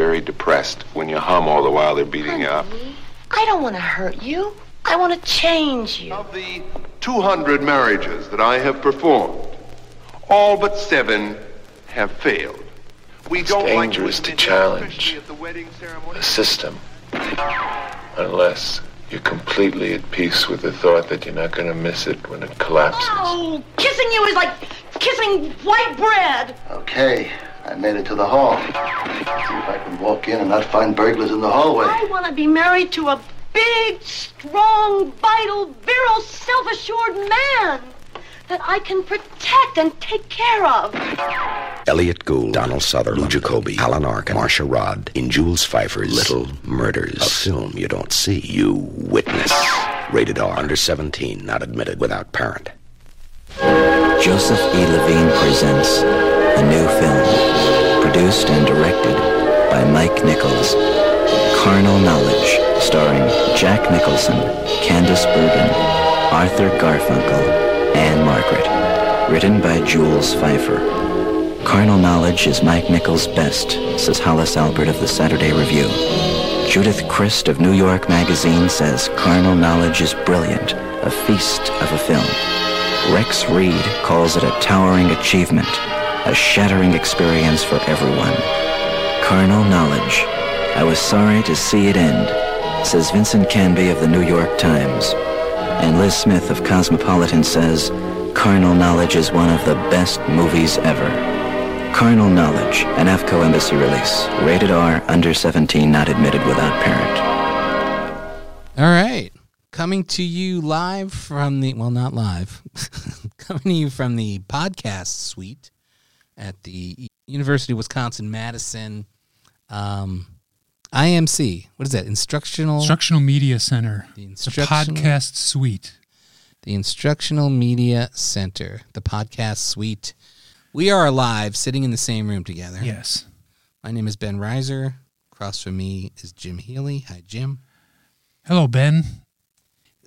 very depressed when you hum all the while they're beating you up. I don't want to hurt you. I want to change you. Of the 200 marriages that I have performed, all but seven have failed. We It's don't dangerous like to admit challenge especially at the wedding ceremony. The system. Unless you're completely at peace with the thought that you're not going to miss it when it collapses. Oh, kissing you is like kissing white bread. Okay, I made it to the hall. See if I can walk in and not find burglars in the hallway. I want to be married to a big, strong, vital, virile, self-assured man that I can protect and take care of. Elliot Gould, Donald Sutherland, Lou Jacobi, Alan Arkin, Marcia Rodd, in Jules Feiffer's Little Murders, a film you don't see, you witness. Rated R, under 17, not admitted without parent. Joseph E. Levine presents a new film, produced and directed by Mike Nichols. Carnal Knowledge, starring Jack Nicholson, Candice Bergen, Arthur Garfunkel, and Margaret. Written by Jules Feiffer. Carnal Knowledge is Mike Nichols' best, says Hollis Alpert of the Saturday Review. Judith Crist of New York Magazine says Carnal Knowledge is brilliant, a feast of a film. Rex Reed calls it a towering achievement, a shattering experience for everyone. Carnal Knowledge. I was sorry to see it end, says Vincent Canby of the New York Times. And Liz Smith of Cosmopolitan says, Carnal Knowledge is one of the best movies ever. Carnal Knowledge, an Avco Embassy release. Rated R, under 17, not admitted without parent. All right. Coming to you live from the, well, not live, coming to you from the podcast suite at the University of Wisconsin Madison um, IMC. What is that? Instructional, Instructional Media Center. The The podcast suite. the Instructional Media Center, the podcast suite. We are alive, sitting in the same room together. Yes. My name is Ben Reiser. Across from me is Jim Healy. Hi, Jim. Hello, Ben.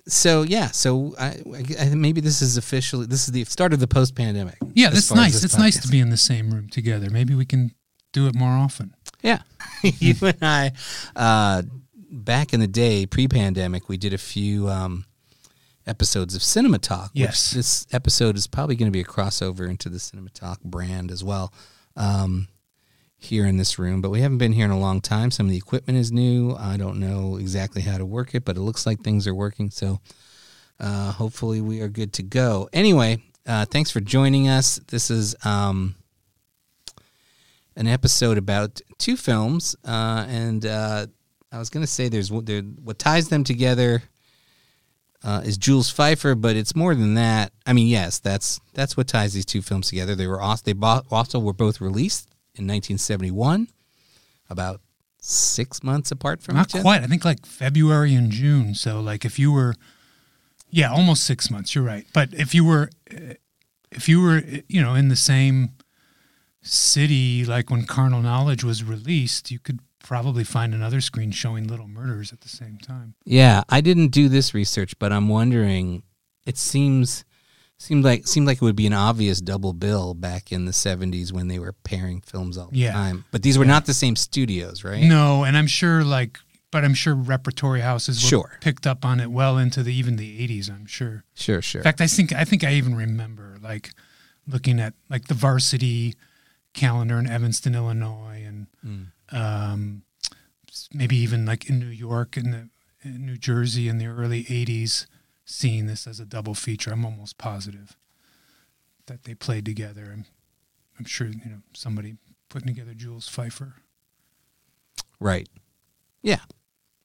So yeah, so I, I, maybe this is officially this is the start of the post pandemic. Yeah, that's nice. It's nice to be in the same room together. Maybe we can do it more often. Yeah, you and I, uh, back in the day, pre-pandemic, we did a few um, episodes of Cinema Talk. Yes. this episode is probably going to be a crossover into the Cinema Talk brand as well. Um, here in this room, but we haven't been here in a long time. Some of the equipment is new. I don't know exactly how to work it, but it looks like things are working. So uh, hopefully we are good to go. Anyway, uh, thanks for joining us. This is um, an episode about two films, uh, and uh, I was going to say there's there, what ties them together uh, is Jules Feiffer, but it's more than that. I mean, yes, that's that's what ties these two films together. They were also, they also were both released in 1971, about six months apart from Not each other. quite. I think like February and June. So like if you were, yeah, almost six months. You're right. But if you were, uh, if you were, uh, you know, in the same city, like when Carnal Knowledge was released, you could probably find another screen showing Little Murders at the same time. Yeah, I didn't do this research, but I'm wondering. It seems seemed like seemed like it would be an obvious double bill back in the 70s when they were pairing films all the Yeah. time. But these were not the same studios, right? No, and I'm sure like, but I'm sure repertory houses Sure. picked up on it well into the even the 80s. I'm sure. Sure, sure. In fact, I think I think I even remember like looking at like the varsity calendar in Evanston, Illinois, and Mm. um, maybe even like in New York and the in New Jersey in the early '80s, seeing this as a double feature. I'm almost positive that they played together. I'm, I'm sure you know somebody putting together Jules Feiffer. Right. Yeah.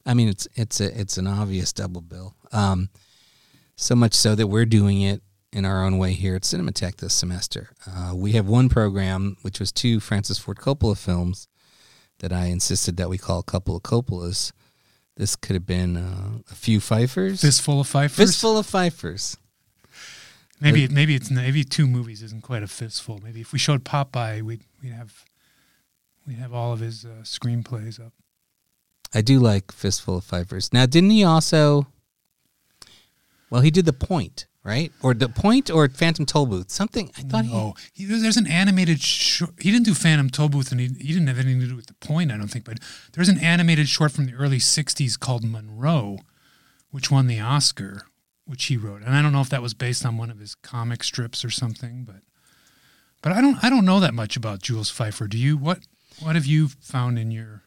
I mean, it's it's a it's an obvious double bill. Um, so much so that we're doing it in our own way here at Cinematheque this semester. Uh, we have one program which was two Francis Ford Coppola films that I insisted that we call a couple of Coppolas. This could have been uh, a few Feiffers. Fistful of Feiffers. Fistful of Feiffers. Maybe maybe it's maybe two movies isn't quite a fistful. Maybe if we showed Popeye, we'd we'd have we'd have all of his uh, screenplays up. I do like Fistful of Feiffers. Now, didn't he also? Well, he did the point, right? Or the Point or Phantom Tollbooth. Something I thought Oh, he, there's there's an animated short. He didn't do Phantom Tollbooth, and he, he didn't have anything to do with the point, I don't think. But there's an animated short from the early '60s called Munro, which won the Oscar, which he wrote. And I don't know if that was based on one of his comic strips or something, but but I don't I don't know that much about Jules Feiffer. Do you? What what have you found in your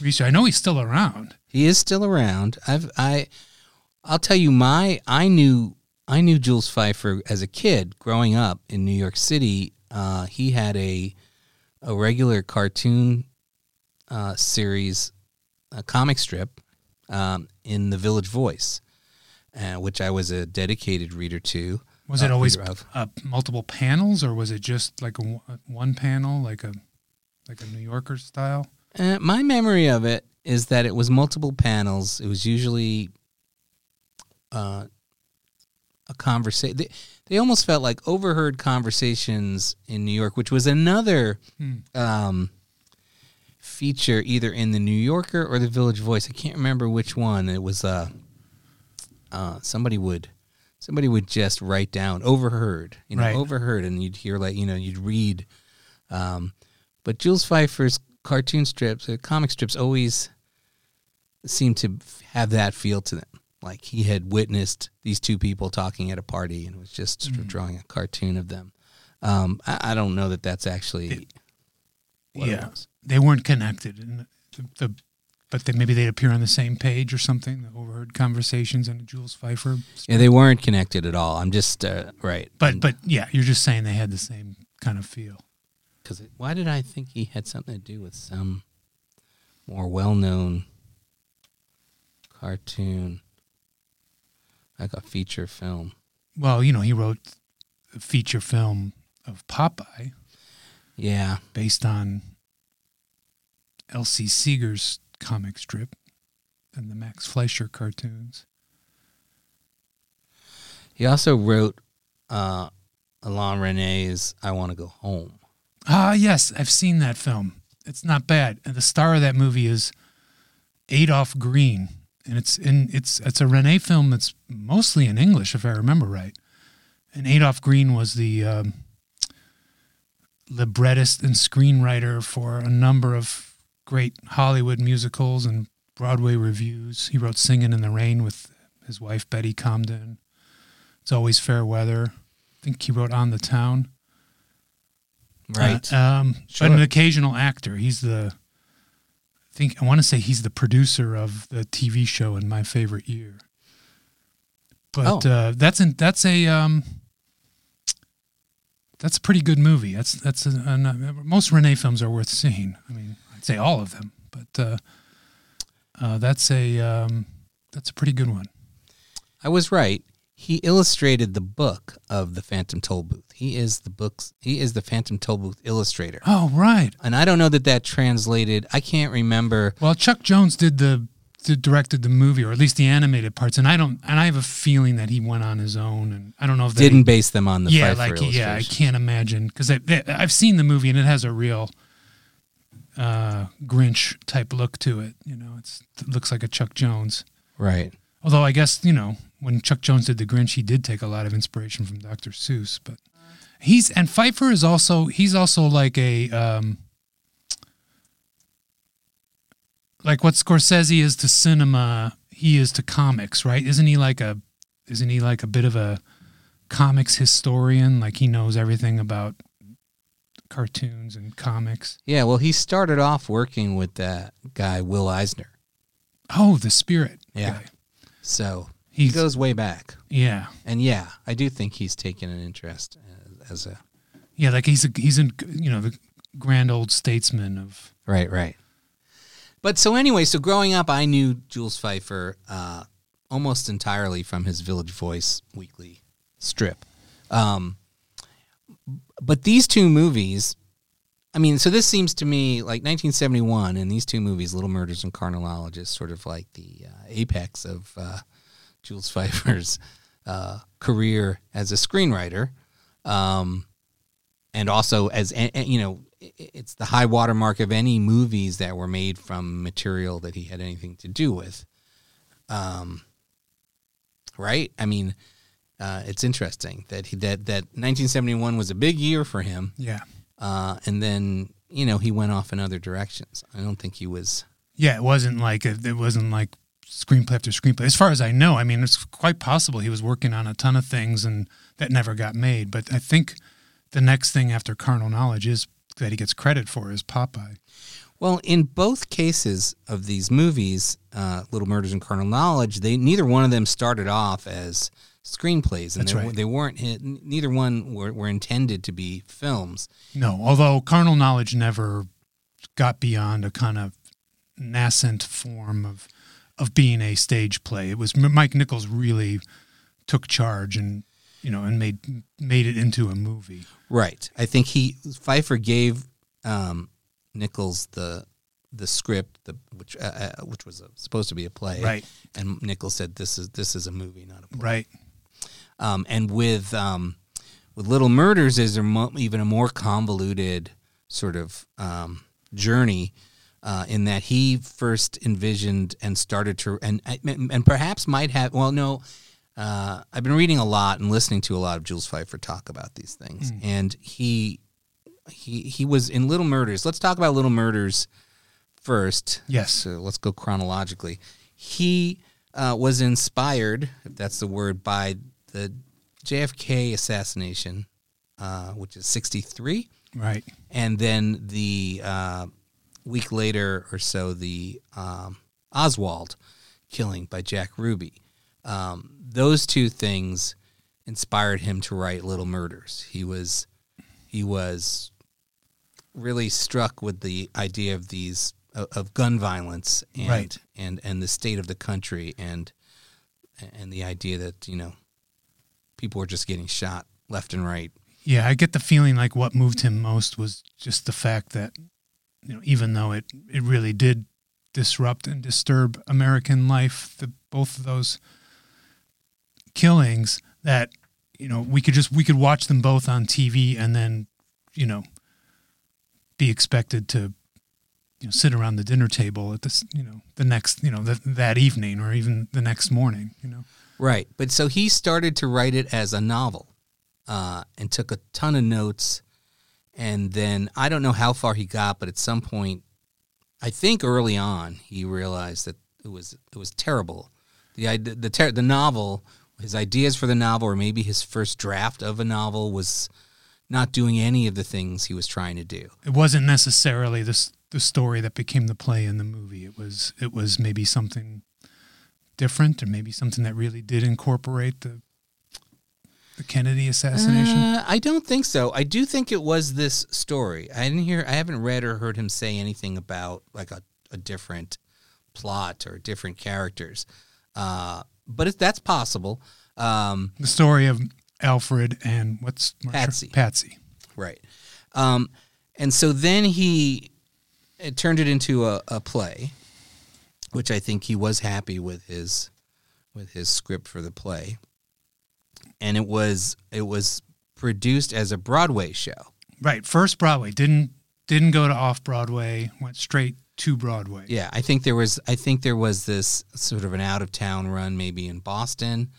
research? I know he's still around. He is still around. I've I I'll tell you my I knew I knew Jules Feiffer as a kid growing up in New York City. Uh, he had a a regular cartoon uh, series, a comic strip um, in the Village Voice, uh, which I was a dedicated reader to. Was it uh, always uh, multiple panels, or was it just like a, one- one panel, like a like a New Yorker style? Uh, my memory of it is that it was multiple panels. It was usually uh, a conversation. They, they almost felt like overheard conversations in New York, which was another Hmm. um, feature either in the New Yorker or the Village Voice. I can't remember which one. It was uh, uh, somebody would somebody would just write down overheard, you know, Right. overheard, and you'd hear like you know you'd read. Um, but Jules Feiffer's cartoon strips, uh, comic strips, always seem to have that feel to them. Like he had witnessed these two people talking at a party and was just sort of drawing a cartoon of them. Um, I, I don't know that that's actually what it yeah, was. they weren't connected, and the, the but they, maybe they'd appear on the same page or something. The overheard conversations and Jules Feiffer. Yeah, they weren't connected at all. I'm just uh, right. But but yeah, you're just saying they had the same kind of feel. because why did I think he had something to do with some more well-known cartoon, like a feature film? Well, you know, he wrote a feature film of Popeye Yeah, based on E.C. Segar's comic strip and the Max Fleischer cartoons. he also wrote uh, Alain Resnais's "I Want to Go Home." Ah, yes, I've seen that film. It's not bad. And the star of that movie is Adolph Green, and it's in it's it's a Resnais film that's mostly in English, if I remember right. And Adolph Green was the um, librettist and screenwriter for a number of great Hollywood musicals and Broadway revues. He wrote "Singing in the Rain" with his wife Betty Comden. It's always fair weather. I think he wrote "On the Town." Right. Uh, um, Sure. But an occasional actor. He's the. I think I want to say he's the producer of the TV show in My Favorite Year. But Oh. uh, that's an, that's a um, that's a pretty good movie. That's that's a, an- most Resnais films are worth seeing. I mean, I'd say all of them, but uh, uh, that's a um, that's a pretty good one. I was right. He illustrated the book of the Phantom Tollbooth. He is the books. He is the Phantom Tollbooth illustrator. Oh right. And I don't know that that translated. I can't remember. Well, Chuck Jones did the did, directed the movie, or at least the animated parts, and I don't. And I have a feeling that he went on his own, and I don't know if that Didn't base them on the yeah, like yeah, I can't imagine because I've seen the movie and it has a real uh, Grinch type look to it. You know, it's, it looks like a Chuck Jones. Right. Although I guess you know when Chuck Jones did the Grinch, he did take a lot of inspiration from Dr. Seuss. But he's and Feiffer is also he's also like a um, like what Scorsese is to cinema, he is to comics, right? Isn't he like a isn't he like a bit of a comics historian? Like he knows everything about cartoons and comics. Yeah. Well, he started off working with that guy Will Eisner. Oh, the spirit. Yeah. guy. So he goes way back. Yeah. And yeah, I do think he's taken an interest as, as a Yeah, like he's a, he's in you know the grand old statesman of right, right. But so anyway, so growing up, I knew Jules Feiffer uh, almost entirely from his Village Voice weekly strip. Um, but these two movies, I mean, so this seems to me like 1971, and these two movies, Little Murders and Carnal Knowledge, sort of like the uh, apex of uh, Jules Feiffer's uh, career as a screenwriter, um, and also as you know, it's the high watermark of any movies that were made from material that he had anything to do with. Um, right? I mean, uh, it's interesting that he, that that 1971 was a big year for him, Yeah. uh, and then you know he went off in other directions. I don't think he was. Yeah, it wasn't like a, it wasn't like screenplay after screenplay. As far as I know, I mean, it's quite possible he was working on a ton of things and that never got made. But I think the next thing after Carnal Knowledge is that he gets credit for is Popeye. Well, in both cases of these movies, uh, Little Murders and Carnal Knowledge, they neither one of them started off as screenplays, and they, right. they weren't. Neither one were, were intended to be films. No, although Carnal Knowledge never got beyond a kind of nascent form of of being a stage play. It was Mike Nichols really took charge and you know and made made it into a movie. Right. I think he Feiffer gave um, Nichols the the script, the which uh, uh, which was a, supposed to be a play, Right. And Nichols said, "This is this is a movie, not a play." Right. Um, and with um, with Little Murders, is there mo- even a more convoluted sort of um, journey uh, in that he first envisioned and started to and and perhaps might have. Well, no. Uh, I've been reading a lot and listening to a lot of Jules Feiffer talk about these things, Mm. and he he he was in Little Murders. Let's talk about Little Murders first. Yes. So let's go chronologically. He uh, was inspired, if that's the word, by the JFK assassination, uh, which is 63. Right. And then the uh, week later or so, the um, Oswald killing by Jack Ruby. Um, those two things inspired him to write Little Murders. He was he was really struck with the idea of these of, of gun violence and Right. and and the state of the country and and the idea that you know people were just getting shot left and right. Yeah, I get the feeling like what moved him most was just the fact that, you know, even though it, it really did disrupt and disturb American life, the both of those killings, that you know we could just we could watch them both on TV and then, you know, be expected to, you know, sit around the dinner table at this, you know, the next, you know, the, that evening or even the next morning, you know. Right. But so he started to write it as a novel uh, and took a ton of notes. And then I don't know how far he got, but at some point, I think early on, he realized that it was it was terrible. The the ter- the novel, his ideas for the novel, or maybe his first draft of a novel, was not doing any of the things he was trying to do. it wasn't necessarily this the story that became the play in the movie. It was it was maybe something different, or maybe something that really did incorporate the the Kennedy assassination. Uh, I don't think so. I do think it was this story. I didn't hear. I haven't read or heard him say anything about like a, a different plot or different characters. Uh, but it, that's possible. Um, the story of Alfred and what's? Patsy. Patsy. right. Um, and so then he it turned it into a, a play, which I think he was happy with his with his script for the play. And it was it was produced as a Broadway show. Right, first Broadway didn't didn't go to off Broadway, went straight to Broadway. Yeah, I think there was I think there was this sort of an out of town run maybe in Boston,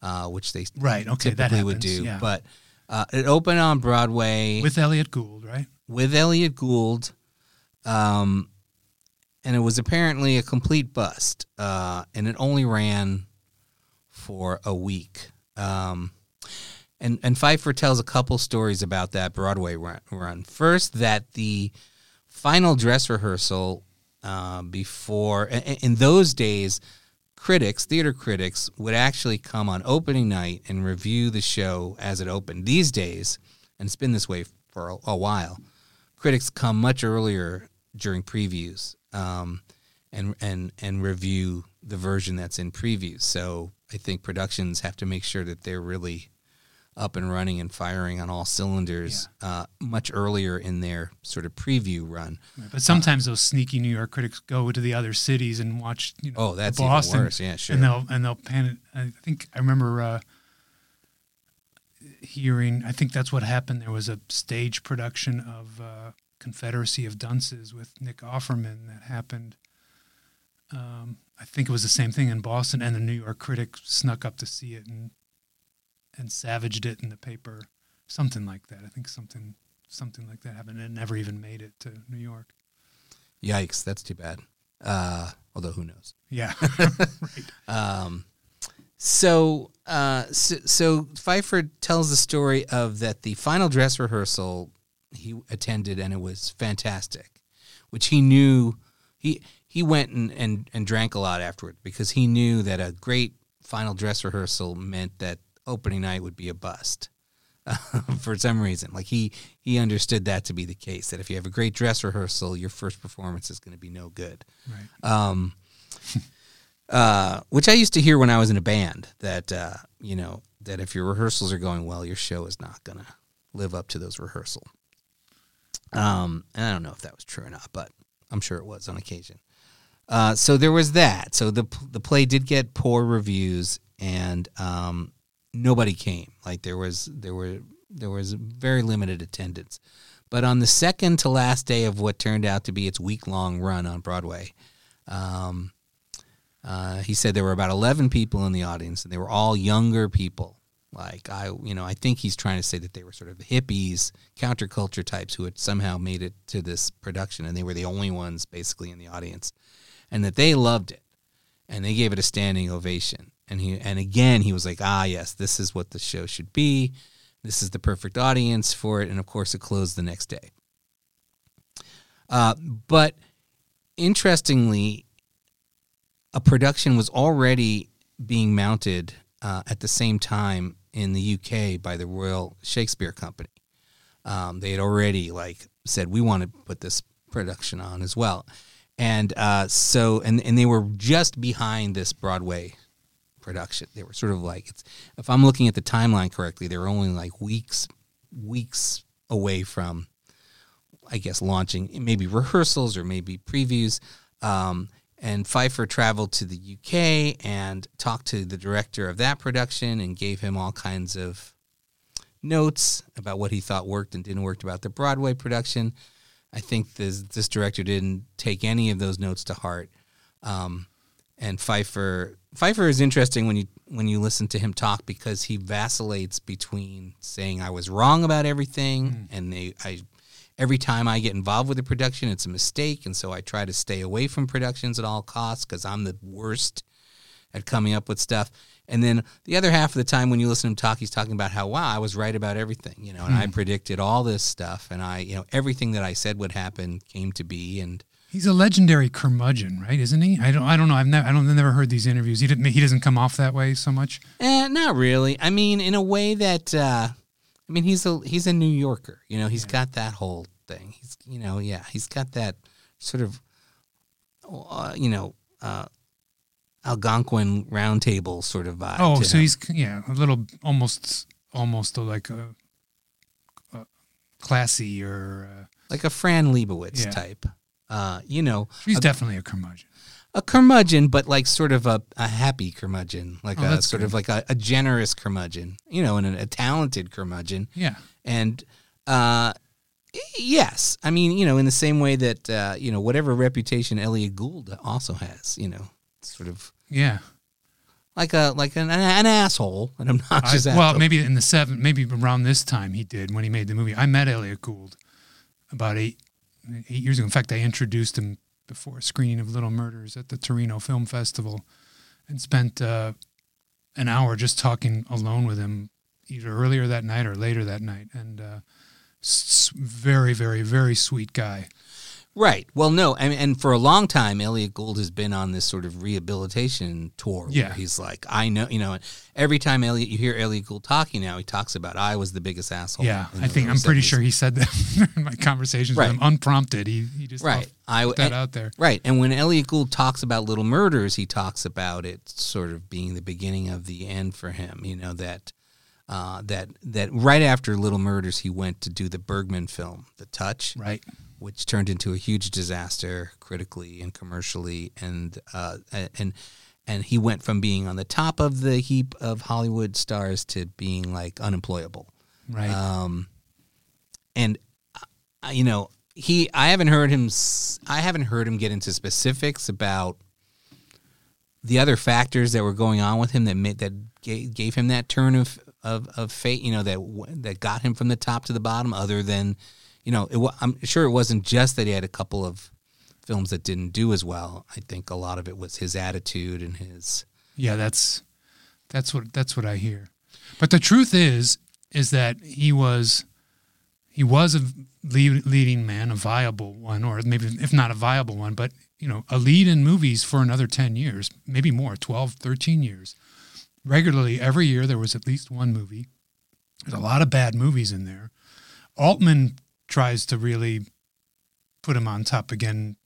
uh, which they Right, okay, that typically would do. yeah. But uh, it opened on Broadway with Elliot Gould, right? with Elliot Gould, um, and it was apparently a complete bust. Uh, and it only ran for a week. Um, and and Feiffer tells a couple stories about that Broadway run. First, that the final dress rehearsal uh, before in those days, critics, theater critics, would actually come on opening night and review the show as it opened. These days, and it's been this way for a, a while, critics come much earlier during previews um, and and and review the version that's in previews. So I think productions have to make sure that they're really up and running and firing on all cylinders uh, much earlier in their sort of preview run. But sometimes those sneaky New York critics go to the other cities and watch. You know, Oh, that's the even worse. Yeah, sure. And they'll and they'll pan it. I think I remember uh, hearing. I think that's what happened. There was a stage production of uh, Confederacy of Dunces with Nick Offerman that happened. Um, I think it was the same thing in Boston, and the New York critic snuck up to see it and and savaged it in the paper, something like that. I think something something like that happened. It never even made it to New York. Yikes, that's too bad. Uh, although who knows? Yeah, Um, so, uh, so, so Feiffer tells the story of that the final dress rehearsal he attended and it was fantastic, which he knew he he went and, and, and drank a lot afterward because he knew that a great final dress rehearsal meant that opening night would be a bust. for some reason, like he he understood that to be the case. That if you have a great dress rehearsal, your first performance is going to be no good. right. Um, uh, which I used to hear when I was in a band. That uh, you know that if your rehearsals are going well, your show is not going to live up to those rehearsal. Um, and I don't know if that was true or not, but I'm sure it was on occasion. Uh, so there was that. So the the play did get poor reviews, and um, nobody came. Like there was there were there was very limited attendance. But on the second to last day of what turned out to be its week long run on Broadway, um, uh, he said there were about 11 people in the audience, and they were all younger people. Like I, you know, I think he's trying to say that they were sort of hippies, counterculture types who had somehow made it to this production, and they were the only ones basically in the audience, and that they loved it, and they gave it a standing ovation. And he, and again, he was like, ah, yes, this is what the show should be. This is the perfect audience for it, and of course, it closed the next day. Uh, but interestingly, a production was already being mounted uh, at the same time in the UK by the Royal Shakespeare Company. Um, they had already like said we want to put this production on as well, and uh, so and and they were just behind this Broadway production. They were sort of like it's if I'm looking at the timeline correctly, they were only like weeks weeks away from I guess launching maybe rehearsals or maybe previews. Um, and Feiffer traveled to the UK and talked to the director of that production and gave him all kinds of notes about what he thought worked and didn't work about the Broadway production. I think this this director didn't take any of those notes to heart. Um, and Feiffer Feiffer is interesting when you when you listen to him talk because he vacillates between saying I was wrong about everything and they I every time I get involved with a production it's a mistake and so I try to stay away from productions at all costs because I'm the worst at coming up with stuff. And then the other half of the time when you listen to him talk, he's talking about how wow, I was right about everything, you know, and I predicted all this stuff and I, you know, everything that I said would happen came to be and He's a legendary curmudgeon, right? Isn't he? I don't. I don't know. I've never. I don't. I've never heard these interviews. He didn't. He doesn't come off that way so much. Eh, not really. I mean, in a way that uh, I mean, he's a he's a New Yorker. You know, he's got that whole thing. He's you know, yeah, he's got that sort of uh, you know uh, Algonquin roundtable sort of vibe. Oh, so him. he's yeah, a little almost almost like a, a classy or uh, like a Fran Lebowitz Yeah. type. Uh, you know, he's a, definitely a curmudgeon. a curmudgeon, but like sort of a, a happy curmudgeon, like Oh, a sort good. of like a, a generous curmudgeon. You know, and a, a talented curmudgeon. Yeah. And uh, yes, I mean, you know, in the same way that uh, you know whatever reputation Elliot Gould also has, you know, sort of Yeah. like a like an, an asshole, an I'm not obnoxious well, maybe in the seven, maybe around this time he did when he made the movie. I met Elliot Gould about eight eight years ago. In fact, I introduced him before a screening of Little Murders at the Torino Film Festival, and spent uh, an hour just talking alone with him, either earlier that night or later that night. And uh, very, very, very sweet guy. Right. Well, no, mean, and for a long time, Elliot Gould has been on this sort of rehabilitation tour. Yeah. Where he's like, I know, you know, every time Elliot, you hear Elliot Gould talking now, he talks about I was the biggest asshole. Yeah, I think I'm pretty 70s." sure he said that in my conversations Right. with him, unprompted. He he just Right. I put that and- out there. Right. And when Elliot Gould talks about Little Murders, he talks about it sort of being the beginning of the end for him. You know that uh, that that right after Little Murders, he went to do the Bergman film, The Touch, Right. Which turned into a huge disaster critically and commercially, and uh, and and he went from being on the top of the heap of Hollywood stars to being like unemployable. Right. Um, and uh, you know, he I haven't heard him I haven't heard him get into specifics about the other factors that were going on with him that made that gave, gave him that turn of of of fate, you know, that that got him from the top to the bottom. Other than, you know, it, I'm sure it wasn't just that he had a couple of films that didn't do as well. I think a lot of it was his attitude and his. Yeah, that's that's what that's what I hear. But the truth is is that he was he was a lead, leading man, a viable one, or maybe if not a viable one, but you know, a lead in movies for another 10 years, maybe more, 12, 13 years. Regularly every year there was at least one movie. There's a lot of bad movies in there. Altman tries to really put him on top again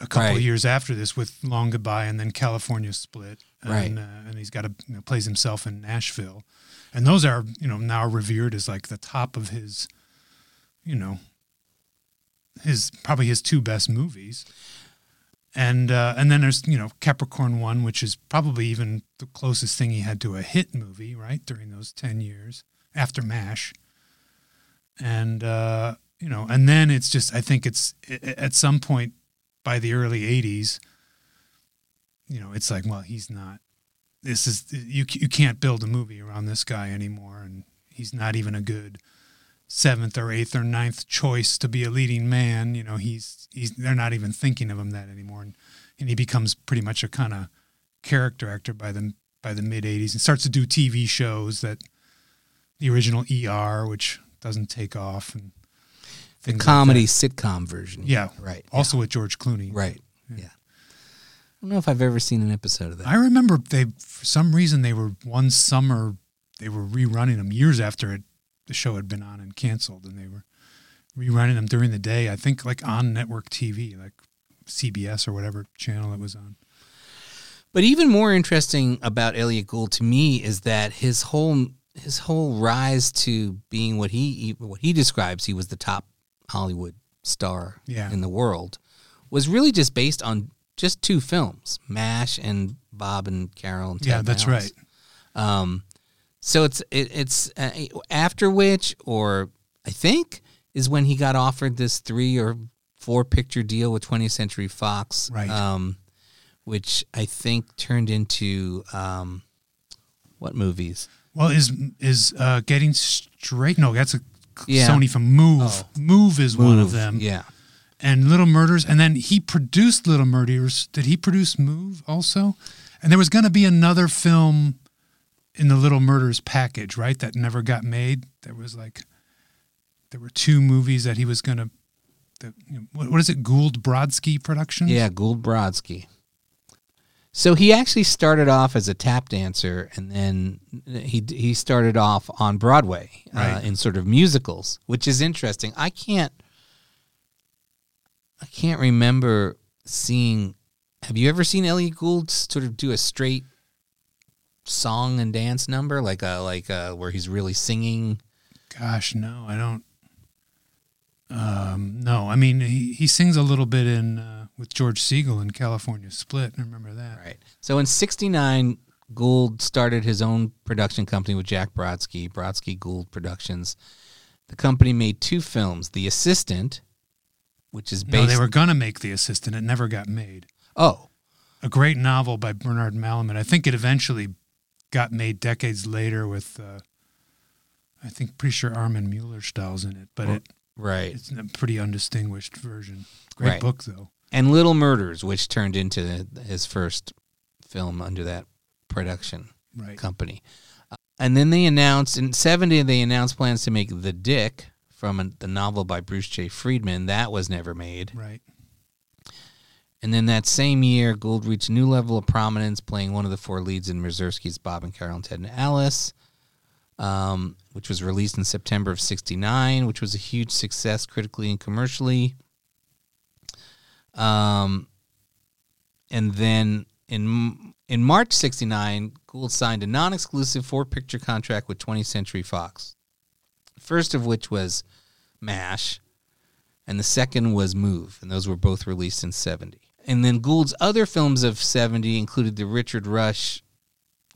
a couple Right. of years after this with Long Goodbye and then California Split. And, Right. uh, and he's got a you know, plays himself in Nashville, and those are you know now revered as like the top of his, you know, his probably his two best movies. And uh, and then there's you know Capricorn One, which is probably even the closest thing he had to a hit movie, right during those ten years after Mash. And uh, you know, and then it's just I think it's at some point by the early '80s, you know, it's like, well, he's not. This is you. You can't build a movie around this guy anymore, and he's not even a good seventh or eighth or ninth choice to be a leading man. You know, he's he's. They're not even thinking of him that anymore, and and he becomes pretty much a kind of character actor by the by the mid '80s, and starts to do TV shows that the original ER, which doesn't take off, and The things like comedy sitcom version. Yeah, Right. Also with George Clooney. Right. Yeah. I don't know if I've ever seen an episode of that. I remember they, for some reason, they were one summer they were rerunning them years after it, the show had been on and canceled, and they were rerunning them during the day. I think like on network TV, like CBS or whatever channel it was on. But even more interesting about Elliot Gould to me is that his whole his whole rise to being what he what he describes he was the top Hollywood star Yeah. in the world was really just based on just two films, MASH and Bob and Carol and Ted Yeah, that's Mouse. right. Um, so it's it, it's uh, after which, or I think, is when he got offered this three or four picture deal with 20th Century Fox, Right. Um, which I think turned into um, what movies? Well, is is uh, getting straight? No, that's a Yeah. Sony from Move. Oh. Move is one of them. Yeah, and Little Murders, and then he produced Little Murders. Did he produce Move also? And there was going to be another film in the Little Murders package, right? That never got made. There was like, there were two movies that he was going to. You know, what, what is it? Gould Brodsky Productions. yeah, Gould Brodsky. So he actually started off as a tap dancer, and then he he started off on Broadway uh, in sort of musicals, which is interesting. I can't I can't remember seeing. Have you ever seen Elliot Gould sort of do a straight song and dance number, like a like a, where he's really singing? Gosh, no, I don't. Um, no, I mean he, he sings a little bit in uh, with George Segal in California Split. I remember that. Right. So in '69, Gould started his own production company with Jack Brodsky, Brodsky Gould Productions. The company made two films: The Assistant, which is based. No, they were gonna make The Assistant. It never got made. oh, a great novel by Bernard Malamud. I think it eventually got made decades later with, uh, I think, pretty sure Armin Mueller-Stahl's in it, but it, right. it's a pretty undistinguished version. Great Right. book, though. And Little Murders, which turned into his first film under that production Right. company. Uh, And then they announced in '70 they announced plans to make The Dick from a, the novel by Bruce J. Friedman. That was never made. Right. And then that same year, Gould reached a new level of prominence, playing one of the four leads in Mazursky's Bob and Carol and Ted and Alice, um, which was released in September of '69, which was a huge success critically and commercially. Um, and then in in March '69, Gould signed a non-exclusive four-picture contract with 20th Century Fox. First of which was MASH, and the second was Move, and those were both released in 70. And then Gould's other films of 70 included the Richard Rush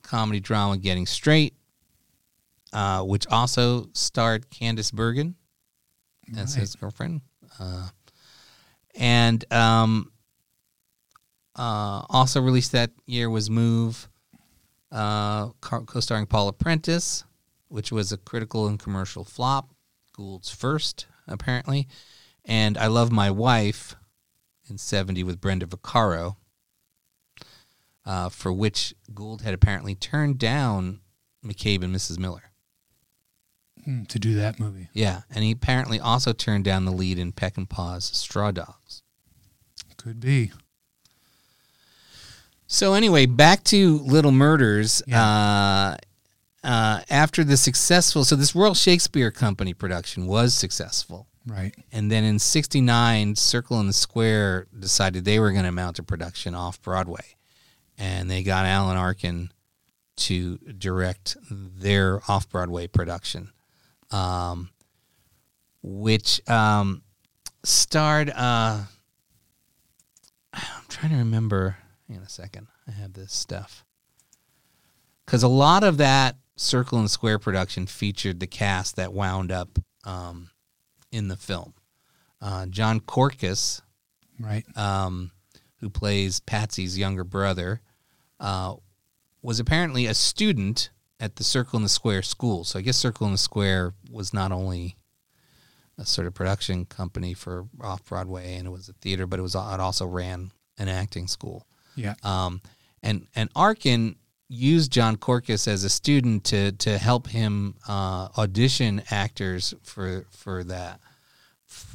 comedy drama Getting Straight, uh, which also starred Candice Bergen as his girlfriend. Uh, and um, uh, also released that year was Move. uh, co- co-starring Paula Prentiss, which was a critical and commercial flop. Gould's first, apparently, and I Love My Wife in '70 with Brenda Vaccaro, uh, for which Gould had apparently turned down McCabe and Mrs. Miller. Hmm, to do that movie. Yeah, and he apparently also turned down the lead in Peckinpah's Straw Dogs. Could be. So anyway, back to Little Murders. Uh, uh, after the successful, so this Royal Shakespeare Company production was successful, Right. and then in '69, Circle in the Square decided they were going to mount a production off Broadway, and they got Alan Arkin to direct their off Broadway production, um, which um, starred. Uh, I'm trying to remember. Hang on a second. I have this stuff because a lot of that Circle and Square production featured the cast that wound up um, in the film. Uh, Jon Korkes, Right. um, who plays Patsy's younger brother, uh, was apparently a student at the Circle in the Square school. So I guess Circle in the Square was not only a sort of production company for off Broadway and it was a theater, but it was it also ran an acting school. Yeah. Um, and and Arkin used Jon Korkes as a student to to help him uh, audition actors for for that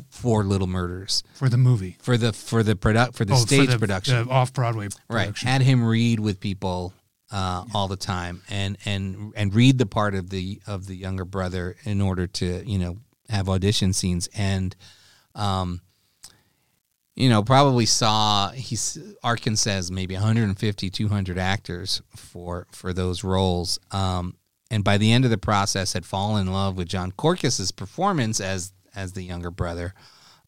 for Little Murders For the movie. for the for the product for the Oh, stage the, production The off Broadway right had him read with people uh, all the time and and and read the part of the of the younger brother in order to you know have audition scenes. And um you know probably saw he's Arkin says maybe 150 200 actors for for those roles. Um and by the end of the process had fallen in love with Jon Korkes's performance as as the younger brother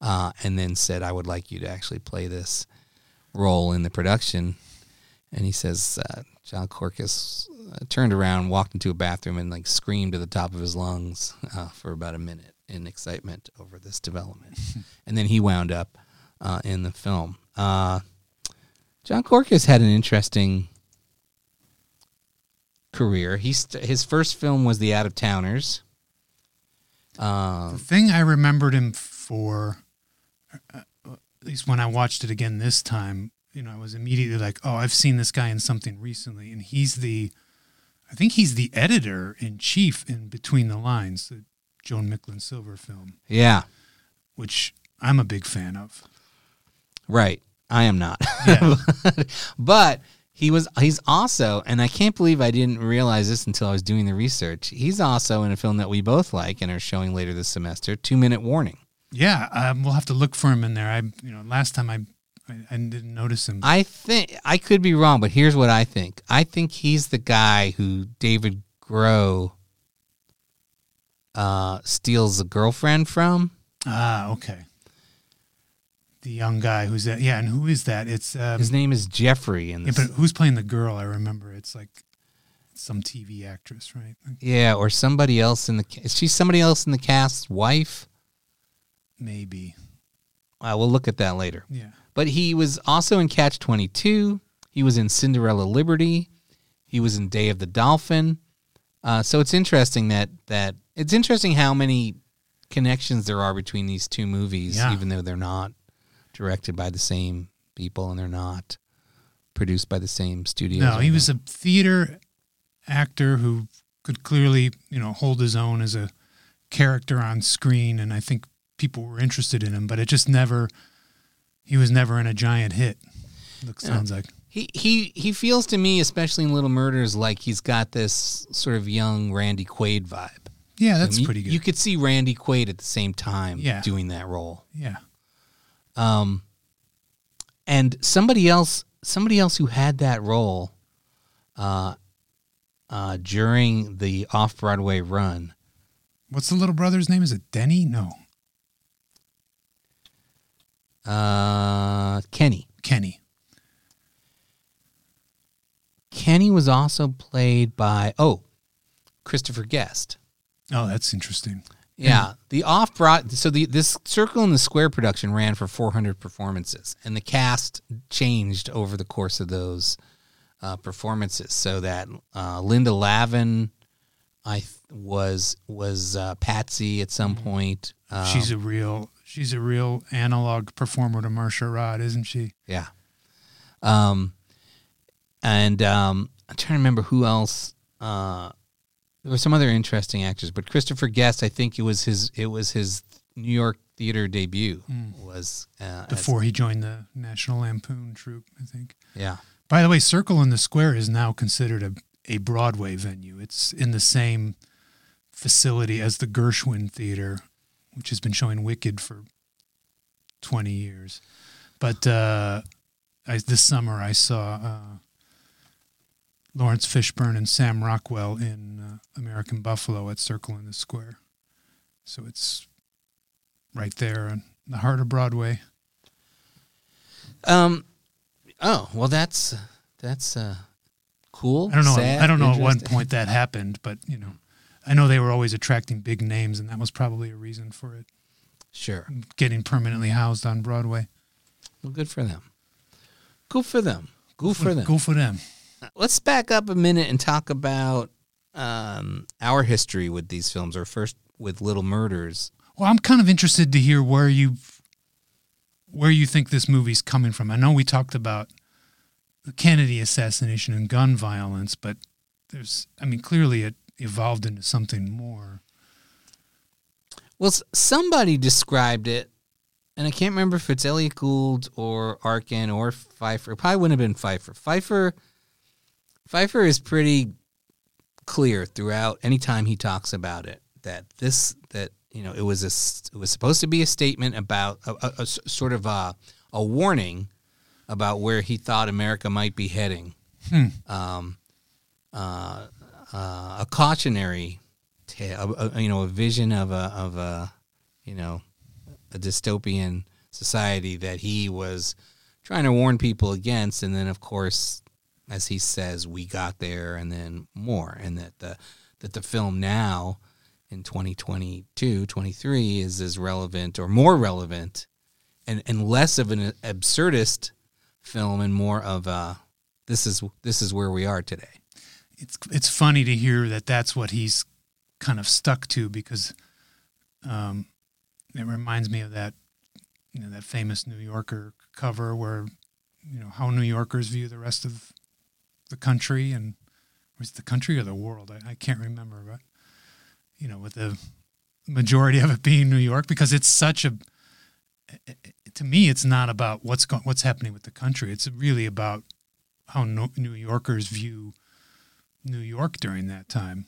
uh, and then said I would like you to actually play this role in the production. And he says uh, Jon Korkes uh, turned around, walked into a bathroom, and like screamed to the top of his lungs uh, for about a minute in excitement over this development. and then he wound up uh, in the film. Uh, Jon Korkes had an interesting career. He st- his first film was The Out of Towners. The thing I remembered him for, uh, at least when I watched it again this time, you know, I was immediately like, oh, I've seen this guy in something recently. And he's the, I think he's the editor in chief in Between the Lines, the Joan Micklin Silver film, yeah, which I'm a big fan of. right. I am not. Yeah. but he was he's also and i can't believe i didn't realize this until i was doing the research he's also in a film that we both like and are showing later this semester two minute warning yeah, um, we'll have to look for him in there. I, you know, last time I, I, I didn't notice him. i think i could be wrong but here's what i think i think he's the guy who david groh uh, steals a girlfriend from ah, okay. The young guy who's that? Yeah, and who is that? It's um, his name is jeffrey in Yeah, but who's playing the girl? I remember it's like some TV actress, right? yeah or somebody else in the is she somebody else in the cast's wife Maybe. uh, we'll look at that later Yeah. But he was also in Catch 22. He was in Cinderella Liberty. He was in Day of the Dolphin. Uh, so it's interesting that that it's interesting how many connections there are between these two movies, Yeah. even though they're not directed by the same people and they're not produced by the same studio. No, he was a theater actor who could clearly, you know, hold his own as a character on screen, and I think people were interested in him, but it just never. He was never in a giant hit. Looks Yeah. sounds like. He he he feels to me, especially in Little Murders, like he's got this sort of young Randy Quaid vibe. Yeah, that's You- pretty good. You could see Randy Quaid at the same time Yeah. doing that role. yeah. Um, and somebody else, somebody else who had that role, uh, uh, during the off Broadway run, What's the little brother's name? Is it Denny? No, uh, Kenny. Kenny. Kenny was also played by oh, Christopher Guest. Oh, that's interesting. Yeah, the off broad. So the this Circle in the Square production ran for 400 performances, and the cast changed over the course of those uh, performances. So that uh, Linda Lavin, I th- was was uh, Patsy at some point. Um, she's a real she's a real analog performer to Marcia Rodd, isn't she? Yeah. Um, and um, I'm trying to remember who else. Uh, there were some other interesting actors, but Christopher Guest, I think it was his. It was his New York theater debut. Was uh, as- Before he joined the National Lampoon troupe, I think. yeah. By the way, Circle in the Square is now considered a, a Broadway venue. It's in the same facility as the Gershwin Theater, which has been showing Wicked for 20 years. But uh, I, this summer I saw uh, Laurence Fishburne and Sam Rockwell in uh, American Buffalo at Circle in the Square. So it's right there in the heart of Broadway. Um. Oh well, that's that's uh, cool. I don't know. sad, I don't know at what point that happened, but you know, I know they were always attracting big names, and that was probably a reason for it Sure. getting permanently housed on Broadway. Well, good for them. Good for them. Good for them. Go for them. Let's back up a minute and talk about um, our history with these films, or first with Little Murders. Well, I'm kind of interested to hear where you where you think this movie's coming from. I know we talked about the Kennedy assassination and gun violence, but there's, I mean, clearly it evolved into something more. Well, somebody described it, and I can't remember if it's Elliott Gould or Arkin or Feiffer. It probably wouldn't have been Feiffer. Feiffer, Feiffer is pretty clear throughout. Anytime he talks about it, that this that you know it was a it was supposed to be a statement about a sort of a a warning about where he thought America might be heading. Um, uh, uh, a cautionary tale, a, a- you know, a vision of a of a you know a dystopian society that he was trying to warn people against, and then of course, as he says, we got there, and then more, and that the that the film now in 2022 23 is as relevant or more relevant and, and less of an absurdist film and more of a this is this is where we are today it's it's funny to hear that that's what he's kind of stuck to because um, it reminds me of that you know that famous New Yorker cover where you know how New Yorkers view the rest of the country and was the country or the world? I, I can't remember but you know with the majority of it being New York because it's such a to me it's not about what's go, what's happening with the country. It's really about how no, New Yorkers view New York during that time.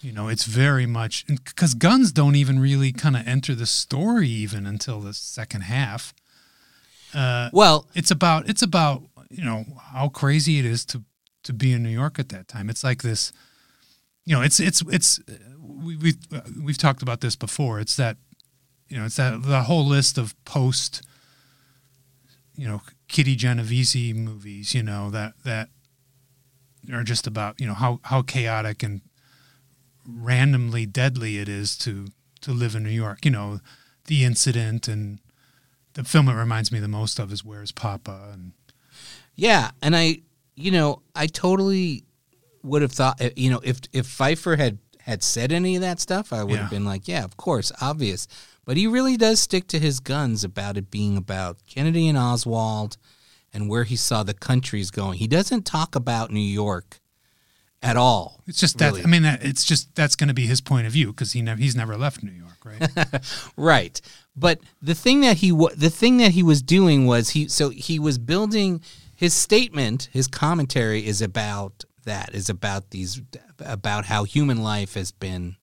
You know, it's very much because guns don't even really kind of enter the story even until the second half. Uh, well it's about it's about you know how crazy it is to to be in New York at that time. It's like this, you know, it's it's it's uh, we, we've uh, we've talked about this before. It's that you know it's that the whole list of post you know Kitty Genovese movies. You know that that are just about you know how how chaotic and randomly deadly it is to to live in New York. You know, the incident and the film it reminds me the most of is Where's Poppa and Yeah, and I, you know, I totally would have thought, you know, if if Feiffer had had said any of that stuff, I would Yeah. have been like, yeah, of course, obvious. But he really does stick to his guns about it being about Kennedy and Oswald and where he saw the countries going. He doesn't talk about New York at all. it's just really. that I mean that it's just that's going to be his point of view because he never he's never left New York, right? Right. But the thing that he wa- the thing that he was doing was he so he was building his statement, his commentary is about that is about these about how human life has been,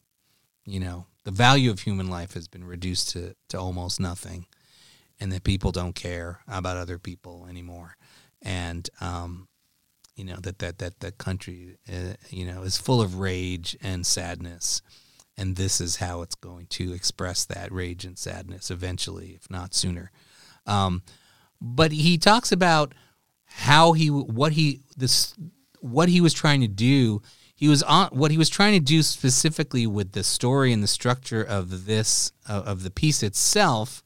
you know, the value of human life has been reduced to to almost nothing and that people don't care about other people anymore. And um you know that that that the country uh, you know is full of rage and sadness and this is how it's going to express that rage and sadness eventually, if not sooner. Um, but he talks about how he, what he, this, what he was trying to do. He was on what he was trying to do specifically with the story and the structure of this of of the piece itself.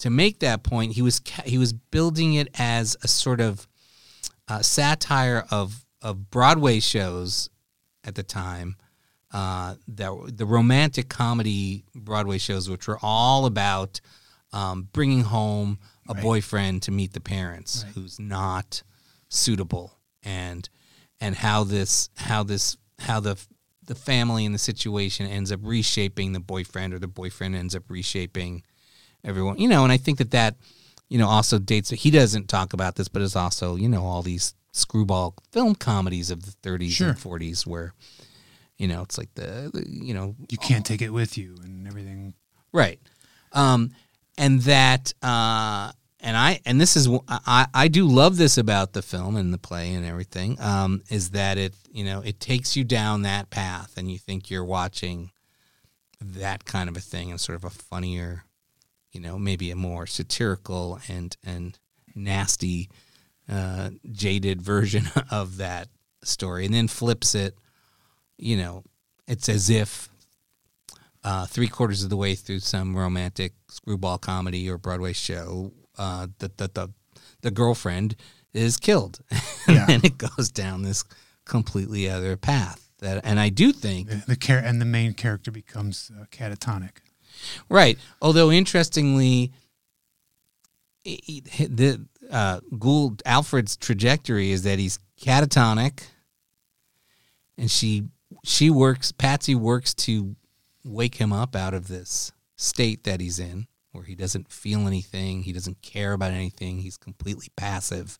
To make that point, he was he was building it as a sort of uh, satire of of Broadway shows at the time. Uh, that the romantic comedy Broadway shows, which were all about um, bringing home a Right. boyfriend to meet the parents Right. who's not suitable, and and how this how this how the the family and the situation ends up reshaping the boyfriend, or the boyfriend ends up reshaping everyone. You know, and I think that that you know also dates. He doesn't talk about this, but it's also you know all these screwball film comedies of the 30s Sure. and 40s where you know it's like the, the you know You can't take it with you and everything. Right. Um, and that, uh, and I, and this is, I, I do love this about the film and the play and everything, um, is that it, you know, it takes you down that path and you think you're watching that kind of a thing and sort of a funnier, you know, maybe a more satirical and, and nasty, uh, jaded version of that story and then flips it, you know, it's as if uh, three quarters of the way through some romantic screwball comedy or Broadway show, uh, that the, the the girlfriend is killed, Yeah. and it goes down this completely other path. That, and I do think The, the and the main character becomes uh, catatonic. Right. Although interestingly, he- he- the uh, Gould Alfred's trajectory is that he's catatonic, and she she works. Patsy works to wake him up out of this state that he's in, where he doesn't feel anything, he doesn't care about anything, he's completely passive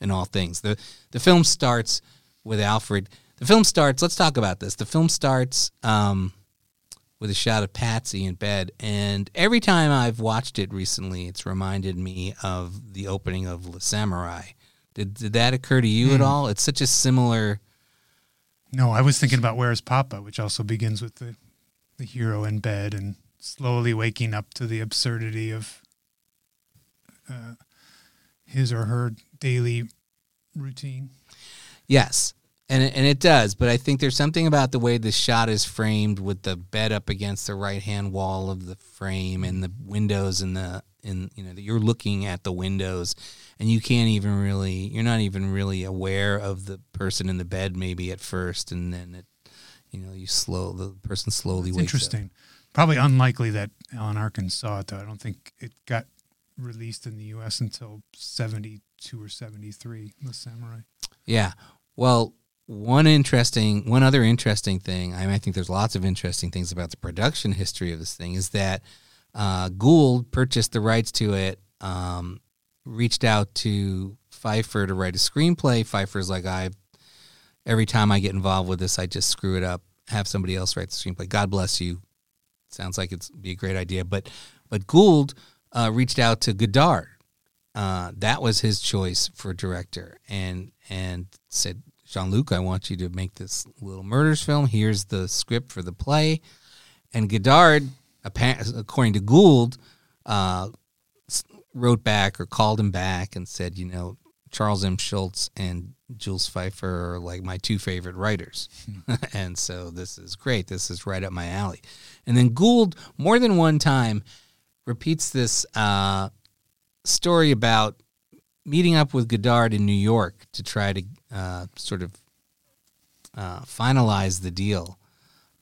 in all things. the The film starts with Alfred. The film starts. Let's talk about this. The film starts. Um, with a shot of Patsy in bed. And every time I've watched it recently, it's reminded me of the opening of Le Samouraï. Did, did that occur to you at all? It's such a similar. No, I was thinking about Where's Poppa, which also begins with the, the hero in bed and slowly waking up to the absurdity of uh, his or her daily routine. Yes. And it, and it does, but I think there's something about the way the shot is framed with the bed up against the right hand wall of the frame and the windows and the in you know that you're looking at the windows and you can't even really you're not even really aware of the person in the bed maybe at first and then it you know you slow the person slowly It's wakes up. interesting. Probably unlikely that Alan Arkin saw it, though. I don't think it got released in the U.S. until 72 or 73, The Samurai. Yeah. Well, one interesting, one other interesting thing. I, mean, I think there's lots of interesting things about the production history of this thing. Is that uh, Gould purchased the rights to it, um, reached out to Feiffer to write a screenplay. Feiffer's like, I, every time I get involved with this, I just screw it up. Have somebody else write the screenplay. God bless you. Sounds like it's be a great idea, but but Gould uh, reached out to Godard. Uh, that was his choice for director, and and said, Jean Luc, I want you to make this little murders film. Here's the script for the play, and Godard, according to Gould, uh, wrote back or called him back and said, you know, Charles M. Schulz and Jules Feiffer are like my two favorite writers. and so this is great. This is right up my alley. And then Gould, more than one time, repeats this uh, story about meeting up with Godard in New York to try to uh, sort of uh, finalize the deal.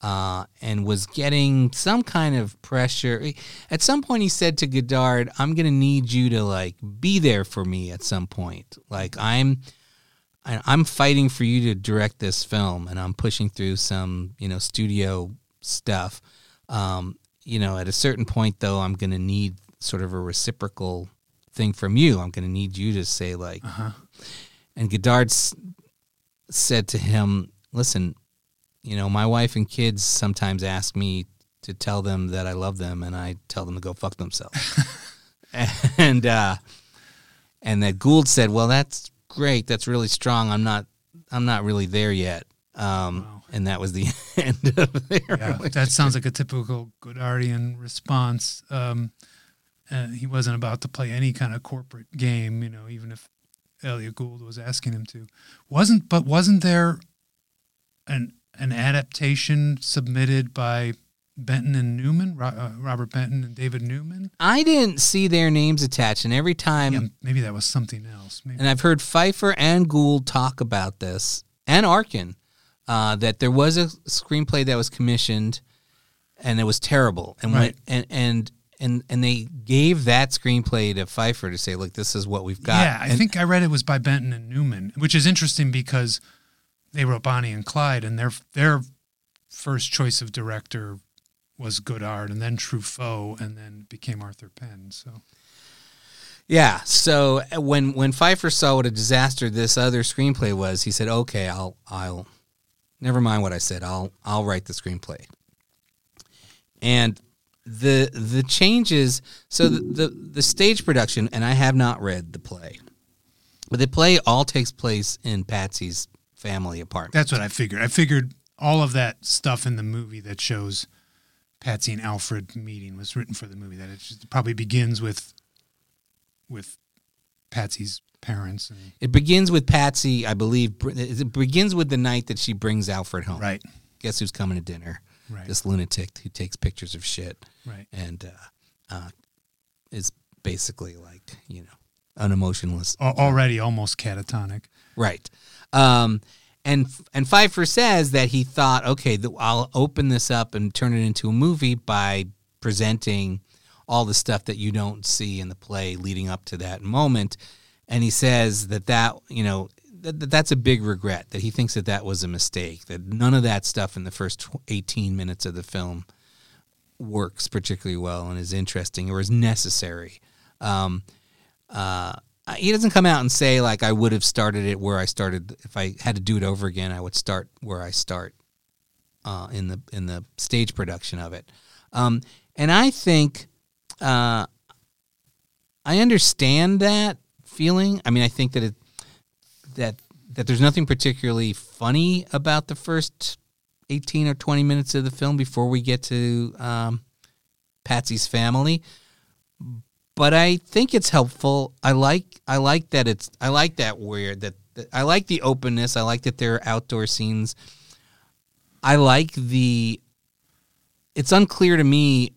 Uh, and was getting some kind of pressure. At some point, he said to Godard, "I'm going to need you to like be there for me at some point. Like I'm, I'm fighting for you to direct this film, and I'm pushing through some, you know, studio stuff. Um, you know, at a certain point, though, I'm going to need sort of a reciprocal thing from you. I'm going to need you to say like." And Godard said to him, "Listen, you know, my wife and kids sometimes ask me to tell them that I love them, and I tell them to go fuck themselves." and uh, and that Gould said, "Well, that's great. That's really strong. I'm not. I'm not really there yet." Um, Wow. And that was the end of their Yeah, that sounds like a typical Godardian response. Um, uh, he wasn't about to play any kind of corporate game, you know, even if Elliott Gould was asking him to. Wasn't, but wasn't there an an adaptation submitted by Benton and Newman, uh, Robert Benton and David Newman. I didn't see their names attached, and every time, Yeah, maybe that was something else. Maybe. and I've heard Feiffer and Gould talk about this, and Arkin, uh, that there was a screenplay that was commissioned, and it was terrible, and Right. when, and and and and they gave that screenplay to Feiffer to say, look, this is what we've got. Yeah, I And- think I read it was by Benton and Newman, which is interesting because they wrote Bonnie and Clyde, and their their first choice of director was Godard, and then Truffaut, and then became Arthur Penn. So Yeah. So uh, when when Feiffer saw what a disaster this other screenplay was, he said, "Okay, I'll I'll never mind what I said. I'll I'll write the screenplay." And the the changes. So the the, the stage production, and I have not read the play, but the play all takes place in Patsy's family apartment. that's what I figured. I figured all of that stuff in the movie that shows Patsy and Alfred meeting was written for the movie. That it just probably begins with with Patsy's parents and It begins with Patsy, I believe. It begins with the night that she brings Alfred home. right, Guess who's coming to dinner? Right, This lunatic who takes pictures of shit. right. and uh, uh, is basically like you know unemotionless, Al- Already almost catatonic. right? Um, and and Feiffer says that he thought, okay, th- I'll open this up and turn it into a movie by presenting all the stuff that you don't see in the play leading up to that moment. And he says that that you know that, that that's a big regret that he thinks that that was a mistake that none of that stuff in the first 18 minutes of the film works particularly well and is interesting or is necessary. Um, uh, he doesn't come out and say like I would have started it where I started. If I had to do it over again, I would start where I start uh, in the in the stage production of it. Um, and I think uh, I understand that feeling. I mean, I think that it that that there's nothing particularly funny about the first 18 or 20 minutes of the film before we get to um, Patsy's family. But I think it's helpful. I like I like that it's I like that weird that, that I like the openness. I like that there are outdoor scenes. I like the. It's unclear to me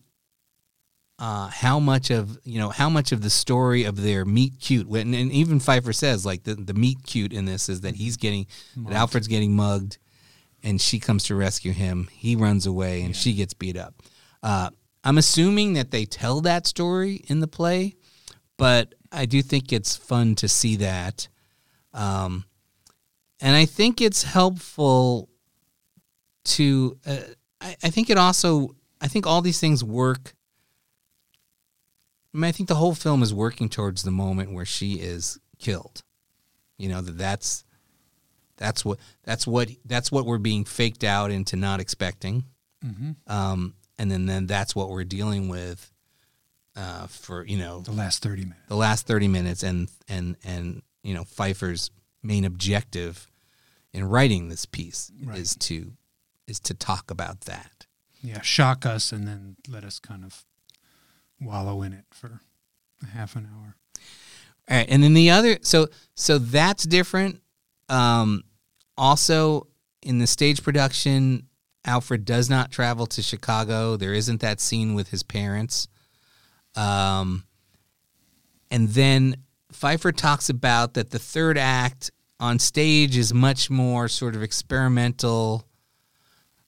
uh, how much of you know how much of the story of their meet cute when and even Feiffer says like the the meet cute in this is that he's getting that Alfred's getting mugged, and she comes to rescue him. He runs away and she gets beat up. Uh, I'm assuming that they tell that story in the play, but I do think it's fun to see that, um, and I think it's helpful to. Uh, I, I think it also. I think all these things work I mean, I think the whole film is working towards the moment where she is killed. You know that that's that's what that's what that's what we're being faked out into not expecting, um, and then then that's what we're dealing with uh, for you know The last thirty minutes. the last thirty minutes, and and and you know Feiffer's main objective in writing this piece Right. is to is to talk about that. Yeah, shock us and then let us kind of wallow in it for a half an hour. All right, and then the other so so that's different. Um, also, in the stage production, Alfred does not travel to Chicago. There isn't that scene with his parents. Um, and then Feiffer talks about that the third act on stage is much more sort of experimental.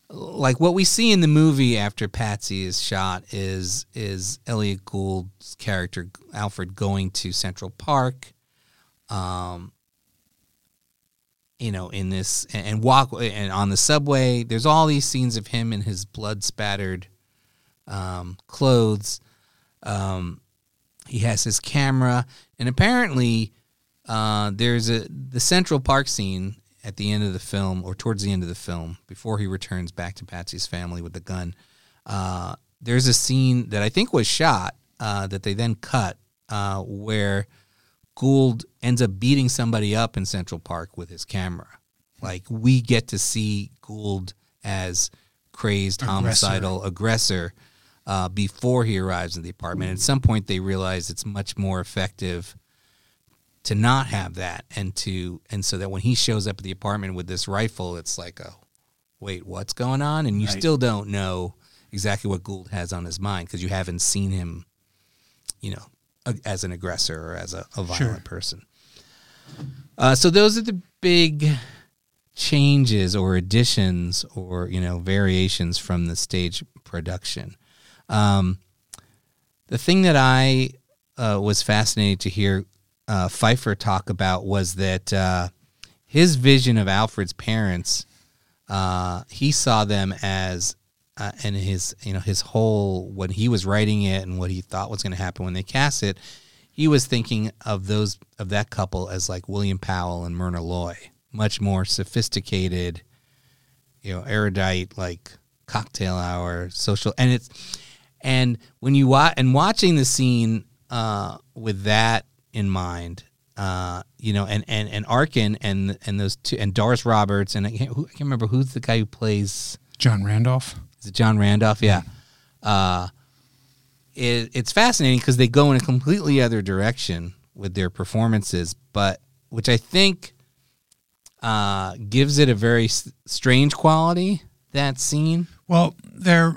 Like what we see in the movie after Patsy is shot is is Elliott Gould's character Alfred going to Central Park, um, you know, in this and, and walk and on the subway. There's all these scenes of him in his blood spattered um, clothes. Um, he has his camera, and apparently, uh, there's a the Central Park scene at the end of the film, or towards the end of the film, before he returns back to Patsy's family with the gun. Uh, there's a scene that I think was shot uh, that they then cut, uh, where Gould ends up beating somebody up in Central Park with his camera. Like we get to see Gould as crazed, Aggressor. homicidal aggressor uh, before he arrives in the apartment. At some point, they realize it's much more effective to not have that, and to and so that when he shows up at the apartment with this rifle, it's like, oh, wait, what's going on? And you Right. still don't know exactly what Gould has on his mind because you haven't seen him, you know, a- as an aggressor or as a, a violent Sure. person. Uh, so those are the big changes or additions or you know variations from the stage production. Um, the thing that I uh, was fascinated to hear uh, Feiffer talk about was that uh, his vision of Alfred's parents, uh, he saw them as, uh, and his you know his whole when he was writing it and what he thought was going to happen when they cast it, he was thinking of those of that couple as like William Powell and Myrna Loy, much more sophisticated, you know, erudite like cocktail hour social, and it's and when you watch and watching the scene uh, with that in mind, uh, you know, and and and Arkin and and those two and Doris Roberts and I can't, who, I can't remember who's the guy who plays John Randolph. is it John Randolph? Yeah. Uh, it, it's fascinating because they go in a completely other direction with their performances, but which I think uh, gives it a very s- strange quality. That scene. Well, their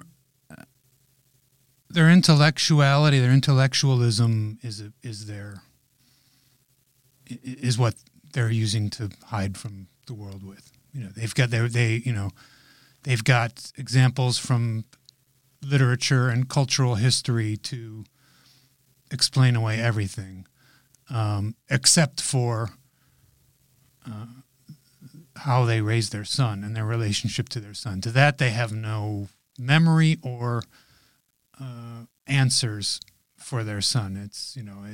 their intellectuality, their intellectualism is a, is their i- is what they're using to hide from the world with. You know, they've got their they you know they've got examples from literature and cultural history to explain away everything, um, except for uh, how they raised their son and their relationship to their son. To that, they have no memory or uh, answers for their son. It's you know,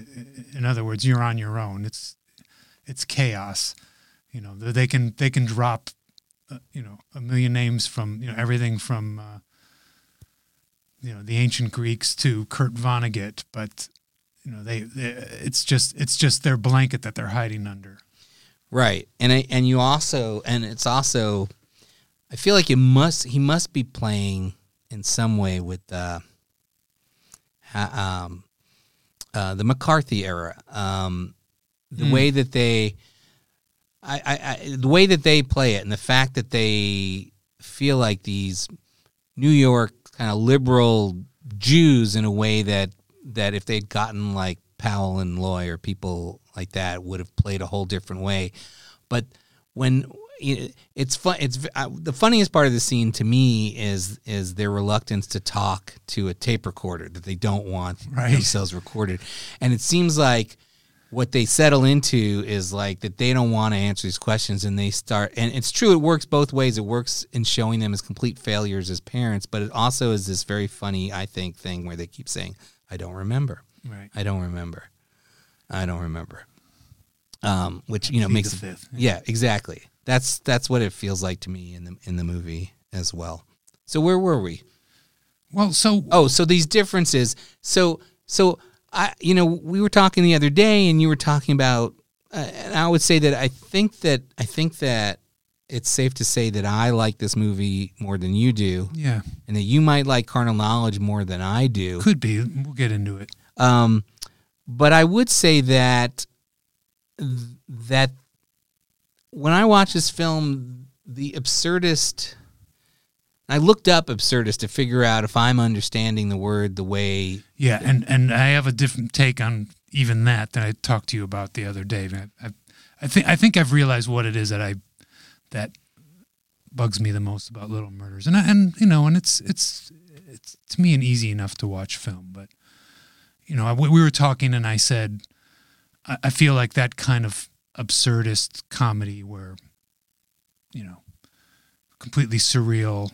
in other words, you're on your own. It's it's chaos. You know, they can they can drop, uh, you know, a million names from you know everything from uh, you know the ancient Greeks to Kurt Vonnegut, but you know they, they it's just it's just their blanket that they're hiding under. Right, and I, and you also, and it's also, I feel like it must he must be playing in some way with uh, um, uh, the McCarthy era, um, the Mm. way that they, I, I, I, the way that they play it, and the fact that they feel like these New York kind of liberal Jews in a way that that if they'd gotten like Powell and Loy or people like that would have played a whole different way. But when it's fun, it's uh, the funniest part of the scene to me is is their reluctance to talk to a tape recorder that they don't want Right. themselves recorded, and it seems like what they settle into is like that they don't want to answer these questions and they start and it's true it works both ways. It works in showing them as complete failures as parents but it also is this very funny i think thing where they keep saying i don't remember. Right. i don't remember. I don't remember. Um, which you know makes the fifth, yeah exactly. That's that's what it feels like to me in the in the movie as well. So where were we? Well, so Oh, so these differences. So so I you know we were talking the other day, and you were talking about, uh, and I would say that I think that I think that it's safe to say that I like this movie more than you do, yeah, and that you might like Carnal Knowledge more than I do. could be. We'll get into it. Um, but I would say that that when I watch this film, the absurdist. I looked up absurdist to figure out if I'm understanding the word the way Yeah, and and I have a different take on even that that I talked to you about the other day. I, I, I think I think I've realized what it is that I that bugs me the most about Little Murders, and I, and you know, and it's it's it's to me an easy enough to watch film, but you know, I, we were talking, and I said I, I feel like that kind of absurdist comedy where you know completely surreal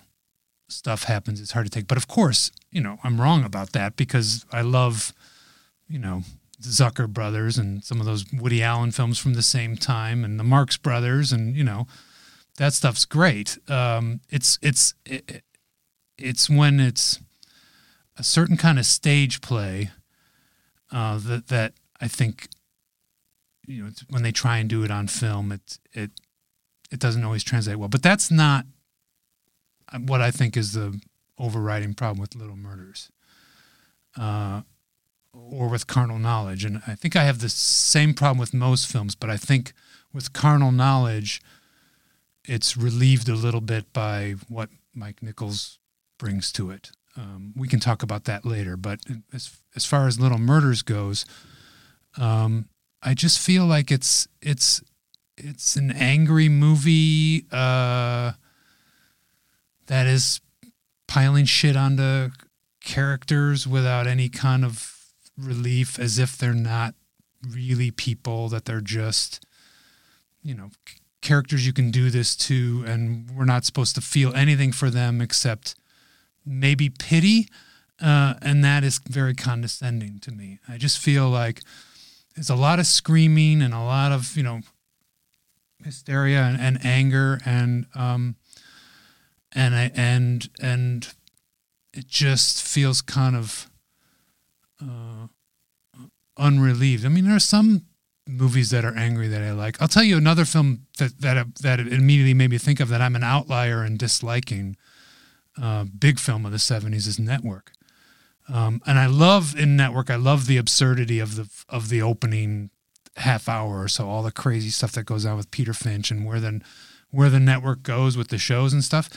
stuff happens it's hard to take. But of course you know i'm wrong about that because i love you know the zucker brothers and some of those woody allen films from the same time and the marx brothers and you know that stuff's great. Um, it's it's it, it's when it's a certain kind of stage play uh, that that i think you know it's, when they try and do it on film it it it doesn't always translate well. But that's not what I think is the overriding problem with Little Murders, uh, or with Carnal Knowledge. And I think I have the same problem with most films, but I think with Carnal Knowledge, it's relieved a little bit by what Mike Nichols brings to it. um, we can talk about that later. But as as far as Little Murders goes, um, I just feel like it's it's it's an angry movie uh, that is piling shit onto characters without any kind of relief, as if they're not really people, that they're just you know characters you can do this to, and we're not supposed to feel anything for them except maybe pity, uh, and that is very condescending to me. I just feel like there's a lot of screaming and a lot of you know hysteria and, and anger and um and I, and and it just feels kind of uh, unrelieved. I mean, there are some movies that are angry that I like. I'll tell you another film that that that immediately made me think of that I'm an outlier in disliking. Uh, big film of the '70s is Network, um, and I love in Network. I love the absurdity of the of the opening half hour or so, all the crazy stuff that goes on with Peter Finch and where then where the network goes with the shows and stuff.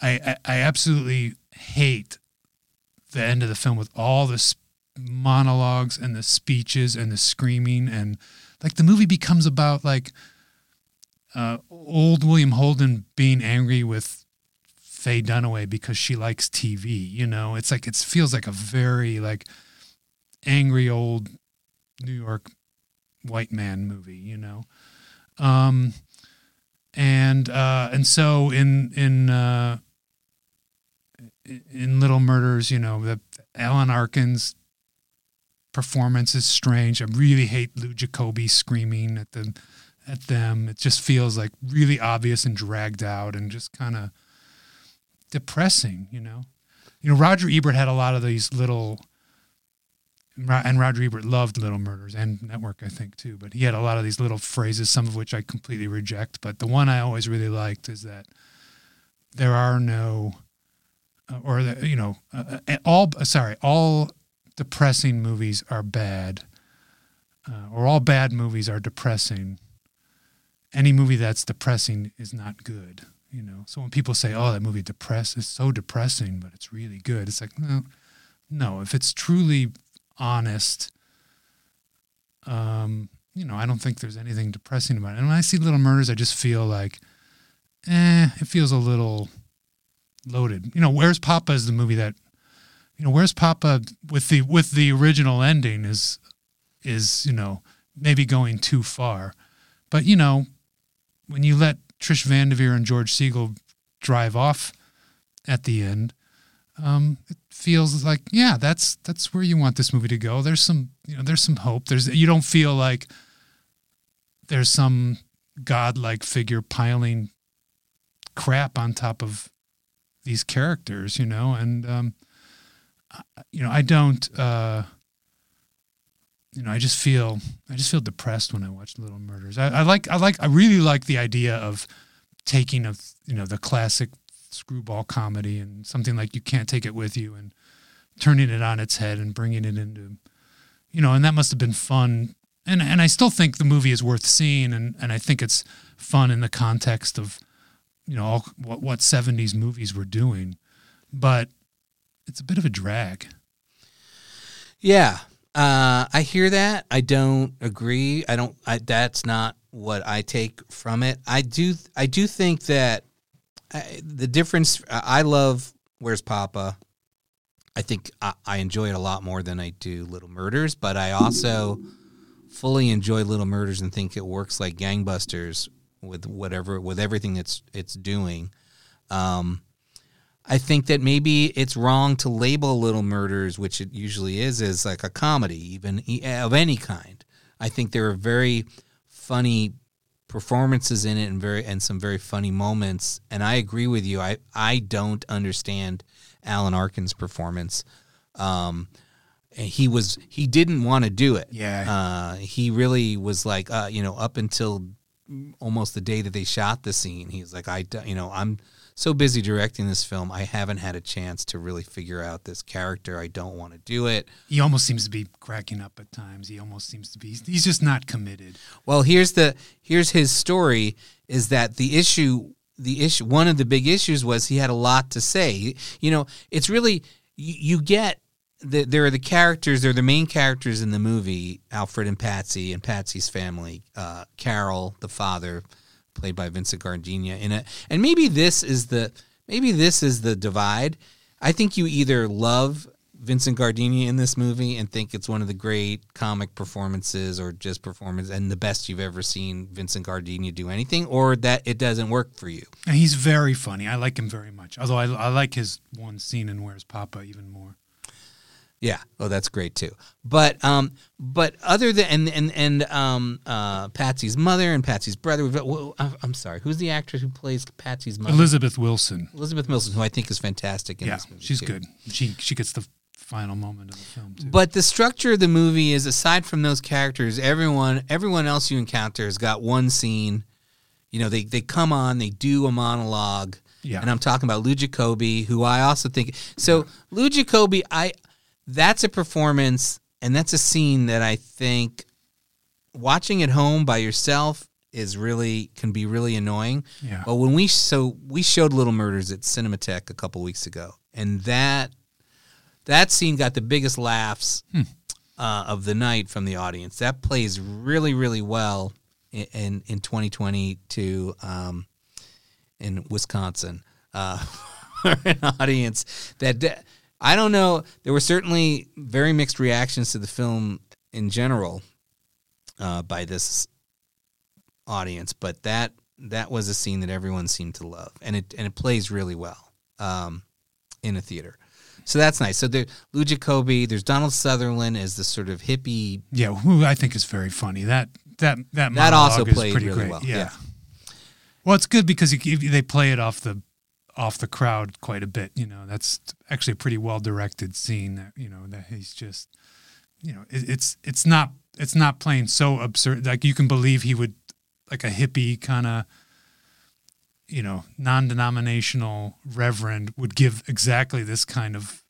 I, I, absolutely hate the end of the film with all the monologues and the speeches and the screaming and like the movie becomes about like uh, old William Holden being angry with Faye Dunaway because she likes TV. You know, it's like it feels like a very like angry old New York white man movie. You know, um, and uh, and so in in uh, in Little Murders, you know, the Alan Arkin's performance is strange. I really hate Lou Jacobi screaming at the at them. It just feels like really obvious and dragged out and just kind of depressing, you know. You know, Roger Ebert had a lot of these little and Roger Ebert loved Little Murders and Network, I think, too. But he had a lot of these little phrases, some of which I completely reject. But the one I always really liked is that there are no, or the, you know, uh, uh, all sorry, all depressing movies are bad, uh, or all bad movies are depressing. Any movie that's depressing is not good. You know, so when people say, "Oh, that movie depressed," is so depressing, but it's really good. It's like, no, no. If it's truly honest, um, you know, I don't think there's anything depressing about it. And when I see Little Murders, I just feel like, eh, it feels a little loaded. You know, Where's Poppa is the movie that, you know, Where's Poppa with the with the original ending is is you know maybe going too far, but you know, when you let Trish Van Devere and George Segal drive off at the end, um, it feels like yeah, that's that's where you want this movie to go. There's some you know there's some hope. There's you don't feel like there's some godlike figure piling crap on top of these characters, you know, and um, you know I don't. Uh, you know, I just feel I just feel depressed when I watch Little Murders. I, I like I like I really like the idea of taking a you know the classic screwball comedy and something like you can't take it with you and turning it on its head and bringing it into you know and that must have been fun and and I still think the movie is worth seeing and and I think it's fun in the context of you know all, what what 70s movies were doing but it's a bit of a drag Yeah, uh, I hear that. I don't agree. I don't. I, that's not what I take from it. I do. I do think that I, the difference. I love Where's Poppa. I think I, I enjoy it a lot more than I do Little Murders, but I also fully enjoy Little Murders and think it works like gangbusters with whatever with everything it's it's doing. Um, I think that maybe it's wrong to label Little Murders, which it usually is, as like a comedy, even of any kind. I think there are very funny performances in it and very and some very funny moments. And I agree with you. I I don't understand Alan Arkin's performance. Um, he was he didn't want to do it. Yeah. Uh, he really was like uh, you know up until almost the day that they shot the scene. He's like I, you know I'm so busy directing this film. I haven't had a chance to really figure out this character. I don't want to do it. he almost seems to be cracking up at times he almost seems to be he's just not committed Well, here's the here's his story is that the issue the issue one of the big issues was he had a lot to say. You know, it's really you, you get the, there are the characters, they're the main characters in the movie, Alfred and Patsy and Patsy's family. Uh, Carol, the father, played by Vincent Gardenia in it. And maybe this is the maybe this is the divide. I think you either love Vincent Gardenia in this movie and think it's one of the great comic performances or just performance and the best you've ever seen Vincent Gardenia do anything, or that it doesn't work for you. He's very funny. I like him very much. Although I, I like his one scene in Where's Poppa even more. Yeah. Oh, that's great too. But um, but other than and and and um, uh, Patsy's mother and Patsy's brother. we've well, I'm sorry. Who's the actress who plays Patsy's mother? Elizabeth Wilson. Elizabeth Wilson, who I think is fantastic in Yeah, this movie. she's too. good. She she gets the final moment of the film too. But the structure of the movie is aside from those characters, everyone everyone else you encounter has got one scene. You know, they they come on, they do a monologue. Yeah. And I'm talking about Lou Jacobi, who I also think so Lou Jacobi, I that's a performance and that's a scene that I think watching at home by yourself is really can be really annoying. Yeah. But when we so we showed Little Murders at Cinematheque a couple weeks ago, and that that scene got the biggest laughs uh, of the night from the audience. That plays really, really well in in, in 2022 um, in Wisconsin uh, for an audience that that- I don't know. There were certainly very mixed reactions to the film in general uh, by this audience, but that that was a scene that everyone seemed to love, and it and it plays really well um, in a theater. So that's nice. So there, Lou Jacobi, there's Donald Sutherland as the sort of hippie. yeah, who I think is very funny. That that that That also played pretty really great. well, Yeah. yeah. Well, it's good because you, they play it off the off the crowd quite a bit. You know, that's actually a pretty well directed scene. That you know that he's just, you know, it, it's it's not it's not playing so absurd. Like you can believe he would like a hippie kind of you know non-denominational reverend would give exactly this kind of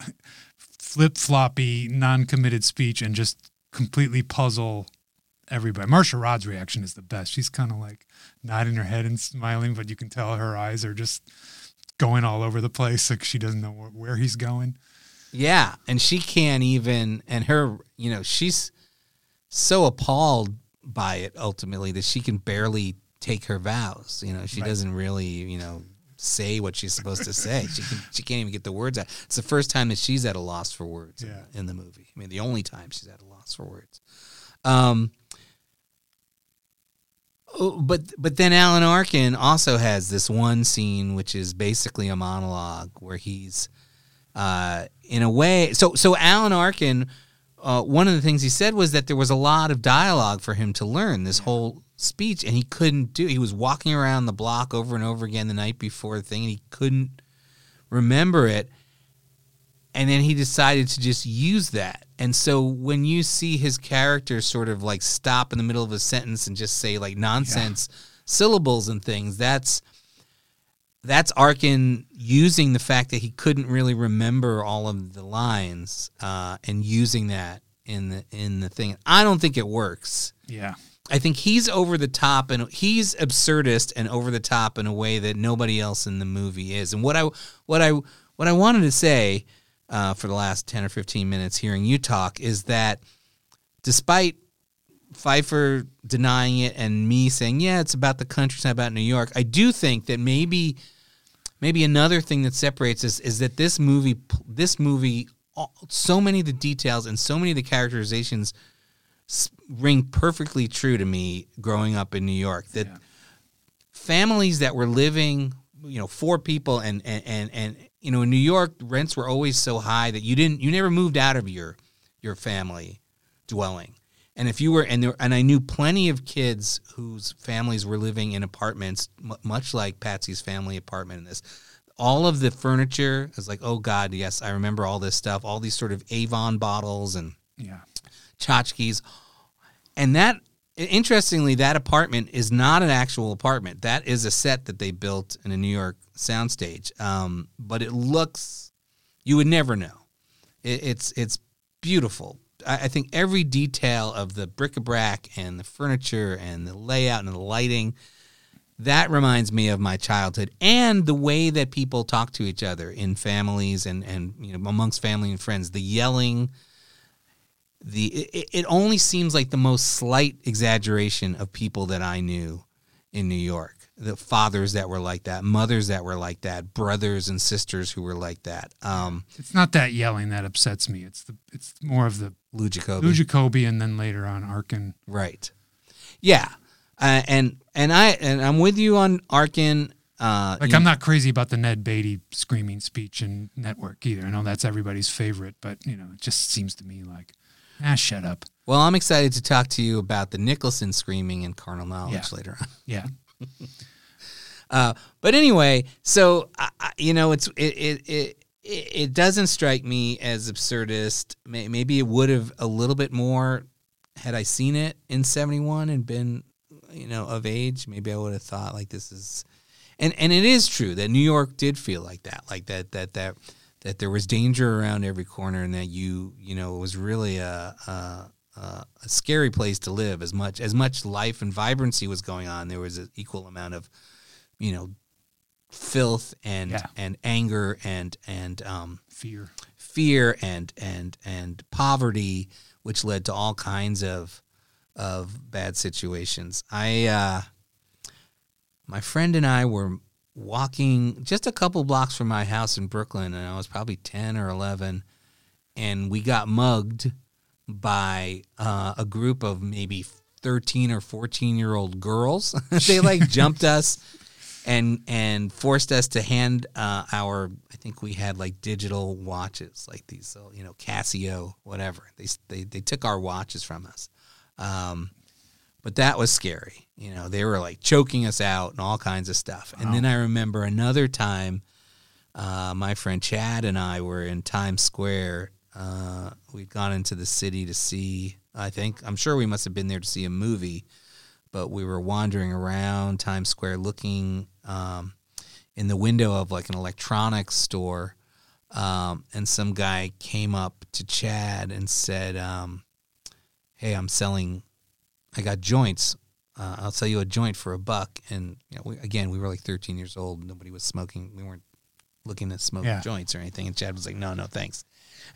flip-floppy non-committed speech and just completely puzzle everybody Marcia Rodd's reaction is the best she's kind of like nodding her head and smiling but you can tell her eyes are just going all over the place like she doesn't know wh- where he's going Yeah, and she can't even, and her, you know, she's so appalled by it ultimately that she can barely take her vows. You know, she Right. doesn't really, you know, say what she's supposed to say. She can, she can't even get the words out. It's the first time that she's at a loss for words in- Yeah. in, the movie. I mean, the only time she's at a loss for words. Um, but but then Alan Arkin also has this one scene which is basically a monologue where he's uh, in a way. So so Alan Arkin, uh, one of the things he said was that there was a lot of dialogue for him to learn this whole speech, and he couldn't do. He was walking around the block over and over again the night before the thing, and he couldn't remember it. And then he decided to just use that. And so when you see his character sort of like stop in the middle of a sentence and just say like nonsense syllables and things, that's that's Arkin using the fact that he couldn't really remember all of the lines uh, and using that in the in the thing. I don't think it works. yeah I think he's over the top and he's absurdist and over the top in a way that nobody else in the movie is. And what I what I what I wanted to say uh, for the last ten or fifteen minutes hearing you talk is that despite Feiffer denying it and me saying, yeah, it's about the country, it's not about New York. I do think that maybe maybe another thing that separates us is that this movie this movie so many of the details and so many of the characterizations ring perfectly true to me growing up in New York that families that were living you know four people and and and, and you know in New York rents were always so high that you didn't you never moved out of your your family dwelling. And if you were and there and I knew plenty of kids whose families were living in apartments m- much like Patsy's family apartment in this. All of the furniture is like oh god yes I remember all this stuff all these sort of Avon bottles and yeah. tchotchkes. And that, interestingly, that apartment is not an actual apartment. That is a set that they built in a New York soundstage. Um, but it looks, you would never know. It, it's it's beautiful. I, I think every detail of the bric-a-brac and the furniture and the layout and the lighting that reminds me of my childhood and the way that people talk to each other in families and and you know amongst family and friends. The yelling, the it, it only seems like the most slight exaggeration of people that I knew in New York. The fathers that were like that, mothers that were like that, brothers and sisters who were like that. Um, It's not that yelling that upsets me. It's the it's more of the Lou Jacobi. Lou Jacobi and then later on Arkin. Right. Yeah. Uh, and and I and I'm with you on Arkin. Uh, Like I'm not crazy about the Ned Beatty screaming speech in Network either. I know that's everybody's favorite, but you know, it just seems to me like, ah, shut up. Well, I'm excited to talk to you about the Nicholson screaming in Carnal Knowledge Yeah. later on. Yeah. Uh, but anyway, so I, I- you know, it's it it. it it it doesn't strike me as absurdist. Maybe it would have a little bit more had I seen it in '71 and been, you know, of age. Maybe I would have thought like this is, and and it is true that New York did feel like that, like that that that that there was danger around every corner, and that you you know it was really a. a uh, a scary place to live. As much as much life and vibrancy was going on, there was an equal amount of, you know, filth and Yeah. and anger and and um, Fear. fear and and and poverty, which led to all kinds of of bad situations. I uh, my friend and I were walking just a couple blocks from my house in Brooklyn, and I was probably ten or eleven, and we got mugged by uh, a group of maybe thirteen or fourteen year old girls. they like jumped us and and forced us to hand uh, our I think we had like digital watches like these uh, you know Casio whatever. They they they took our watches from us. Um, but that was scary you know they were like choking us out and all kinds of stuff and then I remember another time uh, my friend Chad and I were in Times Square uh, we'd gone into the city to see I think I'm sure we must have been there to see a movie but we were wandering around Times Square looking um, in the window of like an electronics store. Um, and some guy came up to Chad and said, um, Hey, I'm selling, I got joints. Uh, I'll sell you a joint for a buck. And you know, we, again, we were like 13 years old. Nobody was smoking. We weren't looking to smoke Yeah. joints or anything. And Chad was like, No, no, thanks.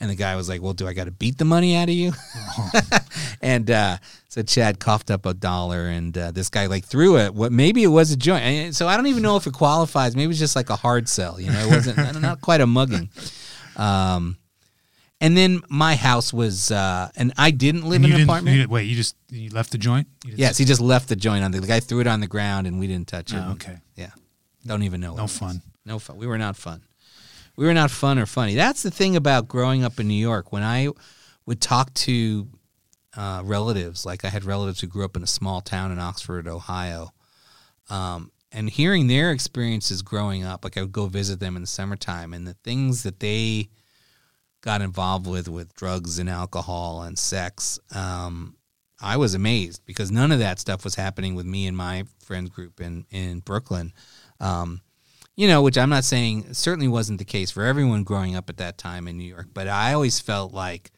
And the guy was like, Well, do I got to beat the money out of you? and uh, so Chad coughed up a dollar, and uh, this guy like threw it. What maybe it was a joint. And so I don't even know if it qualifies. Maybe it's just like a hard sell. You know, it wasn't not quite a mugging. Um, and then my house was, uh, and I didn't live And in you an didn't, apartment. you- wait, you just you left the joint? You didn't- yes, he just left the joint on the, the guy threw it on the ground, and we didn't touch it. Oh, okay. Yeah, don't even know. what No it was. fun. No fun. We were not fun. We were not fun or funny. That's the thing about growing up in New York. When I would talk to uh, relatives, like I had relatives who grew up in a small town in Oxford, Ohio, um, and hearing their experiences growing up, like I would go visit them in the summertime, and the things that they got involved with, with drugs and alcohol and sex, um, I was amazed because none of that stuff was happening with me and my friends group in in Brooklyn. Um, you know, which I'm not saying certainly wasn't the case for everyone growing up at that time in New York, but I always felt like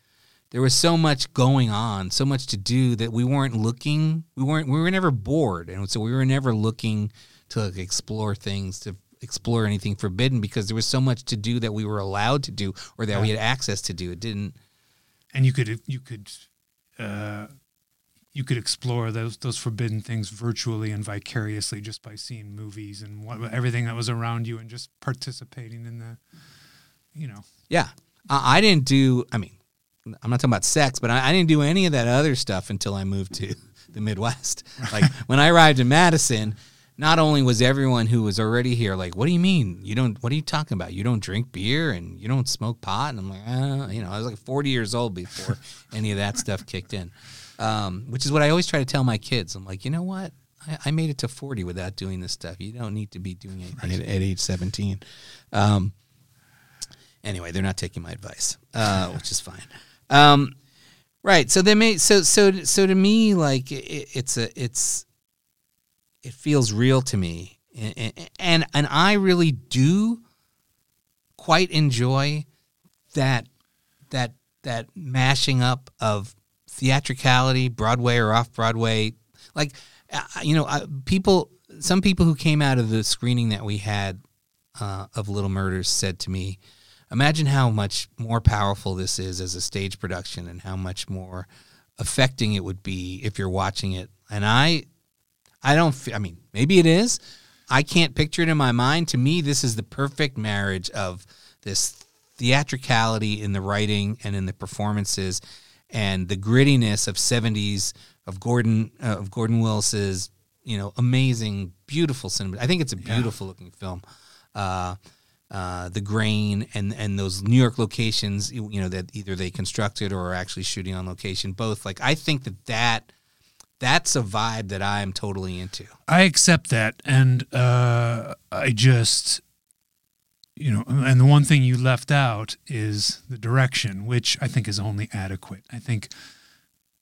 there was so much going on, so much to do that we weren't looking, we weren't, we were never bored, and so we were never looking to like, explore things, to explore anything forbidden because there was so much to do that we were allowed to do or that we had access to do. It didn't. and you could you could uh, you could explore those those forbidden things virtually and vicariously just by seeing movies and what, everything that was around you and just participating in the you know Yeah, I, I didn't do. I mean, I'm not talking about sex, but I, I didn't do any of that other stuff until I moved to the Midwest. Like when I arrived in Madison, not only was everyone who was already here like, "What do you mean you don't? What are you talking about? You don't drink beer and you don't smoke pot?" And I'm like, uh, you know, I was like 40 years old before any of that stuff kicked in, um, which is what I always try to tell my kids. I'm like, you know what? I, I made it to 40 without doing this stuff. You don't need to be doing anything at, at age 17. Um, anyway, they're not taking my advice, uh, which is fine. Um, right. So they may. So so so to me, like it, it's a it's it feels real to me, and and I really do quite enjoy that that that mashing up of theatricality, Broadway or off Broadway. Like uh, you know, uh, people some people who came out of the screening that we had uh, of Little Murders said to me, "Imagine how much more powerful this is as a stage production, and how much more affecting it would be if you're watching it." And I, I don't. I mean, maybe it is. I can't picture it in my mind. To me, this is the perfect marriage of this theatricality in the writing and in the performances, and the grittiness of '70s of Gordon uh, of Gordon Willis's you know amazing, beautiful cinema. I think it's a beautiful looking film. Uh, uh, the grain and and those New York locations, you you know, that either they constructed or are actually shooting on location. Both, like I think that that that's a vibe that I am totally into. I accept that, and uh, I just, you know, and the one thing you left out is the direction, which I think is only adequate. I think,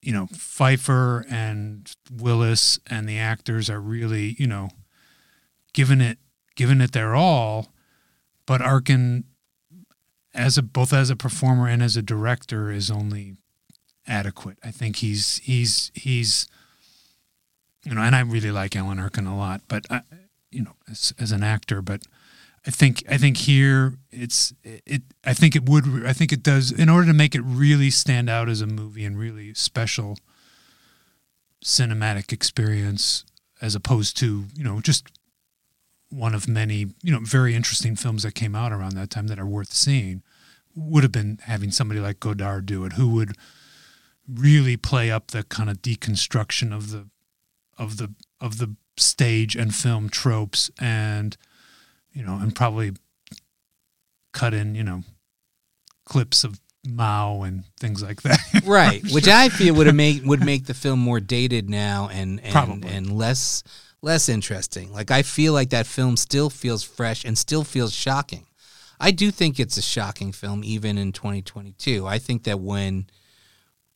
you know, Feiffer and Willis and the actors are really, you know, given it given it their all, but Arkin, as a both as a performer and as a director, is only adequate. I think he's he's he's you know, and I really like Alan Arkin a lot, but I, you know, as, as an actor, but I think I think here it's it. I think it would. I think it does in order to make it really stand out as a movie and really special cinematic experience, as opposed to you know just one of many you know very interesting films that came out around that time that are worth seeing. Would have been having somebody like Godard do it, who would really play up the kind of deconstruction of the of the of the stage and film tropes and you know and probably cut in you know clips of Mao and things like that. Right which i feel would have made would make the film more dated now and and, Probably. and less less interesting. Like i feel like that film still feels fresh and still feels shocking. I do think it's a shocking film even in 2022 i think that when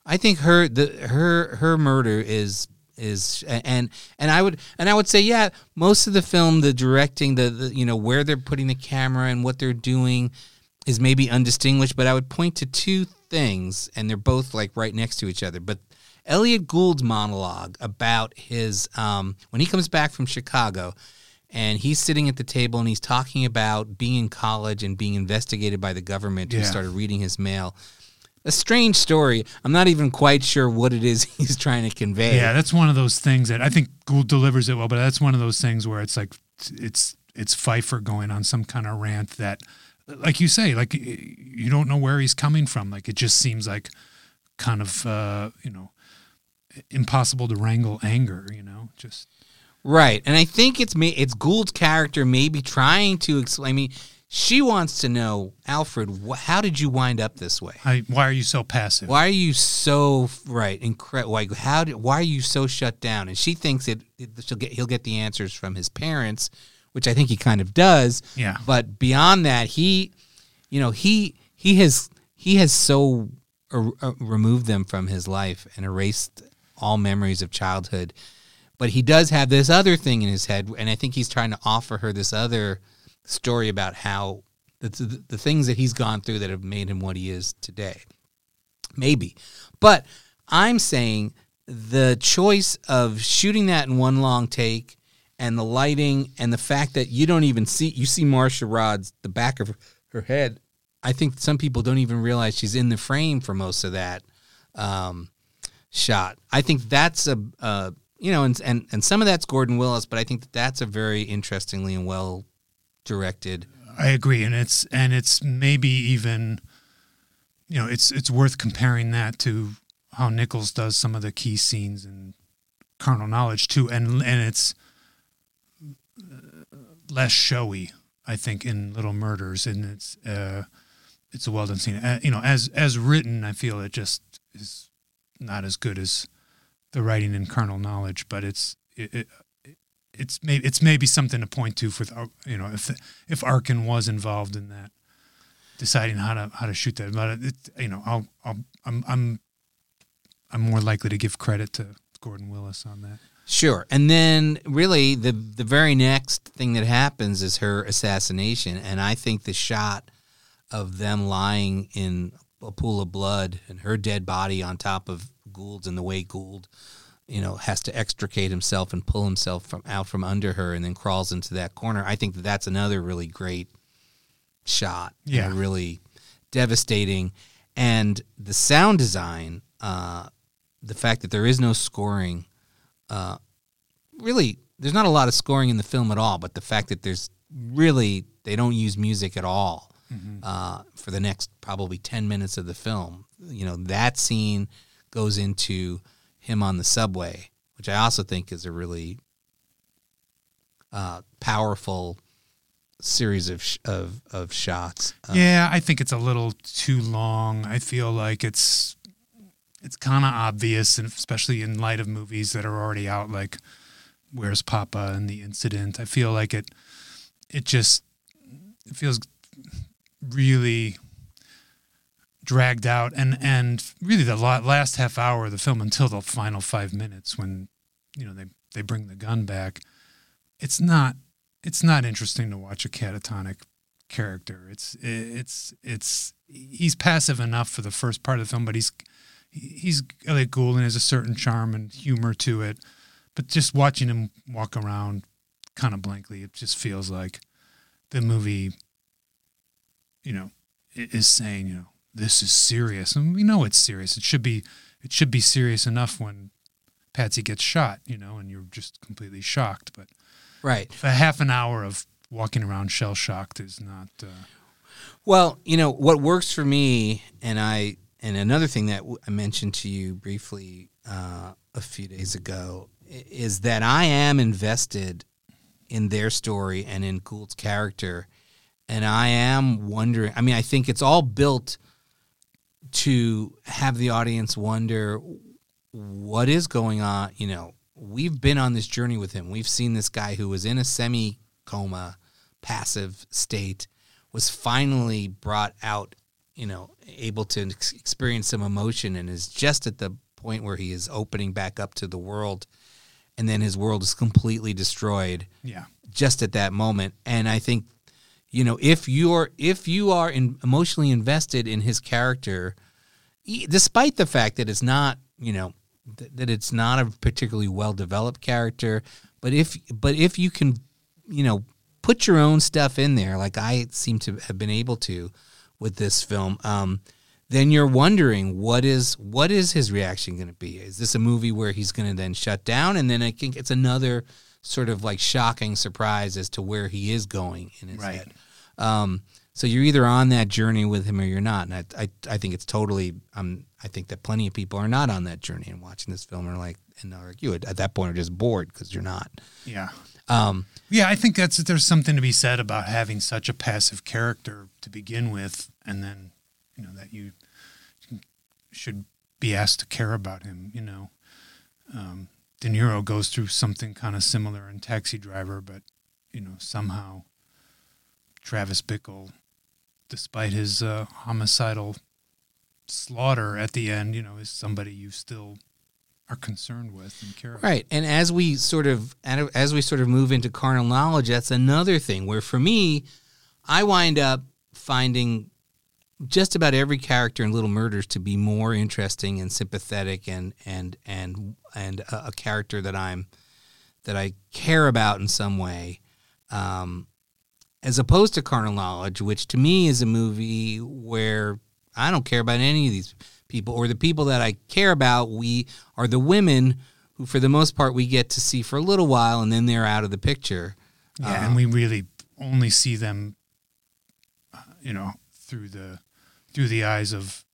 i think her the her her murder is is and and I would and I would say yeah most of the film the directing the, the you know where they're putting the camera and what they're doing is maybe undistinguished but I would point to two things and they're both like right next to each other. But Elliott Gould's monologue about his um, when he comes back from Chicago and he's sitting at the table and he's talking about being in college and being investigated by the government who started reading his mail a strange story I'm not even quite sure what it is he's trying to convey yeah that's one of those things that I think Gould delivers it well but that's one of those things where it's like it's it's Feiffer going on some kind of rant that like you say like you don't know where he's coming from like it just seems like kind of uh you know impossible to wrangle anger you know just Right, and I think it's me. It's Gould's character maybe trying to explain. I mean, she wants to know, Alfred, wh- how did you wind up this way? I, why are you so passive Why are you so right? Incredible. Like, how? Did, why are you so shut down? And she thinks it, it. She'll get. He'll get the answers from his parents, which I think he kind of does. Yeah. But beyond that, he, you know, he he has he has so uh, uh, removed them from his life and erased all memories of childhood. But he does have this other thing in his head, and I think he's trying to offer her this other story about how the, the, the things that he's gone through that have made him what he is today. Maybe. But I'm saying the choice of shooting that in one long take and the lighting and the fact that you don't even see you see Marcia Rodd's the back of her head. I think some people don't even realize she's in the frame for most of that um, shot. I think that's a, a you know, and, and and some of that's Gordon Willis, but I think that that's a very interestingly and well directed. I agree, and it's and it's maybe even, you know, it's it's worth comparing that to how Nichols does some of the key scenes in Carnal Knowledge too, and and it's less showy, I think, in Little Murders, and it's uh, it's a well done scene. Uh, you know, as as written, I feel it just is not as good as the writing in Carnal Knowledge, but it's it, it it's maybe it's maybe something to point to for you know if if Arkin was involved in that, deciding how to how to shoot that. But it, you know, I'll, I'll I'm I'm I'm more likely to give credit to Gordon Willis on that. Sure. And then really the the very next thing that happens is her assassination and I think the shot of them lying in a pool of blood and her dead body on top of Gould's and the way Gould you know, has to extricate himself and pull himself from out from under her, and then crawls into that corner. I think that that's another really great shot. Yeah. really devastating, and the sound design, uh, the fact that there is no scoring, uh, really, there's not a lot of scoring in the film at all. But the fact that there's really they don't use music at all uh, for the next probably 10 minutes of the film. You know, that scene goes into him on the subway, which I also think is a really uh, powerful series of, sh- of, of shots. Uh, Yeah, I think it's a little too long. I feel like it's it's kind of obvious, and especially in light of movies that are already out, like "Where's Poppa" and "The Incident." I feel like it it just it feels really dragged out, and and really the last half hour of the film until the final five minutes when you know they they bring the gun back. It's not it's not interesting to watch a catatonic character. It's it's it's he's passive enough for the first part of the film, but he's he's Elliott Gould and has a certain charm and humor to it. But just watching him walk around kind of blankly, it just feels like the movie, you know, is saying, you know, this is serious, and we know it's serious. It should be it should be serious enough when Patsy gets shot, you know, and you're just completely shocked. But Right. a half an hour of walking around shell shocked is not. Uh, Well, you know what works for me, and I and another thing that I mentioned to you briefly uh, a few days ago is that I am invested in their story and in Gould's character, and I am wondering. I mean, I think it's all built to have the audience wonder what is going on. You know, we've been on this journey with him. We've seen this guy who was in a semi coma, passive state, was finally brought out. You know, able to ex- experience some emotion, and is just at the point where he is opening back up to the world, and then his world is completely destroyed yeah. just at that moment. And I think, you know, if you're if you are in, emotionally invested in his character, despite the fact that it's not, you know, th- that it's not a particularly well developed character, but if but if you can, you know, put your own stuff in there, like I seem to have been able to with this film, um, then you're wondering what is what is his reaction going to be? Is this a movie where he's going to then shut down, and then I think it's another sort of like shocking surprise as to where he is going in his Right. head. Um, so you're either on that journey with him or you're not, and I I, I think it's totally. Um, I think that plenty of people are not on that journey and watching this film are like, and are like you at, at that point are just bored because you're not. Yeah. Um, Yeah, I think that's there's something to be said about having such a passive character to begin with, and then you know that you should be asked to care about him. You know, um, De Niro goes through something kind of similar in Taxi Driver, but you know somehow Travis Bickle, despite his uh, homicidal slaughter at the end, you know, is somebody you still are concerned with and care about. Right, and as we sort of as we sort of move into carnal knowledge, that's another thing where for me, I wind up finding just about every character in Little Murders to be more interesting and sympathetic and and and and a, a character that I'm that I care about in some way, um, as opposed to Carnal Knowledge, which to me is a movie where I don't care about any of these people or the people that I care about. We are the women who, for the most part, we get to see for a little while and then they're out of the picture. Yeah, and we really only see them, uh, you know, through the through the eyes of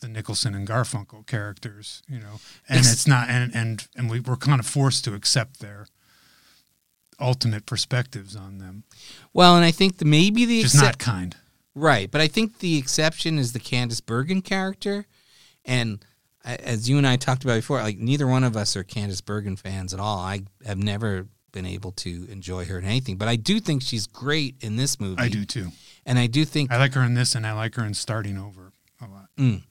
the Nicholson and Garfunkel characters, you know, and it's not, and and and we were kind of forced to accept their ultimate perspectives on them, Well, and I think the, maybe the is not kind. Right, but I think the exception is the Candice Bergen character, and as you and I talked about before, like neither one of us are Candice Bergen fans at all. I have never been able to enjoy her in anything, but I do think she's great in this movie. I do too. And I do think, I like her in this, and I like her in Starting Over a lot. Mm.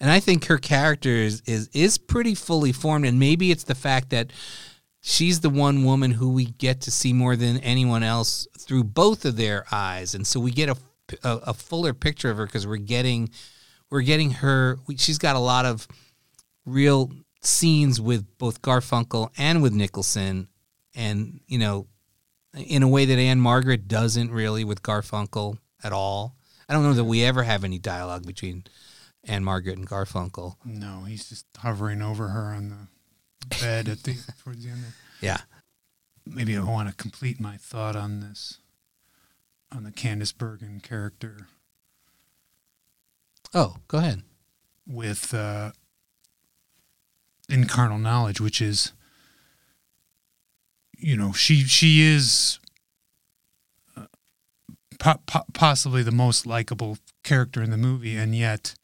and I think her character is, is is pretty fully formed, and maybe it's the fact that she's the one woman who we get to see more than anyone else through both of their eyes, and so we get a a, a fuller picture of her because we're getting we're getting her. We, she's got a lot of real scenes with both Garfunkel and with Nicholson, and you know, in a way that Ann-Margret doesn't really with Garfunkel at all. I don't know that we ever have any dialogue between Ann-Margret and Garfunkel. No, he's just hovering over her on the bed at the towards the end. There. Yeah. Maybe I want to complete my thought on this, on the Candice Bergen character Oh, go ahead. with uh, in carnal knowledge, which is, you know, she she is po- po- possibly the most likable character in the movie, and yet,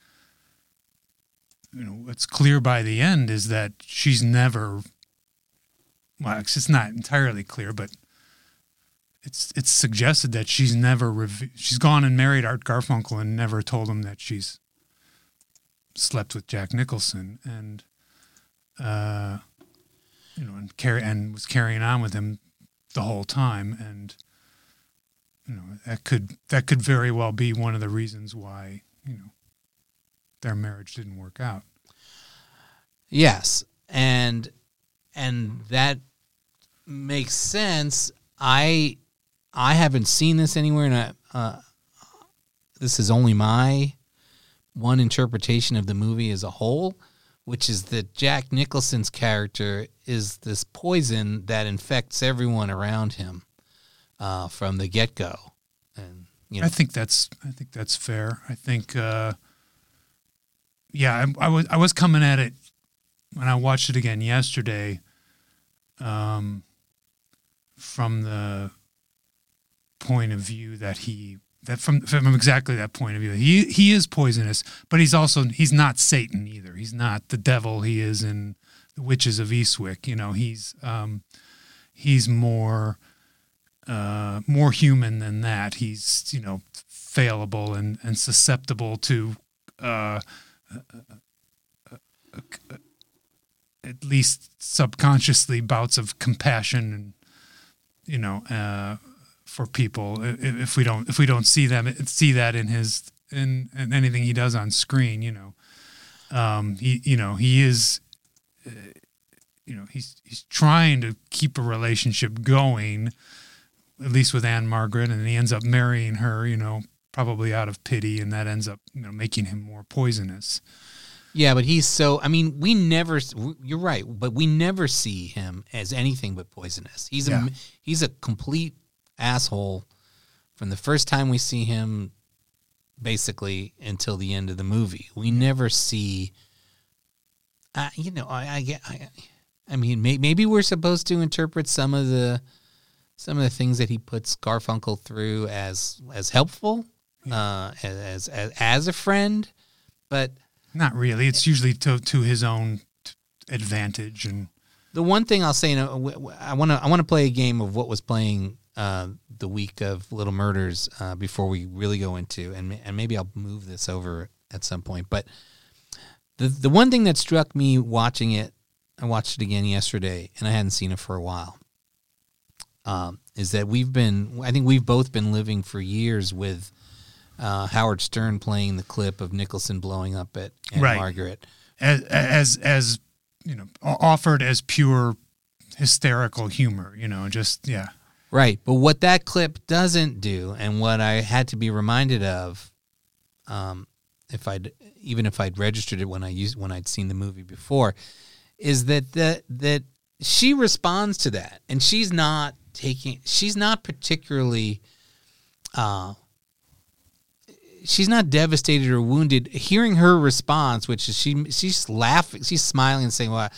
you know, what's clear by the end is that she's never. Well, it's it's not entirely clear, but it's it's suggested that she's never rev- she's gone and married Art Garfunkel and never told him that she's slept with Jack Nicholson and uh you know and carry and was carrying on with him the whole time and you know that could that could very well be one of the reasons why you know their marriage didn't work out. Yes, and and that makes sense. I I haven't seen this anywhere, and I, uh, this is only my one interpretation of the movie as a whole, which is that Jack Nicholson's character is this poison that infects everyone around him uh, from the get go, and you know, I think that's I think that's fair. I think uh, yeah, I, I was I was coming at it when I watched it again yesterday um, from the point of view that he that from from exactly that point of view he he is poisonous, but he's also he's not Satan either. He's not the devil he is in the Witches of Eastwick. You know, he's um, he's more uh, more human than that. He's you know fallible and and susceptible to uh, at least subconsciously bouts of compassion and you know uh, for people if, if we don't if we don't see them see that in his in, in anything he does on screen you know um, he you know he is uh, you know he's he's trying to keep a relationship going at least with Ann-Margret, and he ends up marrying her you know probably out of pity and that ends up you know making him more poisonous Yeah, but he's so. I mean, we never. You're right, but we never see him as anything but poisonous. He's Yeah. a he's a complete asshole from the first time we see him, basically until the end of the movie. We never see. Uh, you know, I, I get. I, I mean, may, maybe we're supposed to interpret some of the some of the things that he puts Garfunkel through as as helpful, uh, as, as as a friend, but. Not really. It's usually to to his own t- advantage and The one thing I'll say, you know, w- w- I want to I want to play a game of what was playing uh, the week of Little Murders uh, before we really go into, and and maybe I'll move this over at some point. But the the one thing that struck me watching it, I watched it again yesterday, and I hadn't seen it for a while. Um, is that we've been? I think we've both been living for years with uh, Howard Stern playing the clip of Nicholson blowing up at, at Right. Margaret. as as as you know offered as pure hysterical humor. You know, just yeah. Right. But what that clip doesn't do, and what I had to be reminded of, um, if I'd even if I'd registered it when I used when I'd seen the movie before, is that that that she responds to that, and she's not taking, she's not particularly, uh, she's not devastated or wounded. Hearing her response, which is she she's laughing, she's smiling and saying, "Well."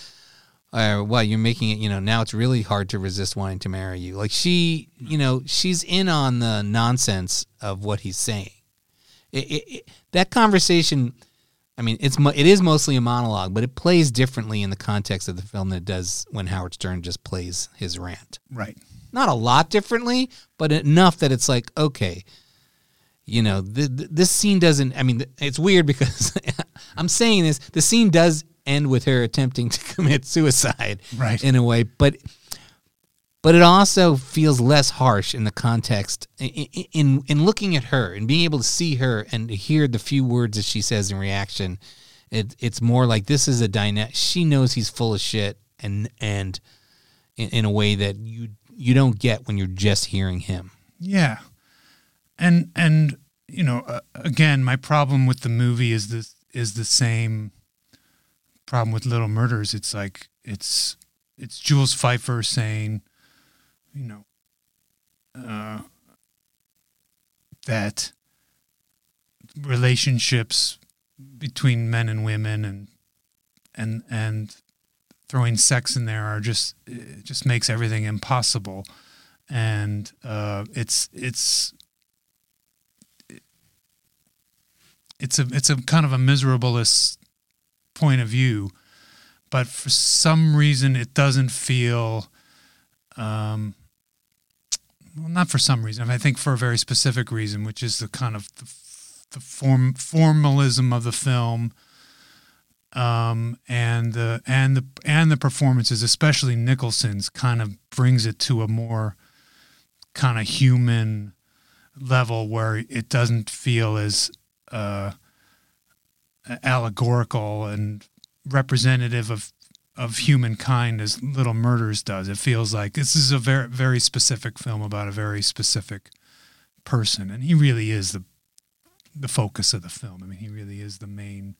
uh, well, you're making it, you know, now it's really hard to resist wanting to marry you. Like she, you know, she's in on the nonsense of what he's saying. It, it, it, that conversation, I mean, it's it is mostly a monologue, but it plays differently in the context of the film than it does when Howard Stern just plays his rant. Right. Not a lot differently, but enough that it's like, okay, you know, th- th- this scene doesn't. I mean, it's weird because I'm saying this. The scene does end with her attempting to commit suicide, Right. In a way, but but it also feels less harsh in the context in, in in looking at her and being able to see her and to hear the few words that she says in reaction. It it's more like this is a dynamic. She knows he's full of shit, and and in, in a way that you you don't get when you're just hearing him. Yeah, and and you know, uh, again, my problem with the movie is this is the same problem with Little Murders. It's like it's it's Jules Feiffer saying, you know, uh, that relationships between men and women and and and throwing sex in there are just just makes everything impossible and uh, it's it's it's a it's a kind of a miserabilist point of view but for some reason it doesn't feel um, well, not for some reason. I think for a very specific reason, which is the kind of the, the form formalism of the film, um, and the and the and the performances, especially Nicholson's, kind of brings it to a more kind of human level where it doesn't feel as uh, allegorical and representative of of humankind as Little Murders does. It feels like this is a very very specific film about a very specific person, and he really is the the focus of the film. I mean, he really is the main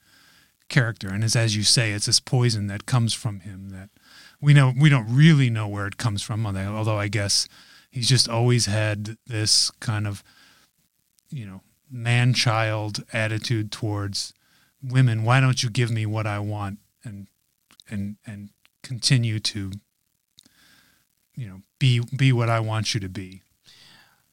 character, and as as you say, it's this poison that comes from him that we know we don't really know where it comes from. Although I guess he's just always had this kind of you know man child attitude towards women. Why don't you give me what I want? And and and continue to you know be be what I want you to be.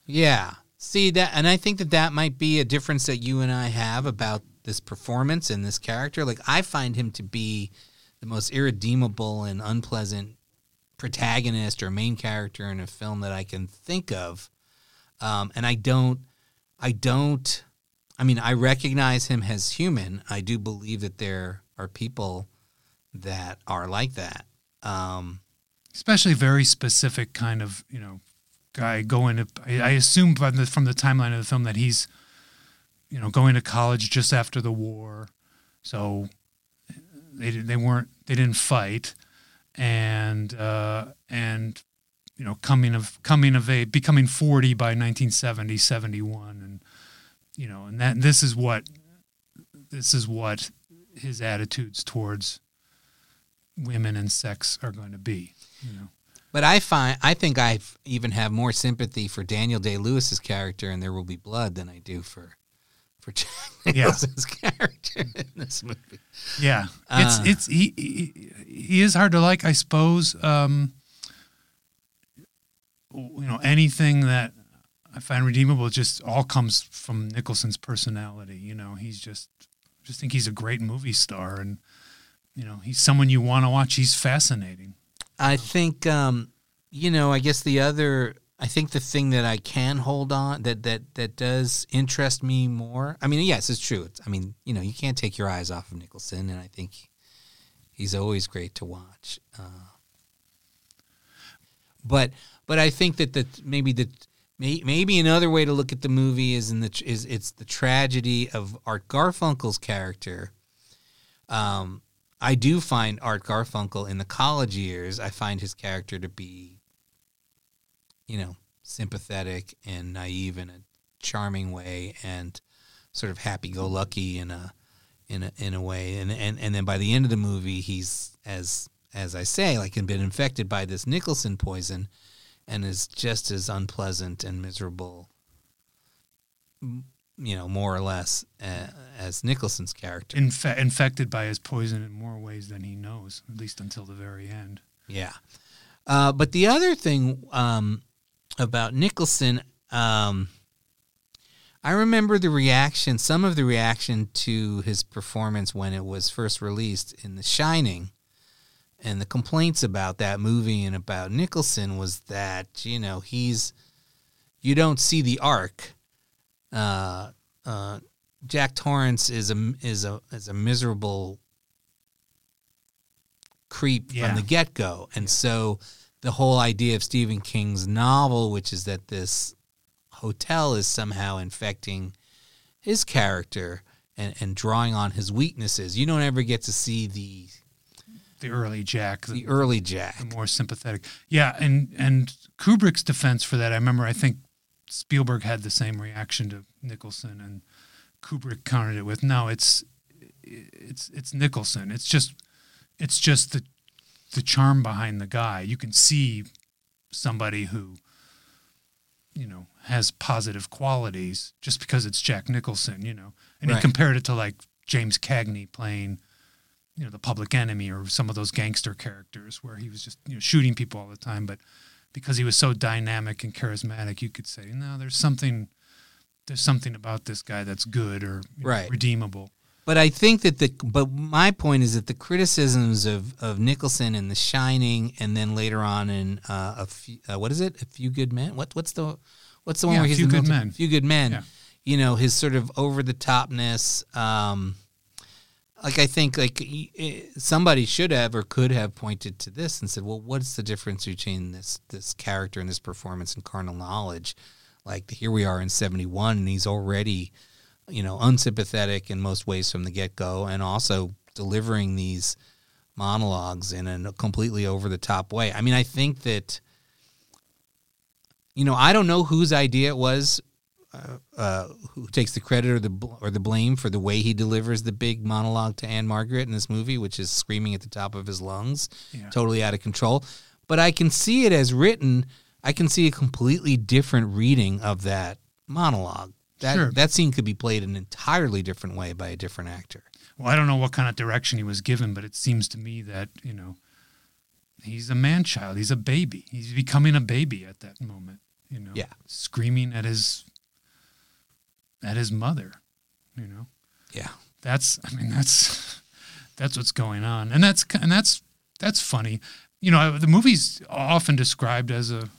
Yeah. See that and I think that that might be a difference that you and I have about this performance and this character. Like I find him to be the most irredeemable and unpleasant protagonist or main character in a film that I can think of. Um, and I don't I don't I mean I recognize him as human. I do believe that there are people that are like that. Um, Especially very specific kind of you know guy going to. I, assume from the, from the timeline of the film that he's you know going to college just after the war, so they they weren't they didn't fight, and uh, and you know coming of coming of age becoming 40 by 1970 71 and you know and that this is what this is what his attitudes towards women and sex are going to be. You know. But I find I think I even have more sympathy for Daniel Day Lewis's character in There Will Be Blood than I do for for Jack Nicholson's yeah. character in this movie. Yeah, uh, it's it's he, he, he is hard to like, I suppose. Um, you know, anything that I find redeemable just all comes from Nicholson's personality. You know, he's just just think he's a great movie star and you know, he's someone you want to watch. He's fascinating. I think, um, you know, I guess the other, I think the thing that I can hold on that that that does interest me more. I mean, yes, it's true. It's, I mean, you know, you can't take your eyes off of Nicholson, and I think he's always great to watch. Uh, but but I think that that maybe the maybe another way to look at the movie is in the is it's the tragedy of Art Garfunkel's character. Um, I do find Art Garfunkel in the college years, I find his character to be, you know, sympathetic and naive in a charming way and sort of happy go lucky in a in a in a way. And, and and then by the end of the movie he's as as I say, like been infected by this Nicholson poison and is just as unpleasant and miserable you know, more or less uh, as Nicholson's character. Infe- infected by his poison in more ways than he knows, at least until the very end. Yeah. Uh, but the other thing um, about Nicholson, um, I remember the reaction, some of the reaction to his performance when it was first released in The Shining. And the complaints about that movie and about Nicholson was that, you know, he's, you don't see the arc uh, uh, Jack Torrance is a is a is a miserable creep yeah. from the get go, and yeah. so the whole idea of Stephen King's novel, which is that this hotel is somehow infecting his character, and, and drawing on his weaknesses. You don't ever get to see the the early Jack, the early Jack, the more sympathetic. Yeah, and and Kubrick's defense for that, I remember. I think Spielberg had the same reaction to Nicholson, and Kubrick countered it with, "No, it's it's it's Nicholson. It's just it's just the the charm behind the guy. You can see somebody who you know has positive qualities just because it's Jack Nicholson, you know." And Right. he compared it to like James Cagney playing you know the public enemy or some of those gangster characters where he was just you know shooting people all the time but because he was so dynamic and charismatic you could say no there's something there's something about this guy that's good or you know, Right. redeemable But I think that the but my point is that the criticisms of, of Nicholson in The Shining, and then later on in uh, a few, uh, what is it? A Few Good Men. What what's the what's the one Yeah, where A Few Good military- Men. Few Good Men. Yeah. You know his sort of over the topness. Um, like I think like somebody should have or could have pointed to this and said, well, what's the difference between this this character and this performance and Carnal Knowledge? Like here we are in seventy one, and he's already you know, unsympathetic in most ways from the get go, and also delivering these monologues in a completely over the top way. I mean, I think that, you know, I don't know whose idea it was, uh, uh, who takes the credit or the bl- or the blame for the way he delivers the big monologue to Ann-Margret in this movie, which is screaming at the top of his lungs, Yeah. totally out of control. But I can see it as written. I can see a completely different reading of that monologue. That Sure. that scene could be played an entirely different way by a different actor. well i don't know what kind of direction he was given but it seems to me that you know he's a man child he's a baby he's becoming a baby at that moment you know Yeah. screaming at his at his mother you know Yeah. that's i mean that's that's what's going on and that's and that's that's funny you know the movie's often described as a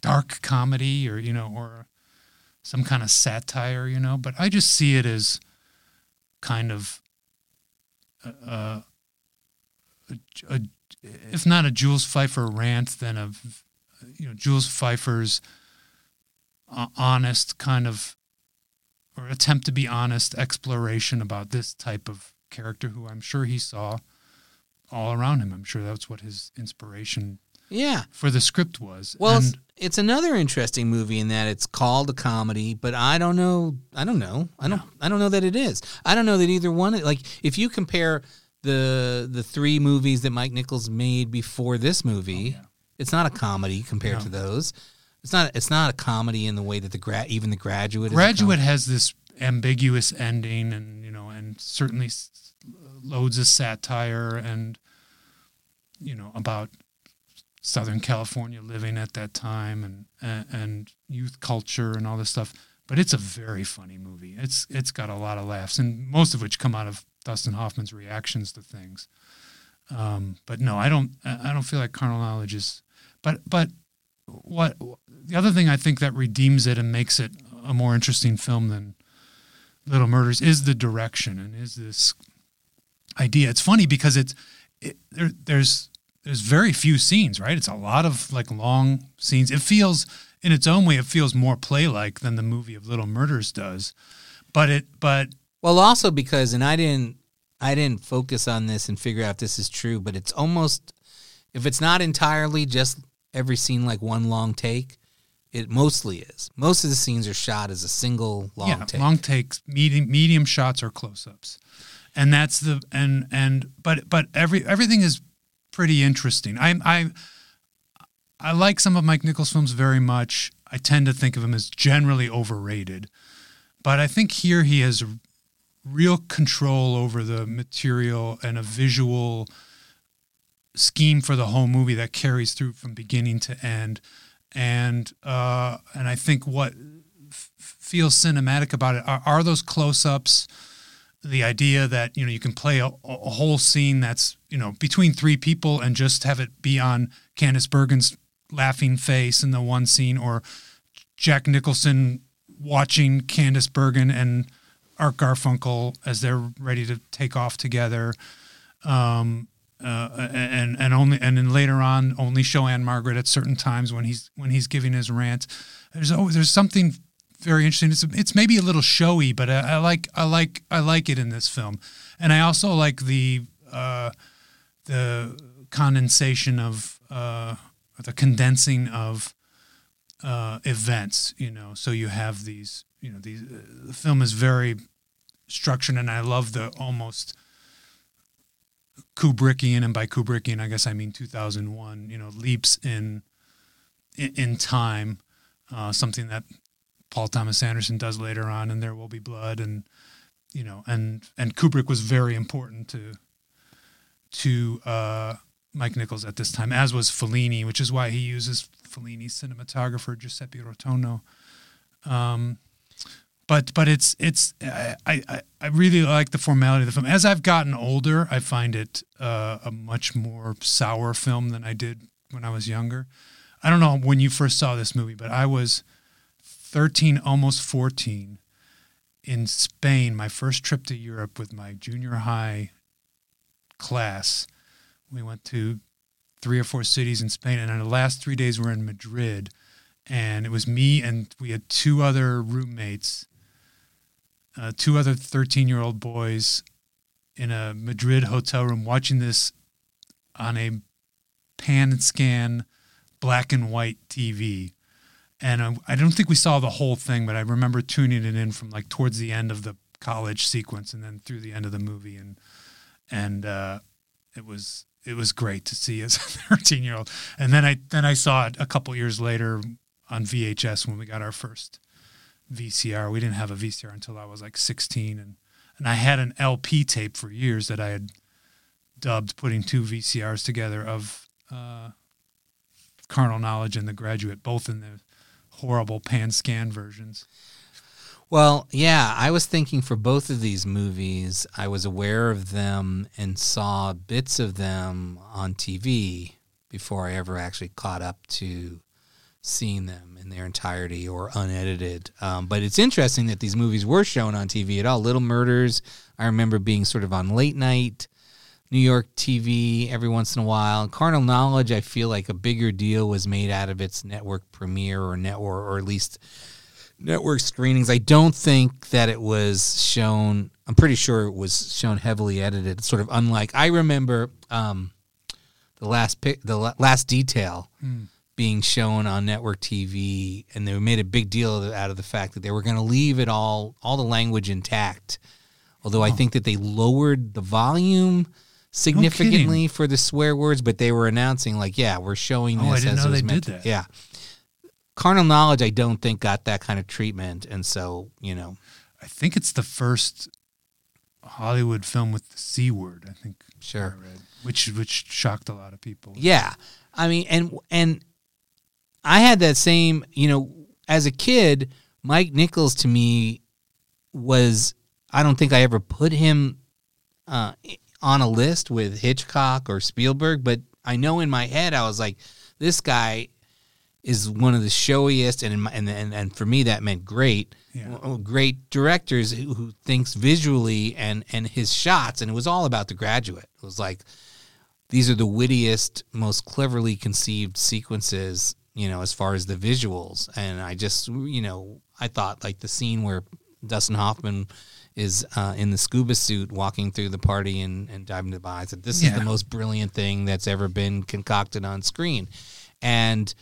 dark comedy or you know or some kind of satire you know but i just see it as kind of uh, a, a, if not a Jules Feiffer rant then a you know Jules Feiffer's uh, honest kind of or attempt to be honest exploration about this type of character who I'm sure he saw all around him. I'm sure that's what his inspiration Yeah. for the script was. Well, it's, and it's another interesting movie in that it's called a comedy, but I don't know. I don't know. I don't. I don't know that it is. I don't know that either one. Like, if you compare the the three movies that Mike Nichols made before this movie, oh, it's not a comedy compared Oh, No. to those. It's not. It's not a comedy in the way that the gra- even the graduate. Graduate has this ambiguous ending, and you know, and certainly loads of satire, and you know about Southern California living at that time, and and, and youth culture, and all this stuff. But it's a very funny movie. It's it's got a lot of laughs, and most of which come out of Dustin Hoffman's reactions to things. Um, but no, I don't. I don't feel like Carnal Knowledge is. But but what the other thing I think that redeems it and makes it a more interesting film than Little Murders is the direction and is this idea. It's funny because it's it, there, there's there's very few scenes, right? It's a lot of like long scenes. It feels in its own way, it feels more play-like than the movie of Little Murders does. But it but Well, also because, and I didn't, I didn't focus on this and figure out if this is true, but it's almost, if it's not entirely just every scene like one long take, it mostly is. Most of the scenes are shot as a single long yeah, take. long takes, medium medium shots or close-ups, and that's the and and but but every everything is pretty interesting. I I I like some of Mike Nichols' films very much. I tend to think of him as generally overrated, but I think here he has real control over the material and a visual scheme for the whole movie that carries through from beginning to end. And uh, and I think what f- feels cinematic about it are, are those close-ups the idea that you know you can play a, a whole scene that's you know between three people and just have it be on Candice Bergen's laughing face in the one scene or Jack Nicholson watching Candice Bergen and Art Garfunkel as they're ready to take off together um, uh, and and only and then later on only show Ann-Margret at certain times when he's when he's giving his rant. There's always there's something very interesting. It's it's maybe a little showy, but I, I like I like I like it in this film, and I also like the uh, the condensation of uh, the condensing of uh, events. You know, so you have these. You know, these. Uh, the film is very structured, and I love the almost Kubrickian, and by Kubrickian, I guess I mean 2001. You know, leaps in in, in time, uh, something that Paul Thomas Anderson does later on, and There Will Be Blood, and you know, and and Kubrick was very important to to uh, Mike Nichols at this time, as was Fellini, which is why he uses Fellini's cinematographer Giuseppe Rotunno. Um, but but it's it's I, I I really like the formality of the film. As I've gotten older, I find it uh, a much more sour film than I did when I was younger. I don't know when you first saw this movie, but I was 13, almost 14, in Spain, my first trip to Europe with my junior high class. We went to three or four cities in Spain, and on the last three days, we're in Madrid. And it was me, and we had two other roommates, uh, two other 13 year old boys in a Madrid hotel room watching this on a pan and scan black and white TV. And um, I don't think we saw the whole thing, but I remember tuning it in from like towards the end of the college sequence and then through the end of the movie. And, and, uh, it was, it was great to see as a 13 year old. And then I, then I saw it a couple years later on VHS when we got our first VCR. We didn't have a VCR until I was like 16. And, and I had an LP tape for years that I had dubbed putting two VCRs together of, uh, carnal knowledge and the graduate, both in the horrible pan scan versions. Well, yeah, I was thinking for both of these movies, I was aware of them and saw bits of them on TV before I ever actually caught up to seeing them in their entirety or unedited. Um, but it's interesting that these movies were shown on TV at all. Little Murders, I remember being sort of on late night New York TV every once in a while. Carnal Knowledge, I feel like a bigger deal was made out of its network premiere or network, or at least network screenings. I don't think that it was shown. I'm pretty sure it was shown heavily edited. Sort of unlike I remember um, the last pic, the last detail. Mm. Being shown on network TV, and they made a big deal out of the fact that they were going to leave it all, all the language intact. Although oh. I think that they lowered the volume significantly no for the swear words, but they were announcing like, yeah, we're showing oh, this as it was meant to. Yeah. Carnal knowledge, I don't think got that kind of treatment, and so you know, I think it's the first Hollywood film with the c word. I think sure, I read, which which shocked a lot of people. Yeah, I mean, and and I had that same, you know, as a kid, Mike Nichols to me was I don't think I ever put him uh, on a list with Hitchcock or Spielberg, but I know in my head I was like, this guy is one of the showiest, and my, and, and and for me that meant great, yeah. great directors who, who, thinks visually and and his shots, and it was all about The Graduate. It was like these are the wittiest, most cleverly conceived sequences, you know, as far as the visuals, and I just you know I thought like the scene where Dustin Hoffman is uh, in the scuba suit walking through the party and, and diving to the bar. I said, this yeah. is the most brilliant thing that's ever been concocted on screen. And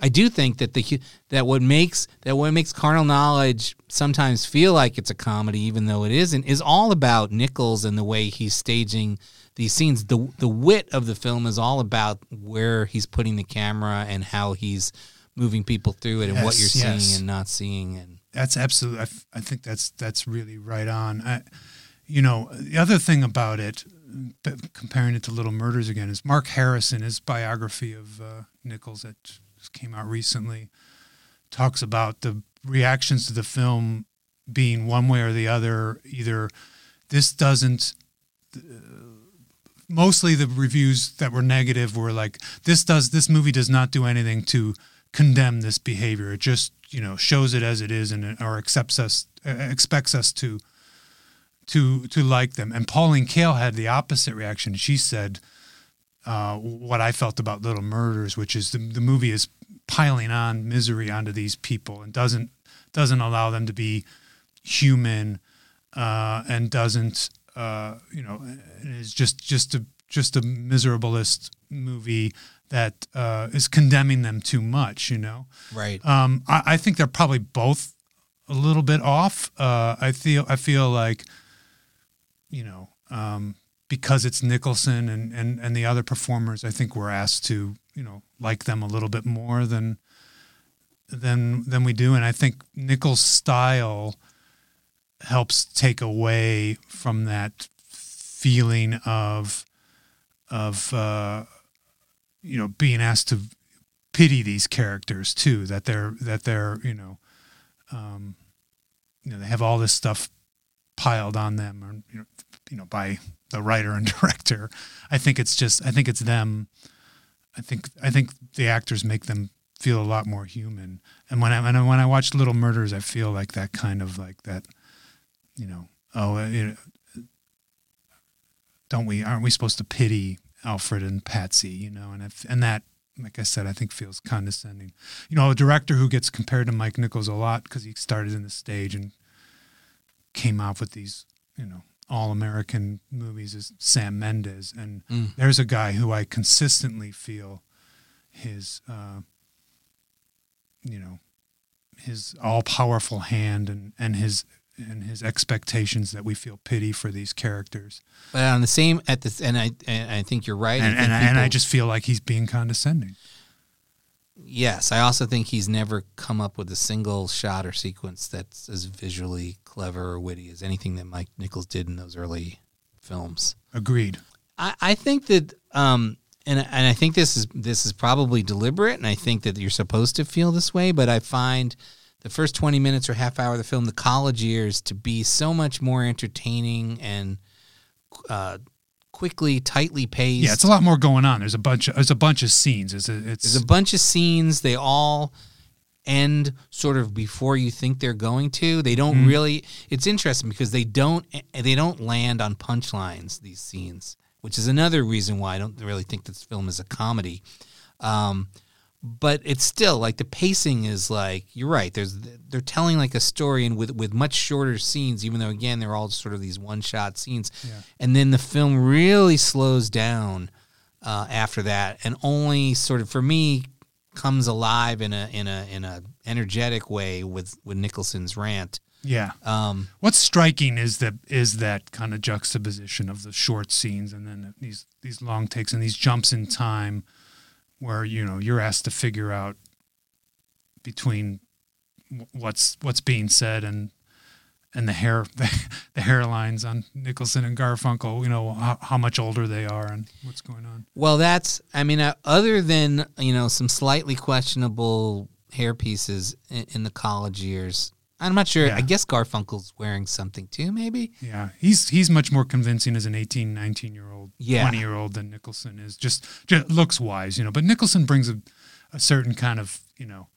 I do think that the that what makes that what makes carnal knowledge sometimes feel like it's a comedy, even though it isn't, is all about Nichols and the way he's staging these scenes. The the wit of the film is all about where he's putting the camera and how he's moving people through it and what you're yes. seeing and not seeing and that's absolutely. I, f- I think that's that's really right on. I, you know, the other thing about it, comparing it to Little Murders again, is Mark Harrison, his biography of uh, Nichols that came out recently, talks about the reactions to the film being one way or the other. Either this doesn't. Uh, mostly the reviews that were negative were like this does this movie does not do anything to condemn this behavior. It just you know shows it as it is and or accepts us uh, expects us to to to like them. And Pauline Kael had the opposite reaction. She said uh, what I felt about Little Murders, which is the the movie is piling on misery onto these people and doesn't doesn't allow them to be human uh, and doesn't uh, you know is just just a just a miserabilist movie that uh, is condemning them too much. You know, Right. um, I, I think they're probably both a little bit off. Uh, I feel I feel like you know um, because it's Nicholson and, and and the other performers, I think we're asked to you know like them a little bit more than than than we do, and I think Nichols' style helps take away from that feeling of of uh, you know being asked to pity these characters too that they're that they're you know um, you know they have all this stuff piled on them or you know you know by the writer and director. I think it's just i think it's them. I think i think the actors make them feel a lot more human. And when i when i, when I watch little murders i feel like that kind of like that you know oh know, don't we aren't we supposed to pity alfred and patsy you know and if, and that like i said i think feels condescending you know a director who gets compared to mike nichols a lot because he started in the stage and came out with these you know all american movies is sam mendes and Mm. there's a guy who i consistently feel his uh, you know his all-powerful hand and and his and his expectations that we feel pity for these characters But on the same at this, and I and I think you're right. and, I and, I, and I just feel like he's being condescending yes, I also think he's never come up with a single shot or sequence that's as visually clever or witty as anything that Mike Nichols did in those early films. agreed I, I think that, um, and and I think this is this is probably deliberate, and I think that you're supposed to feel this way. But I find the first 20 minutes or half hour of the film, the college years, to be so much more entertaining and uh, quickly, tightly paced. yeah it's a lot more going on there's a bunch of there's a bunch of scenes it's a, it's There's a bunch of scenes. They all end sort of before you think they're going to. They don't Mm-hmm. really. It's interesting because they don't. They don't land on punchlines. These scenes, which is another reason why I don't really think this film is a comedy. Um, but it's still like the pacing is like you're right. There's they're telling like a story and with with much shorter scenes, even though again they're all sort of these one shot scenes. And then the film really slows down uh, after that, and only sort of for me comes alive in a in a in a energetic way with with Nicholson's rant. yeah Um, What's striking is that is that kind of juxtaposition of the short scenes and then these these long takes and these jumps in time, where you know you're asked to figure out between what's what's being said and and the hair the, hairlines on Nicholson and Garfunkel. You know how, how much older they are and what's going on. Well, that's I mean, uh, other than you know some slightly questionable hair pieces in, in the college years, I'm not sure. Yeah. I guess Garfunkel's wearing something too, maybe. Yeah, he's he's much more convincing as an 18, 19 year old, Yeah. 20 year old than Nicholson is. Just, just looks wise, you know. But Nicholson brings a, a certain kind of you know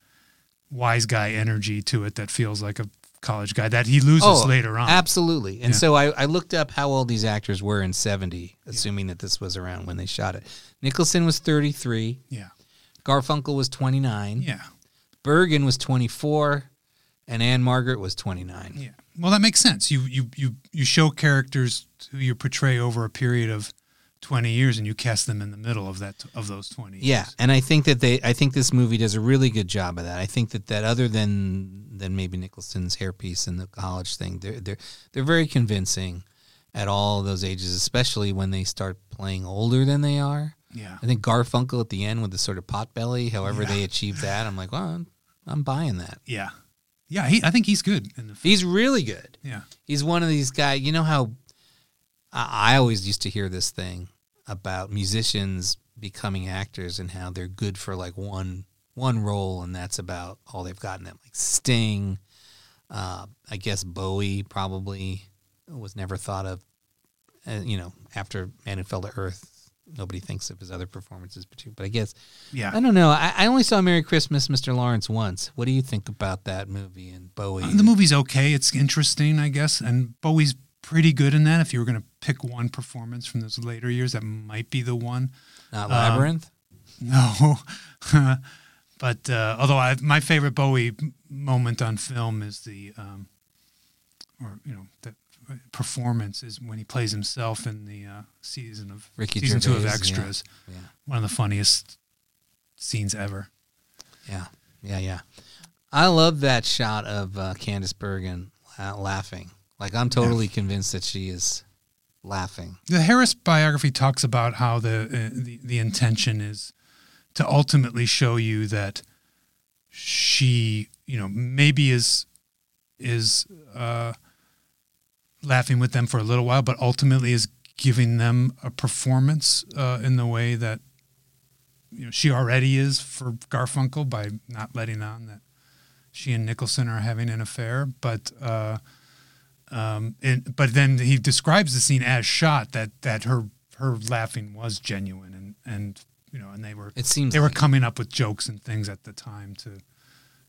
wise guy energy to it that feels like a college guy that he loses oh, later on. Oh, Absolutely. And Yeah. so I, I looked up how old these actors were in 70, assuming that this was around when they shot it. Nicholson was 33, Yeah, Garfunkel was 29, yeah, Bergen was 24, and Ann-Margret was 29. yeah. Well, that makes sense. You you you you show characters who you portray over a period of twenty years, and you cast them in the middle of that of those twenty. Yeah, and I think that they, I think this movie does a really good job of that. I think that that other than than maybe Nicholson's hairpiece and the college thing, they're they're they're very convincing at all those ages, especially when they start playing older than they are. yeah. I think Garfunkel at the end with the sort of pot belly, however Yeah. they achieve that, I'm like, well, I'm, I'm buying that. Yeah, yeah. He, I think he's good in the. He's really good. Yeah, He's one of these guys. You know how I, I always used to hear this thing about musicians becoming actors and how they're good for like one one role, and that's about all they've gotten. Them like Sting, uh, I guess Bowie probably was never thought of. Uh, you know, after Man Who Fell to Earth, nobody thinks of his other performances, but but I guess yeah. I don't know. I, I only saw Merry Christmas, Mr. Lawrence once. What do you think about that movie and Bowie? Uh, The movie's okay. It's interesting, I guess, and Bowie's pretty good in that. If you were going to pick one performance from those later years, that might be the one. Not uh, Labyrinth. No, But uh, although I, my favorite Bowie moment on film is the, um, or you know, the performance is when he plays himself in the uh, season of Ricky season two of Gervais, yeah. Extras. Yeah. One of the funniest scenes ever. Yeah, yeah, yeah. I love that shot of uh, Candice Bergen la- laughing. Like I'm totally convinced that she is laughing. The Harris biography talks about how the uh, the, the intention is to ultimately show you that she, you know, maybe is is uh, laughing with them for a little while, but ultimately is giving them a performance uh, in the way that you know she already is for Garfunkel by not letting on that she and Nicholson are having an affair, but. Uh, um, and, but then he describes the scene as shot that that her her laughing was genuine and and you know and they were It seems they were coming up with jokes and things at the time to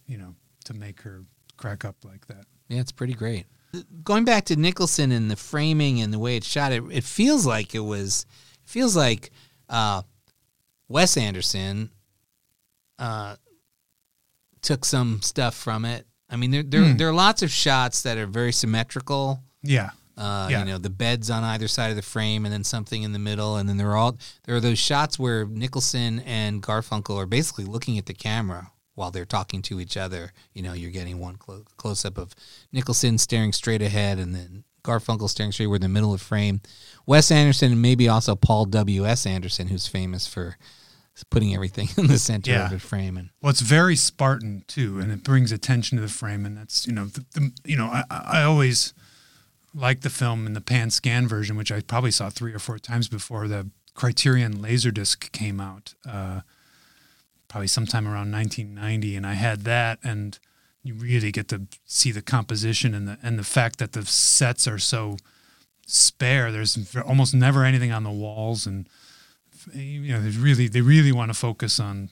you know to make her crack up like that. Yeah, it's pretty great. Going back to Nicholson and the framing and the way it's shot, it, it feels like it was, it feels like uh, Wes Anderson uh, took some stuff from it. I mean, there there, Hmm. there are lots of shots that are very symmetrical. Yeah. Uh, Yeah. You know, the beds on either side of the frame, and then something in the middle, and then there are all there are those shots where Nicholson and Garfunkel are basically looking at the camera while they're talking to each other. You know, you're getting one clo- close up of Nicholson staring straight ahead, and then Garfunkel staring straight. We're in the middle of the frame. Wes Anderson, and maybe also Paul W. S. Anderson, who's famous for putting everything in the center Yeah. of the frame, and Well, it's very Spartan too, and it brings attention to the frame, and that's you know the, the you know I, I always like the film in the pan scan version, which I probably saw three or four times before the Criterion Laserdisc came out, uh, probably sometime around 1990, and I had that, and you really get to see the composition and the and the fact that the sets are so spare. There's almost never anything on the walls, and you know they really they really want to focus on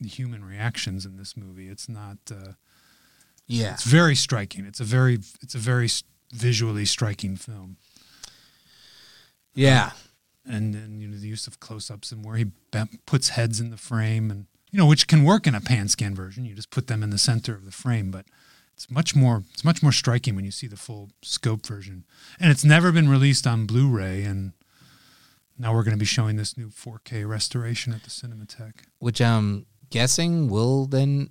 the human reactions in this movie. It's not. Uh, yeah, it's very striking. It's a very it's a very visually striking film. yeah, And then you know the use of close-ups and where he puts heads in the frame, and you know which can work in a pan scan version. You just put them in the center of the frame, but it's much more it's much more striking when you see the full scope version. And it's never been released on Blu-ray, and now we're going to be showing this new 4K restoration at the Cinematheque. which I'm guessing will then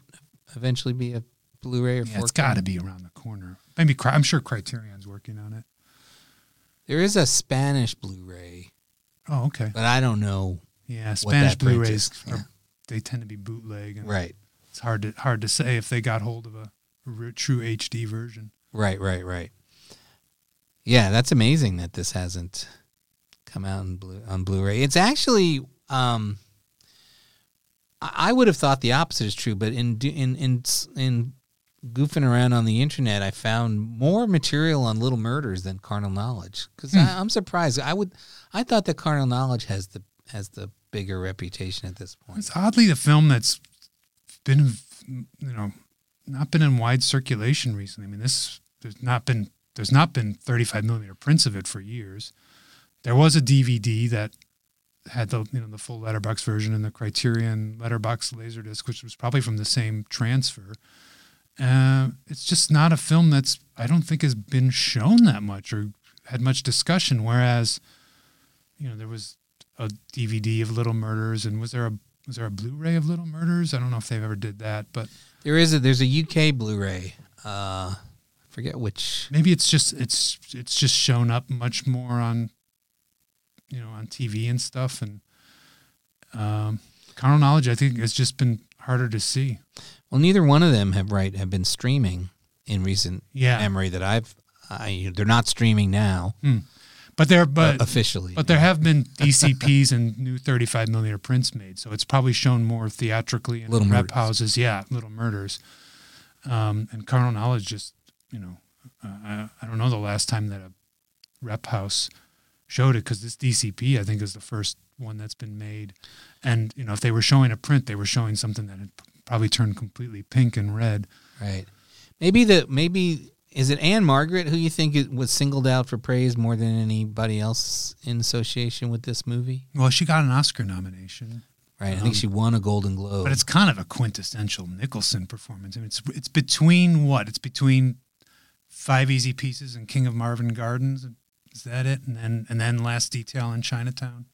eventually be a Blu-ray or Yeah, 4K. it's got to be around the corner. Maybe I'm sure Criterion's working on it. There is a Spanish Blu-ray, Oh, okay. but I don't know. Yeah, Spanish Blu-rays are, they tend to be bootleg, and Right, it's hard to hard to say if they got hold of a true HD version. right, right, right. Yeah, that's amazing that this hasn't come out in blue on Blu-ray. It's actually, um, I I would have thought the opposite is true, but in in in in goofing around on the internet, I found more material on Little Murders than Carnal Knowledge. Because Hmm. I'm surprised. I would, I thought that Carnal Knowledge has the has the bigger reputation at this point. It's oddly the film that's been, you know, not been in wide circulation recently. I mean, this there's not been there's not been 35 millimeter prints of it for years. There was a DVD that had the you know the full letterbox version and the Criterion letterbox laserdisc, which was probably from the same transfer. Uh, it's just not a film that's I don't think has been shown that much or had much discussion. Whereas, you know, there was a DVD of Little Murders, and was there a was there a Blu-ray of Little Murders? I don't know if they've ever did that, but There is a there's a UK Blu-ray. Uh, I forget which. maybe it's just it's it's just shown up much more on you know on TV and stuff, and um, carnal knowledge I think has just been harder to see. Well, neither one of them have right have been streaming in recent Yeah. memory that I've. I, they're not streaming now But there, but uh, officially. But there have been DCPs and new 35 millimeter prints made, so it's probably shown more theatrically in Little rep Murders. houses. Yeah, Little Murders. Um, and Carnal Knowledge just, you know, uh, I, I don't know the last time that a rep house showed it because this DCP I think is the first one that's been made. And you know, if they were showing a print, they were showing something that had probably turned completely pink and red. Right. Maybe the maybe is it Ann-Margret who you think was singled out for praise more than anybody else in association with this movie? Well, she got an Oscar nomination. Right. I think Um, she won a Golden Globe. But it's kind of a quintessential Nicholson performance. I mean, it's it's between what? It's between Five Easy Pieces and King of Marvin Gardens. Is that it? And then and then Last Detail in Chinatown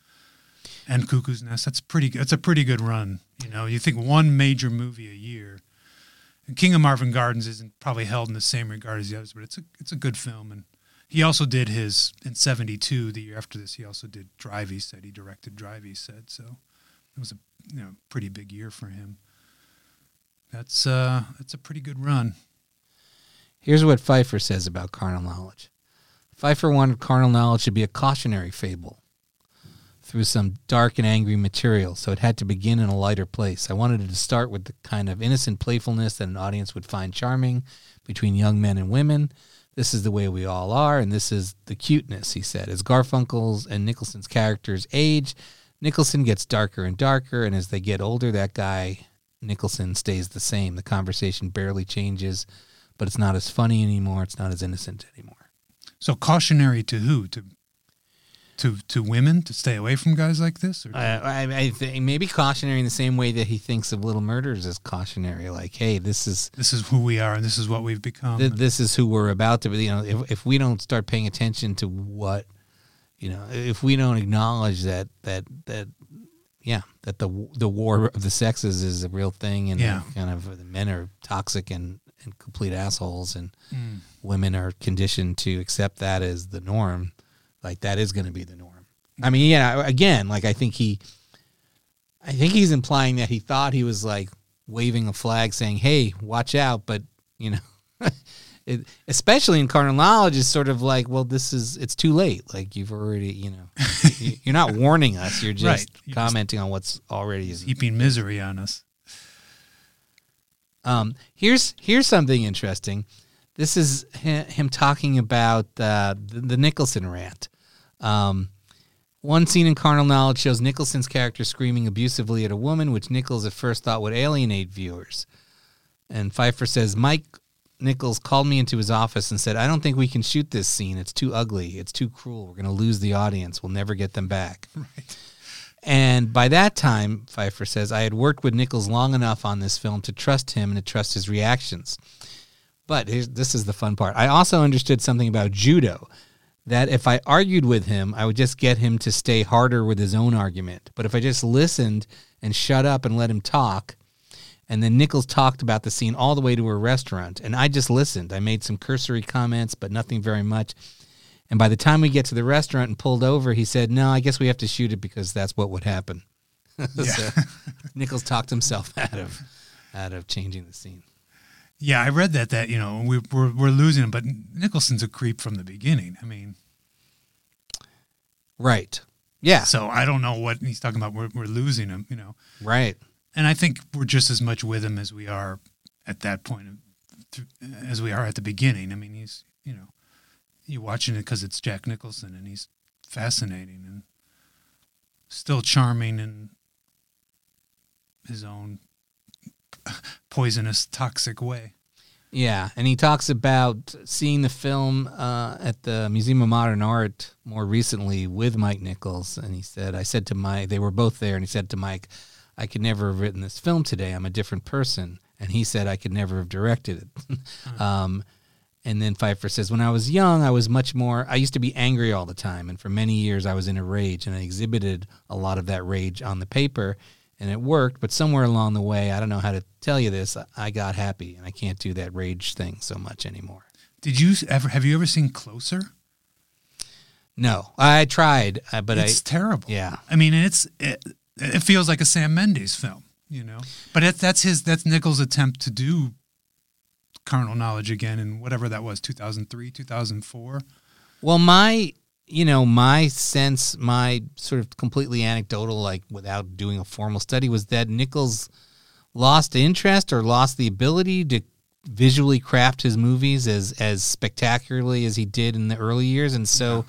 and Cuckoo's Nest. That's pretty. good. That's a pretty good run. You know, you think one major movie a year. And King of Marvin Gardens isn't probably held in the same regard as the others, but it's a it's a good film. And he also did his in '72. The year after this, he also did Drive. He said he directed Drive. He said so. It was a you know pretty big year for him. That's uh that's a pretty good run. Here's what Feiffer says about carnal knowledge. Feiffer wanted carnal knowledge to be a cautionary fable through some dark and angry material, so it had to begin in a lighter place. I wanted it to start with the kind of innocent playfulness that an audience would find charming between young men and women. This is the way we all are, and this is the cuteness, he said. As Garfunkel's and Nicholson's characters age, Nicholson gets darker and darker, and as they get older, that guy, Nicholson, stays the same. The conversation barely changes, but it's not as funny anymore. It's not as innocent anymore. So cautionary to who? To to to women to stay away from guys like this? Or I, I, I think maybe cautionary in the same way that he thinks of Little Murders as cautionary. Like, hey, this is this is who we are and this is what we've become. th- this is who we're about to be. You know, if if we don't start paying attention to what, you know, if we don't acknowledge that that that yeah, that the the war of the sexes is a real thing, and Yeah. kind of the men are toxic and and complete assholes, and Mm. women are conditioned to accept that as the norm. Like that is going to be the norm. I mean, yeah, again, like I think he, I think he's implying that he thought he was like waving a flag saying, "Hey, watch out," but you know. It, especially in carnal knowledge is sort of like well this is it's too late like you've already you know you- you're not warning us you're just Right. Commenting on what's already heaping misery on us. um, here's here's something interesting. This is him talking about uh, the, the Nicholson rant. Um, one scene in Carnal Knowledge shows Nicholson's character screaming abusively at a woman, which Nichols at first thought would alienate viewers. And Feiffer says, Mike Nichols called me into his office and said, I don't think we can shoot this scene. It's too ugly. It's too cruel. We're going to lose the audience. We'll never get them back. Right. And by that time, Feiffer says, I had worked with Nichols long enough on this film to trust him and to trust his reactions. But this is the fun part. I also understood something about judo that if I argued with him, I would just get him to stay harder with his own argument. But if I just listened and shut up and let him talk, and then Nichols talked about the scene all the way to a restaurant, and I just listened. I made some cursory comments, but nothing very much. And by the time we get to the restaurant and pulled over, he said, "No, I guess we have to shoot it because that's what would happen." so Nichols talked himself out of out of changing the scene. Yeah, I read that that you know we, we're we're losing him, but Nicholson's a creep from the beginning. I mean, Right. Yeah. so I don't know what he's talking about. We're we're losing him, you know. Right. And I think we're just as much with him as we are at that point, as we are at the beginning. I mean, he's you know, you're watching it because it's Jack Nicholson, and he's fascinating and still charming in his own poisonous, toxic way. Yeah, and he talks about seeing the film uh, at the Museum of Modern Art more recently with Mike Nichols, and he said, "I said to Mike, they were both there, and he said to Mike, I could never have written this film today. I'm a different person." And he said, "I could never have directed it." um, and then Feiffer says, "When I was young, I was much more. I used to be angry all the time, and for many years, I was in a rage, and I exhibited a lot of that rage on the paper." And it worked. But somewhere along the way, I don't know how to tell you this. I got happy, and I can't do that rage thing so much anymore. Did you ever have you ever seen Closer? No, I tried, uh, but it's I terrible. yeah. I mean, it's it, it feels like a Sam Mendes film, you know. But it, that's his that's Nichols' attempt to do carnal knowledge again in whatever that was, two thousand three, two thousand four. Well, my you know my sense, my sort of completely anecdotal, like without doing a formal study, was that Nichols lost interest or lost the ability to visually craft his movies as as spectacularly as he did in the early years, and so.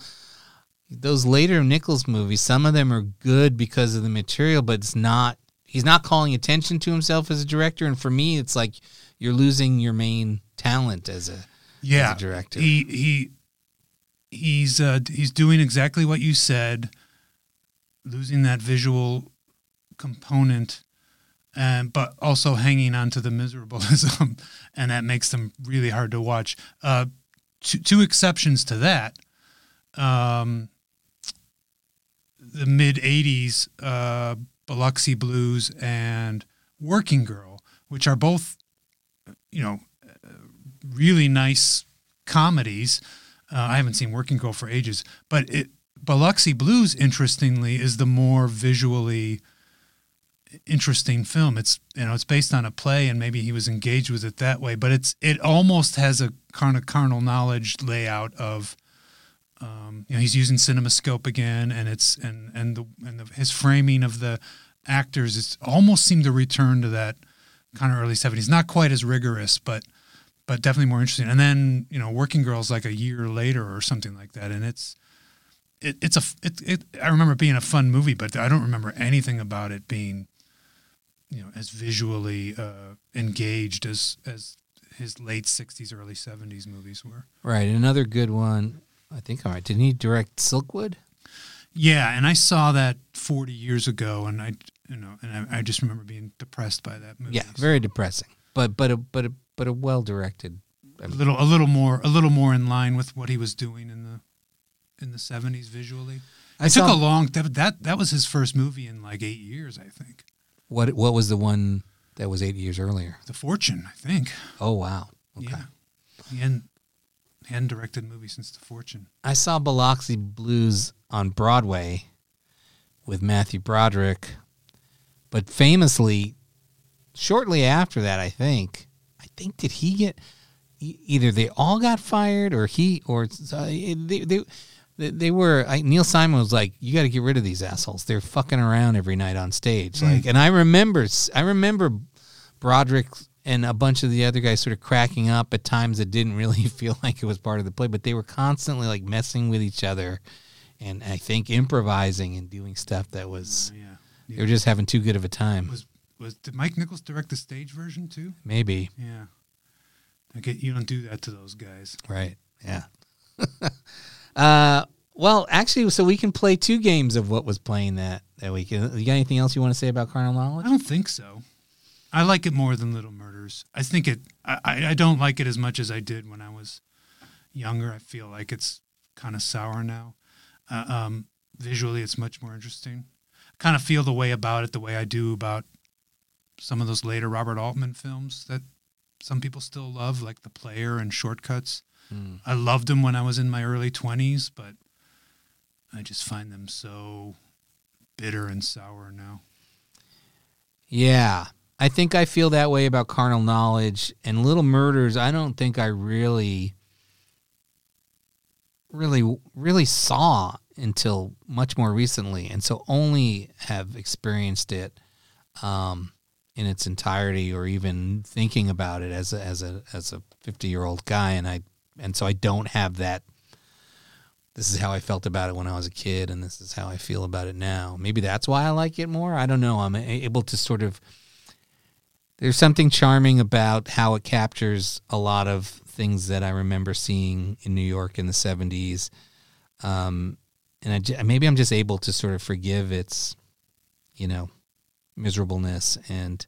Those later Nichols movies, some of them are good because of the material, but it's not. He's not calling attention to himself as a director, and for me, it's like you're losing your main talent as a Yeah, as a director. He he he's uh, he's doing exactly what you said, losing that visual component, and but also hanging on to the miserabilism, and that makes them really hard to watch. Uh, two, two exceptions to that. Um, the mid '80s, uh, Biloxi Blues and Working Girl, which are both, you know, uh, really nice comedies. Uh, I haven't seen Working Girl for ages, but it, Biloxi Blues, interestingly, is the more visually interesting film. It's you know it's based on a play, and maybe he was engaged with it that way. But it's it almost has a kind of carnal knowledge layout of. Um, you know, he's using CinemaScope again, and it's and and the and the, his framing of the actors is almost seemed to return to that kind of early seventies. Not quite as rigorous, but but definitely more interesting. And then you know, Working Girls like a year later or something like that, and it's it, it's a it, it I remember it being a fun movie, but I don't remember anything about it being you know as visually uh, engaged as as his late '60s, early '70s movies were. Right. Another good one. I think. All right. Didn't he direct Silkwood? Yeah, and I saw that 40 years ago, and I you know, and I, I just remember being depressed by that movie. Yeah. Very depressing. But but a but a but a well directed. a little a little more a little more in line with what he was doing in the in the 70s visually. I It took a long that, that that was his first movie in like 8 years, I think. What what was the one that was eight years earlier? The Fortune, I think. Oh wow. Okay. Yeah. He hadn't, he hadn't directed movie since The Fortune. I saw Biloxi Blues on Broadway with Matthew Broderick, but famously, shortly after that, I think, I think did he get either they all got fired or he or uh, they they. they they were I, Neil Simon was like, "You got to get rid of these assholes. They're fucking around every night on stage." Like, and I remember, I remember Broderick and a bunch of the other guys sort of cracking up at times that didn't really feel like it was part of the play, but they were constantly like messing with each other and I think improvising and doing stuff that was Yeah. they were just having too good of a time. Was was did Mike Nichols direct the stage version too? Maybe. Yeah. Okay, you don't do that to those guys. Right. Yeah. uh well, actually, so we can play two games of what was playing that that weekend. You got anything else you want to say about Carnal Knowledge? I don't think so. I like it more than Little Murders. I think it. I, I I don't like it as much as I did when I was younger. I feel like it's kind of sour now. Uh, um, visually, it's much more interesting. I kind of feel the way about it the way I do about some of those later Robert Altman films that some people still love, like The Player and Shortcuts. Hmm. I loved them when I was in my early twenties, but I just find them so bitter and sour now. Yeah. I think I feel that way about carnal knowledge and little murders. I don't think I really, really, really saw until much more recently. And so only have experienced it um, in its entirety or even thinking about it as a, as a, as a 50 year old guy. And I, and so I don't have that. This is how I felt about it when I was a kid, and this is how I feel about it now. Maybe that's why I like it more. I don't know. I'm able to sort of there's something charming about how it captures a lot of things that I remember seeing in New York in the 70s. Um, and I, maybe I'm just able to sort of forgive its, you know, miserableness. And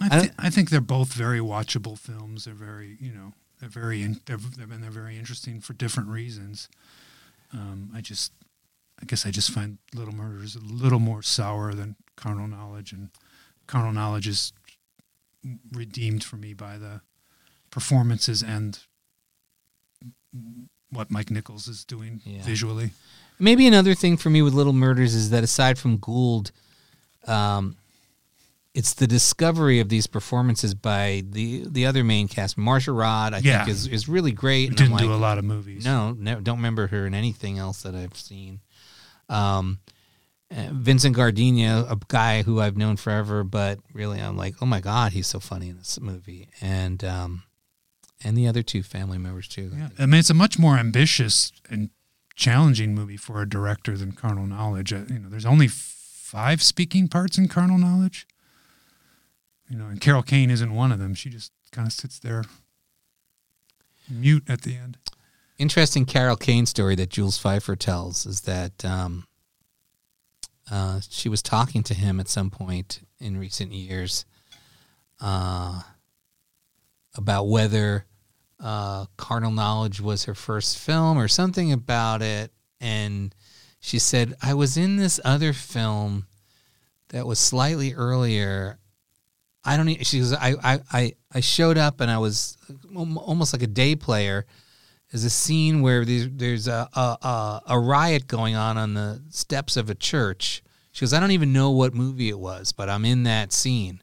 I, I th- I think they're both very watchable films. They're very, you know, they're very, in- they're, they're, and they're very interesting for different reasons. Um, I just, I guess I just find Little Murders a little more sour than Carnal Knowledge, and Carnal Knowledge is redeemed for me by the performances and what Mike Nichols is doing Yeah. visually. maybe another thing for me with Little Murders is that aside from Gould, um, it's the discovery of these performances by the the other main cast. Marcia Rodd, I Yeah. think, is, is really great. Who and I'm didn't do a lot of movies. No, no, don't remember her in anything else that I've seen. Um, uh, Vincent Gardenia, a guy who I've known forever, but really I'm like, oh my god, he's so funny in this movie, and um, and the other two family members too. Yeah, I mean, it's a much more ambitious and challenging movie for a director than Carnal Knowledge. Uh, you know, there's only five speaking parts in Carnal Knowledge. You know, and Carol Kane isn't one of them. She just kind of sits there mute at the end. Interesting Carol Kane story that Jules Feiffer tells is that um, uh, she was talking to him at some point in recent years uh, about whether uh, Carnal Knowledge was her first film or something about it. And she said, I was in this other film that was slightly earlier. I don't. e- She goes. I I I, I showed up and I was um, almost like a day player. There's a scene where there's, there's a, a a a riot going on on the steps of a church. She goes. I don't even know what movie it was, but I'm in that scene.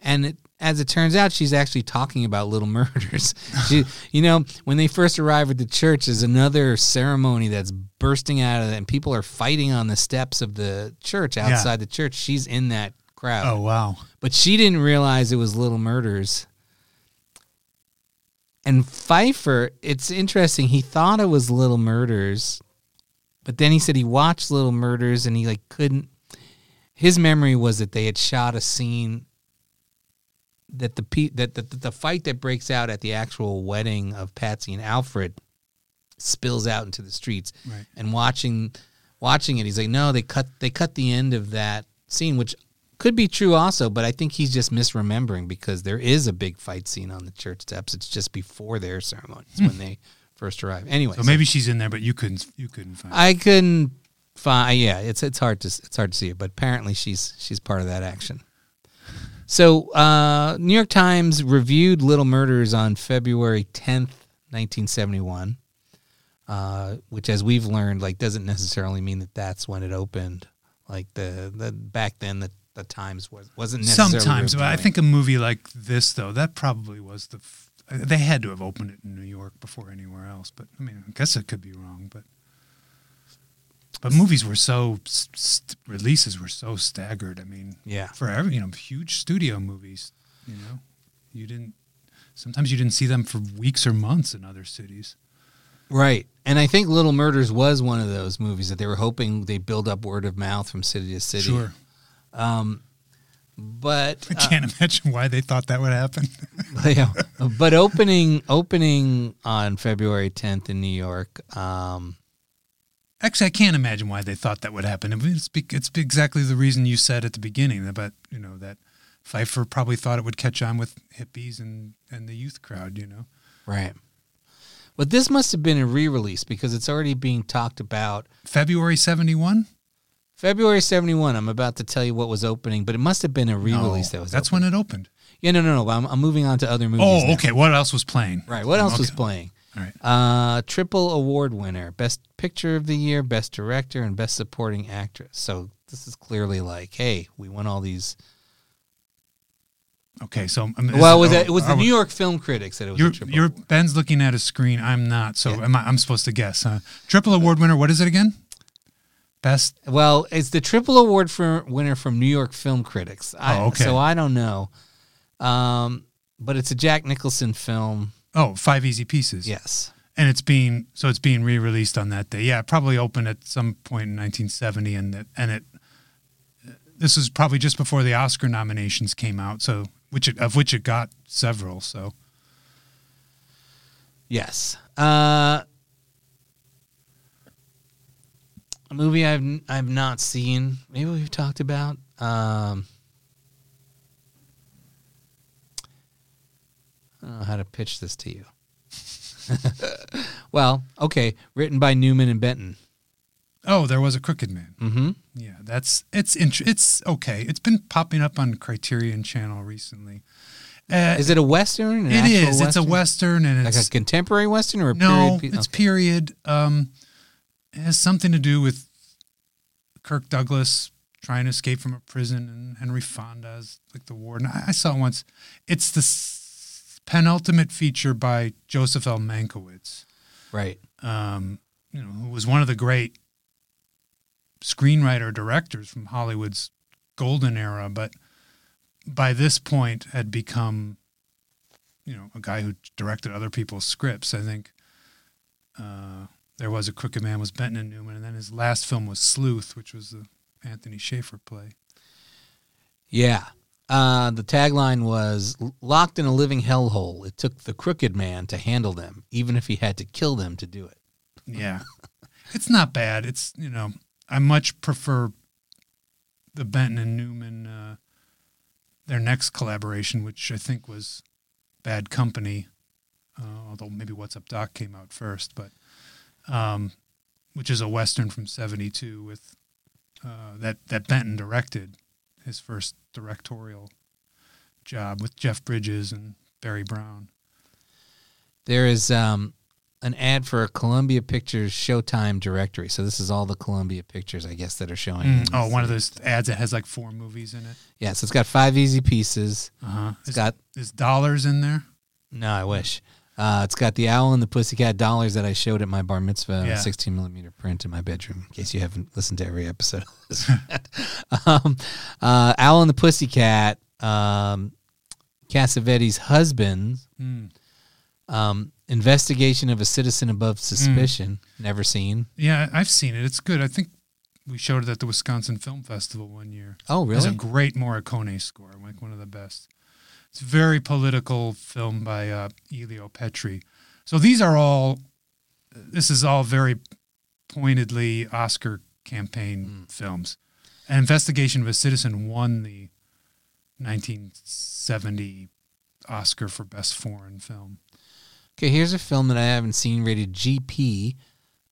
And it, as it turns out, she's actually talking about Little Murders. She, you know, when they first arrive at the church, there's another ceremony that's bursting out of it, and people are fighting on the steps of the church outside the church. She's in that crowd. Oh wow. But she didn't realize it was Little Murders. And Feiffer, it's interesting. He thought it was Little Murders, but then he said he watched Little Murders and he like couldn't. His memory was that they had shot a scene that the pe- that the, the fight that breaks out at the actual wedding of Patsy and Alfred spills out into the streets. Right. And watching watching it, he's like, no, they cut they cut the end of that scene, which could be true also, but I think he's just misremembering because there is a big fight scene on the church steps. It's just before their ceremonies when they first arrive. Anyway, So maybe she's in there, but you couldn't you couldn't find. I couldn't find. Yeah, it's it's hard to it's hard to see it, but apparently she's she's part of that action. So, uh, New York Times reviewed Little Murders on February tenth, nineteen seventy one, uh, which, as we've learned, like doesn't necessarily mean that that's when it opened. Like the the back then the the Times was wasn't necessarily Sometimes, but I think a movie like this though, that probably was the. F- they had to have opened it in New York before anywhere else, but I mean, I guess it could be wrong, but. But movies were so st- releases were so staggered. I mean, Yeah. for every you know huge studio movies, you know, you didn't. Sometimes you didn't see them for weeks or months in other cities. Right. And I think Little Murders was one of those movies that they were hoping they build up word of mouth from city to city. Sure, But I can't imagine why they thought that would happen. yeah, but opening opening on February 10th in New York. Um, Actually, I can't imagine why they thought that would happen. It's, be- it's exactly the reason you said at the beginning about you know that Feiffer probably thought it would catch on with hippies and and the youth crowd. You know, right. But this must have been a re-release because it's already being talked about. February seventy one. February 71. I'm about to tell you what was opening, but it must have been a re-release that was. that's opening. when it opened. Yeah, no, no, no. I'm, I'm moving on to other movies. Oh, now. okay. What else was playing? Right. What else was playing? All right. Uh, triple award winner, best picture of the year, best director, and best supporting actress. So this is clearly like, hey, we won all these. Okay, so um, is Well, it was, oh, it was the New York Film Critics that it was You're, triple. you're. Ben's looking at a screen. I'm not. So Yeah. am I, I'm supposed to guess. Huh? Triple award winner. What is it again? Best. Well, it's the triple award for winner from New York Film Critics. I, Oh, okay. So I don't know, um, but it's a Jack Nicholson film. Oh, five easy pieces. Yes. and it's being so it's being re-released on that day. Yeah, it probably opened at some point in 1970, and it, and it this was probably just before the Oscar nominations came out. So which it, of which it got several. So Yes. Uh, a movie I've I've not seen. Maybe we've talked about. Um, I don't know how to pitch this to you. well, okay, written by Newman and Benton. oh, there was a Crooked Man. Mm-hmm. Yeah, that's it's int- it's okay. It's been popping up on Criterion Channel recently. Uh, Is it a western? It actual. It's a western, and like it's a contemporary western or a no, period? it's Okay. period. Um, it has something to do with Kirk Douglas trying to escape from a prison, and Henry Fonda as like the warden. I, I saw it once. It's the penultimate feature by Joseph L. Mankiewicz, right. um, you know, who was one of the great screenwriter directors from Hollywood's golden era, but by this point had become, you know, a guy who directed other people's scripts. I think uh, there was a Crooked Man was Benton and Newman, and then his last film was Sleuth, which was the Anthony Shaffer play. Yeah. Uh, the tagline was locked in a living hellhole. It took the crooked man to handle them, even if he had to kill them to do it. Yeah, it's not bad. It's you know, I much prefer the Benton and Newman uh, their next collaboration, which I think was Bad Company, uh, although maybe What's Up Doc came out first, but um, which is a western from '72 with uh, that that Benton directed his first directorial job with Jeff Bridges and Barry Brown. There is um, an ad for a Columbia Pictures Showtime directory. So this is all the Columbia Pictures, I guess, that are showing. in Oh, one of those ads that has like four movies in it. Yeah, so it's got five easy pieces. Uh-huh. It's Is, got is dollars in there? no, I wish. Uh, it's got the owl and the pussycat dollars that I showed at my bar mitzvah, Yeah. 16 millimeter print in my bedroom. In case you haven't listened to every episode. of this. um, uh, owl and the pussycat, um, Cassavetes' husband, Hmm. um, investigation of a citizen above suspicion. Never seen. Yeah, I've seen it. It's good. I think we showed it at the Wisconsin Film Festival one year. Oh, really? It's a great Morricone score, like one of the best. It's a very political film by uh, Elio Petri. So these are all, this is all very pointedly Oscar campaign films. An Investigation of a Citizen won the 1970 Oscar for Best Foreign Film. Okay, here's a film that I haven't seen rated GP.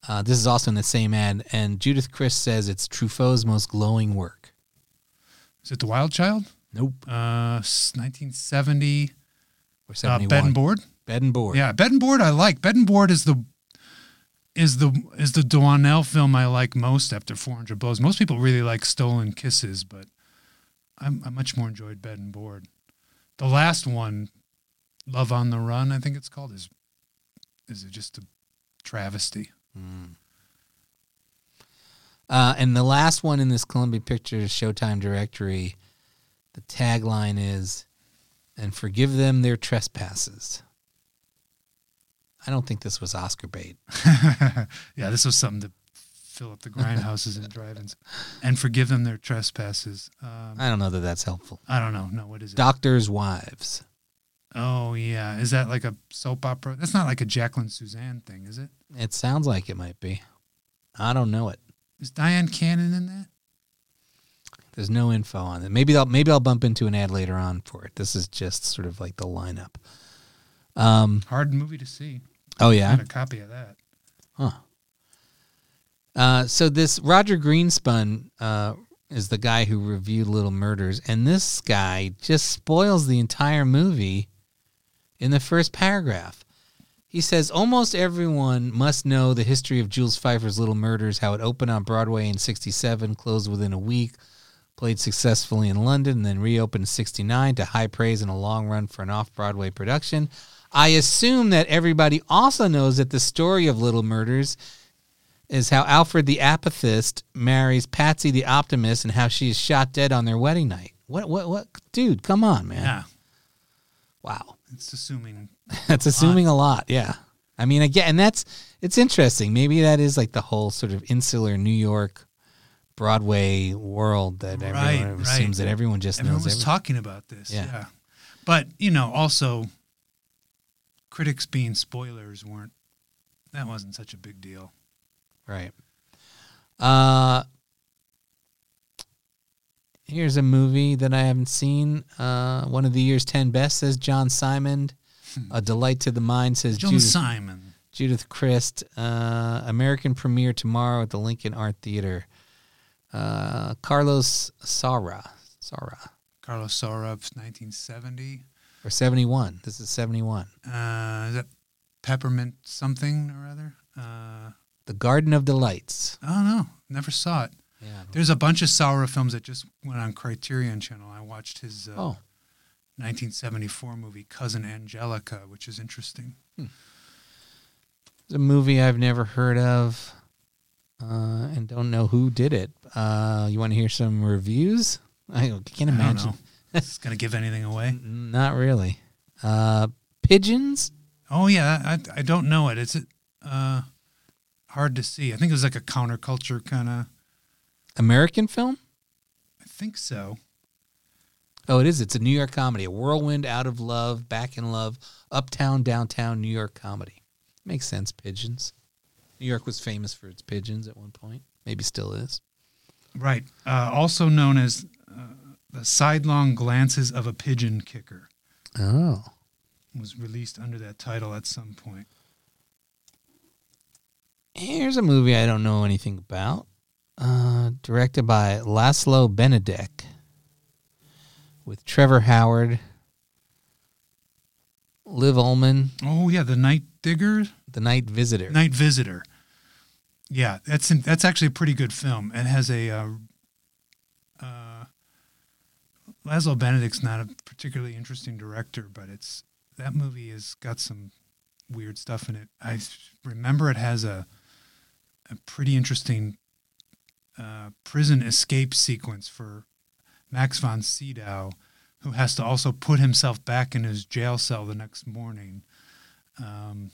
Uh, this is also in the same ad, and Judith Crist says it's Truffaut's most glowing work. Is it The Wild Child? Nope. Uh, 1970. Or Uh, 71. Bed and Board. Bed and Board. Yeah, Bed and Board I like. Bed and Board is the is the is the Doinel film I like most after 400 Blows. Most people really like Stolen Kisses, but I'm, I much more enjoyed Bed and Board. The last one, Love on the Run, I think it's called, is is just a travesty. Uh, and the last one in this Columbia Pictures Showtime directory, the tagline is, and forgive them their trespasses. I don't think this was Oscar bait. yeah, this was something to fill up the grindhouses and drive-ins, and forgive them their trespasses. Um, I don't know that that's helpful. I don't know. No, what is it? Doctors' Wives. Oh yeah, is that like a soap opera? That's not like a Jacqueline Susann thing, is it? It sounds like it might be. I don't know it. Is Dyan Cannon in that? There's no info on it. Maybe I'll maybe I'll bump into an ad later on for it. This is just sort of like the lineup. Um. Hard movie to see. Oh I yeah. had a copy of that. Huh. Uh, so this Roger Greenspun uh, is the guy who reviewed Little Murders, and this guy just spoils the entire movie in the first paragraph. He says almost everyone must know the history of Jules Feiffer's Little Murders, how it opened on Broadway in '67, closed within a week, played successfully in London, and then reopened in '69 to high praise and a long run for an off-Broadway production. I assume that everybody also knows that the story of Little Murders is how Alfred the Apathist marries Patsy the Optimist and how she is shot dead on their wedding night. What, what, what? Dude, come on, man. Yeah, Wow. it's assuming. That's assuming a lot. Yeah. I mean, again, and that's, it's interesting. Maybe that is like the whole sort of insular New York Broadway world that Right, everyone right. assumes that everyone just Everyone knows. was everything. talking about this. Yeah. Yeah. but you know, also critics being spoilers weren't. That wasn't such a big deal. Right. Uh here's a movie that I haven't seen. Uh one of the year's ten best says John Simon. a delight to the mind says John Judith, Simon. Judith Crist. Uh American premiere tomorrow at the Lincoln Art Theater. Uh Carlos Saura. Saura. Carlos Saura's 1970. Or seventy one. This is seventy one. Uh, is that Peppermint something or other? Uh, The Garden of Delights. I don't know. Never saw it. Yeah. There's a bunch of Saura films that just went on Criterion Channel. I watched his uh, Oh. 1974 movie Cousin Angelica, which is interesting. It's a movie I've never heard of uh, and don't know who did it. Uh, you want to hear some reviews? I can't imagine. going to give anything away? Not really. Uh, pigeons? Oh yeah, I I don't know it. It's uh hard to see. I think it was like a counterculture kind of. American film? I think so. Oh, it is. It's a New York comedy. A whirlwind out of love, back in love, uptown, downtown New York comedy. Makes sense, pigeons. New York was famous for its pigeons at one point. Maybe still is. Right. Uh, also known as uh, the sidelong glances of a pigeon kicker. Oh. Was released under that title at some point. Here's a movie I don't know anything about. Uh, directed by Laszlo Benedek with Trevor Howard, Liv Ullmann, Oh yeah, the Night Digger, The Night Visitor. Night Visitor. Yeah, that's that's actually a pretty good film. It has a uh, uh, Laszlo Benedek's not a particularly interesting director, but it's that movie has got some weird stuff in it. I remember it has a a pretty interesting uh, prison escape sequence for Max von Sydow, who has to also put himself back in his jail cell the next morning um,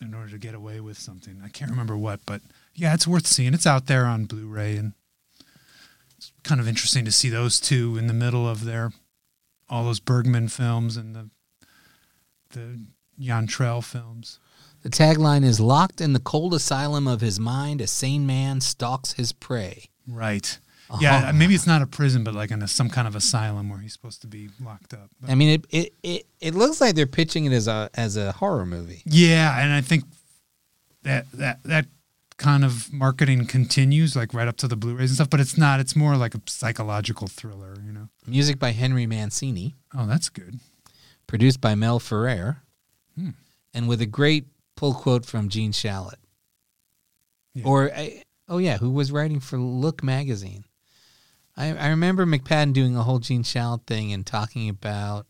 in order to get away with something. I can't remember what, but yeah, it's worth seeing. It's out there on Blu-ray, and it's kind of interesting to see those two in the middle of their all those Bergman films and the the Jan Troell films. The tagline is Locked in the cold asylum of his mind, a sane man stalks his prey. Right. Yeah, uh-huh. maybe it's not a prison, but like in a, some kind of asylum where he's supposed to be locked up. But- I mean, it, it, it, it looks like they're pitching it as a as a horror movie. Yeah, and I think that that that kind of marketing continues like right up to the Blu-rays and stuff, but it's not. It's more like a psychological thriller, you know. Music by Henry Mancini, Oh, that's good. produced by Mel Ferrer, Hmm. and with a great pull quote from Gene Shalit. Yeah. Or, I- oh yeah, who was writing for Look magazine? I, I remember McPadden doing a whole Gene Shalit thing and talking about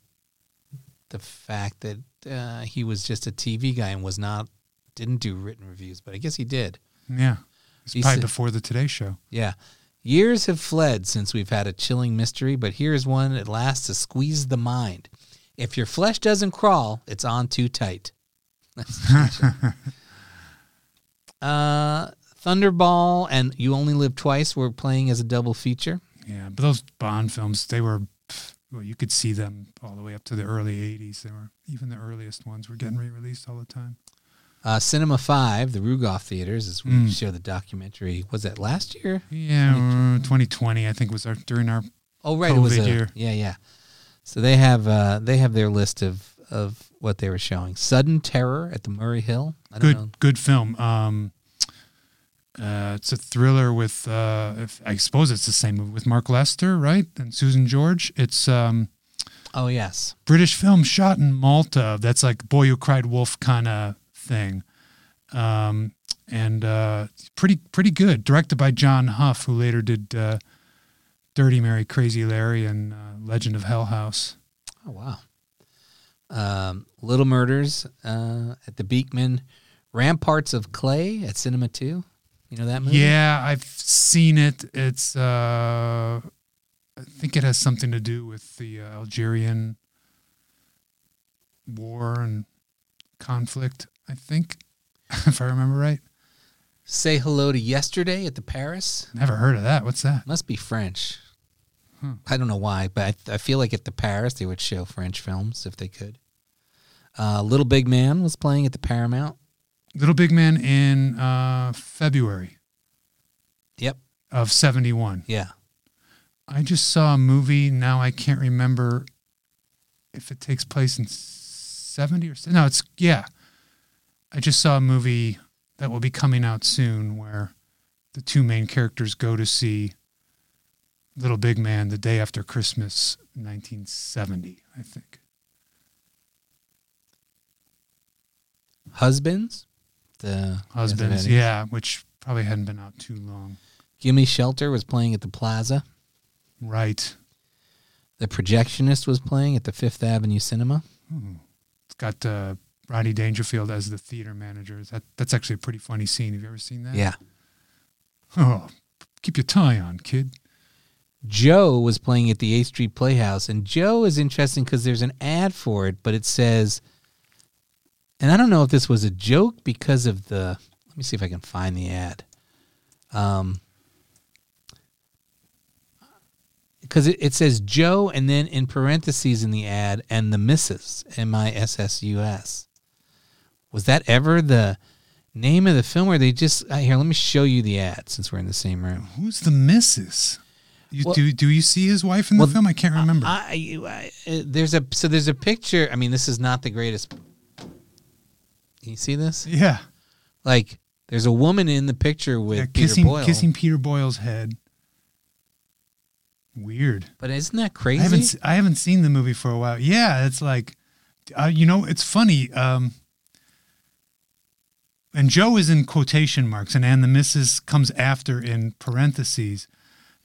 the fact that uh, he was just a TV guy and was not didn't do written reviews, but I guess he did. Yeah, it's He probably said- before the Today Show. Yeah. Years have fled since we've had a chilling mystery, but here's one at last to squeeze the mind. If your flesh doesn't crawl, it's on too tight. Uh, Thunderball and You Only Live Twice were playing as a double feature. Yeah, but those Bond films, they were. Well, you could see them all the way up to the early '80s. They were even the earliest ones were getting re-released all the time. Uh, Cinema 5, the Rugoff Theaters, as we Mm. show the documentary. Was that last year? Yeah, uh, 2020, I think was our during our. Oh, right. it was COVID a, year. Yeah, yeah. So they have uh, they have their list of, of what they were showing. Sudden Terror at the Murray Hill. I don't good know. good film. Um, uh, it's a thriller with uh, if, I suppose it's the same movie with Mark Lester, right, and Susan George. It's um, Oh, yes. British film shot in Malta. That's like Boy Who Cried Wolf kind of thing, um, and uh, pretty pretty good. Directed by John Huff, who later did uh, Dirty Mary, Crazy Larry, and uh, Legend of Hell House. Oh wow. Um, Little Murders uh, at the Beekman, Ramparts of Clay at Cinema Two. You know that movie? Yeah, I've seen it. It's uh I think it has something to do with the uh, Algerian war and conflict, I think, if I remember right. Say hello to Yesterday at the Paris. Never heard of that. What's that? Must be French. Hmm. I don't know why, but I, I feel like at the Paris they would show French films if they could. Uh, Little Big Man was playing at the Paramount. Little Big Man in uh February Yep. of 71. Yeah. I just saw a movie, now I can't remember if it takes place in 70 or no, it's yeah. I just saw a movie that will be coming out soon where the two main characters go to see Little Big Man the day after Christmas 1970, I think. Husbands. The Husbands, yeah, which probably hadn't been out too long. Gimme Shelter was playing at the Plaza. Right. The Projectionist was playing at the Fifth Avenue Cinema. It's got uh, Rodney Dangerfield as the theater manager. That that's actually a pretty funny scene. Have you ever seen that? Yeah. Oh, keep your tie on, kid. Joe was playing at the 8th Street Playhouse, and Joe is interesting because there's an ad for it, but it says, and I don't know if this was a joke because of the. Let me see if I can find the ad. Um, because it, it says Joe, and then in parentheses in the ad, and the Missus, M I S S U S. Was that ever the Name of the film where they just uh, here. Let me show you the ad since we're in the same room. Who's the missus? You, Well- do do you see his wife in the Well, film? I can't remember. I, I, uh, there's a so there's a picture. I mean, this is not the greatest. You see this? yeah, Like, there's a woman in the picture with yeah Peter kissing Boyle. kissing Peter Boyle's head. Weird. But isn't that I crazy? haven't I haven't seen the movie for a while. Yeah, it's like, uh, you know, it's funny. Um, and Joe is in quotation marks, and and the missus comes after in parentheses.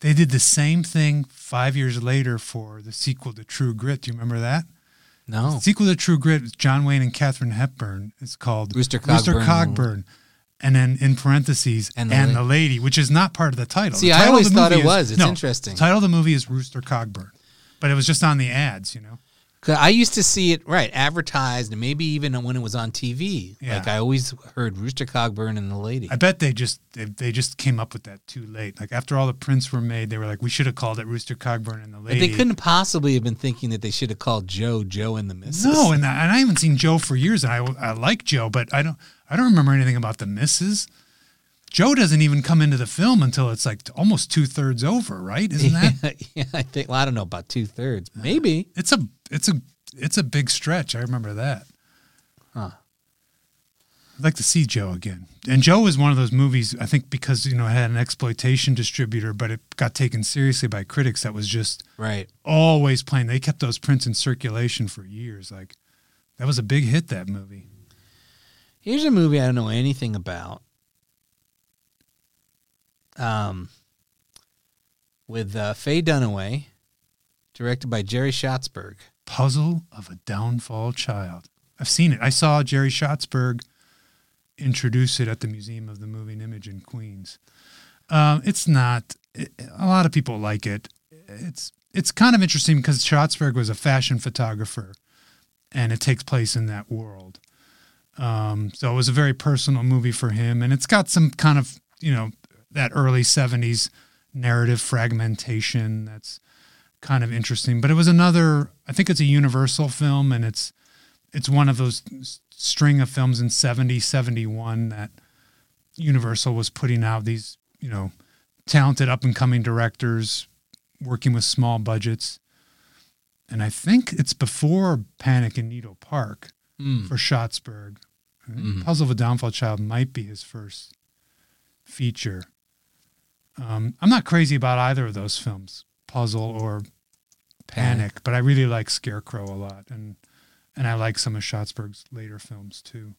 They did the same thing five years later for the sequel to True Grit. Do you remember that? no. The sequel to True Grit with John Wayne and Katharine Hepburn. It's called Rooster Rooster Cogburn. Cogburn. And then in parentheses, And and, the the, lady, which is not part of the title. See, The I title of always the thought it is- was. It's no, interesting. The title of the movie is Rooster Cogburn, but it was just on the ads, you know. I used to see it right advertised, and maybe even when it was on TV. Yeah. Like I always heard Rooster Cogburn and the lady. I bet they just they, they just came up with that too late. Like after all the prints were made, they were like, we should have called it Rooster Cogburn and the But Lady. they couldn't possibly have been thinking that they should have called Joe Joe and the Missus. No, and I, and I haven't seen Joe for years, and I I like Joe, but I don't I don't remember anything about the misses. Joe doesn't even come into the film until it's like almost two thirds over, right? Isn't that? yeah, I think. Well, I don't know about two thirds. Uh, maybe. It's a it's a it's a big stretch. I remember that. Huh. I'd like to see Joe again. And Joe was one of those movies, I think, because you know it had an exploitation distributor, but it got taken seriously by critics. That was just Right. always playing. They kept those prints in circulation for years. Like that was a big hit. That movie. Here's a movie I don't know anything about. Um, with uh, Faye Dunaway, directed by Jerry Schatzberg. Puzzle of a Downfall Child. I've seen it. I saw Jerry Schatzberg introduce it at the Museum of the Moving Image in Queens. Um, it's not. It, a lot of people like it. It's it's kind of interesting because Schatzberg was a fashion photographer, and it takes place in that world. Um, so it was a very personal movie for him, and it's got some kind of you know that early '70s narrative fragmentation that's kind of interesting. But it was another. I think it's a Universal film, and it's it's one of those string of films in 70, 71 that Universal was putting out. These you know talented up and coming directors working with small budgets. And I think it's before Panic in Needle Park Hmm. for Schatzberg. Mhm. Puzzle of a Downfall Child might be his first feature. Um, I'm not crazy about either of those films, Puzzle or Panic, but I really like Scarecrow a lot, and and I like some of Schatzberg's later films too.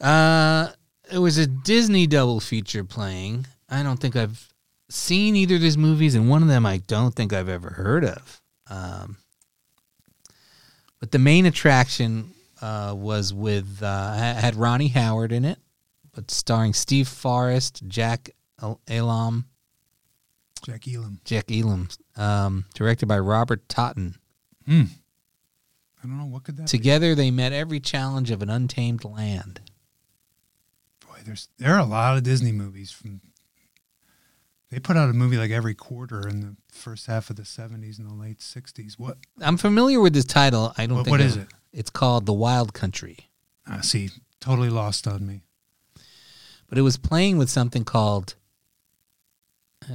Uh, it was a Disney double feature playing. I don't think I've seen either of these movies, and one of them I don't think I've ever heard of. Um, but the main attraction uh, was with uh, had Ronnie Howard in it, but starring Steve Forrest, Jack El- Elam, Jack Elam. Jack Elam, um, directed by Robert Totten. Hmm. I don't know what could that. be? Together, they met every challenge of an untamed land. Boy, there's there are a lot of Disney movies from. They put out a movie like every quarter in the first half of the '70s and the late '60s. What? I'm familiar with this title. I don't What- think what I- is it? It's called The Wild Country. Uh, see, totally lost on me. but it was playing with something called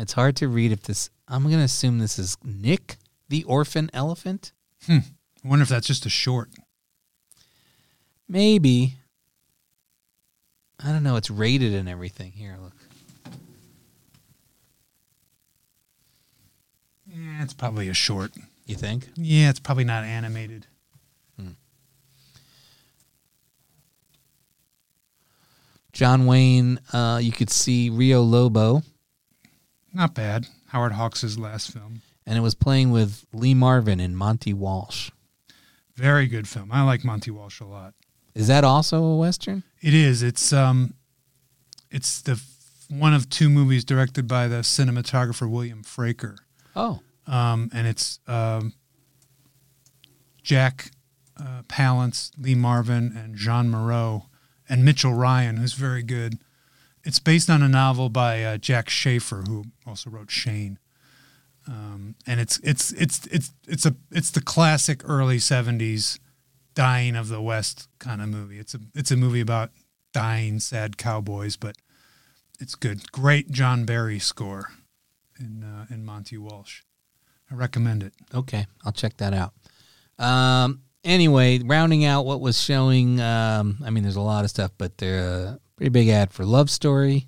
it's hard to read if this i'm going to assume this is nick the orphan elephant Hmm. I wonder if that's just a short. maybe i don't know it's rated and everything here look Yeah, it's probably a short. you think Yeah, it's probably not animated. john wayne uh, you could see rio lobo Not bad. Howard Hawks' last film. and it was playing with lee marvin and monty walsh Very good film. I like Monty Walsh a lot. is that also a western It is. It's um, it's the f- one of two movies directed by the cinematographer William Fraker. oh um, and it's um, Jack uh, Palance, Lee Marvin, and Jeanne Moreau, and Mitchell Ryan, who's very good. It's based on a novel by uh, Jack Schaefer, who also wrote Shane. Um, and it's it's it's it's it's a it's the classic early '70s dying of the West kind of movie. It's a it's a movie about dying sad cowboys, but it's good. Great John Barry score in uh, in Monty Walsh. I recommend it. Okay, I'll check that out. Um, anyway, rounding out what was showing, um, I mean, there's a lot of stuff, but they're a pretty big ad for Love Story.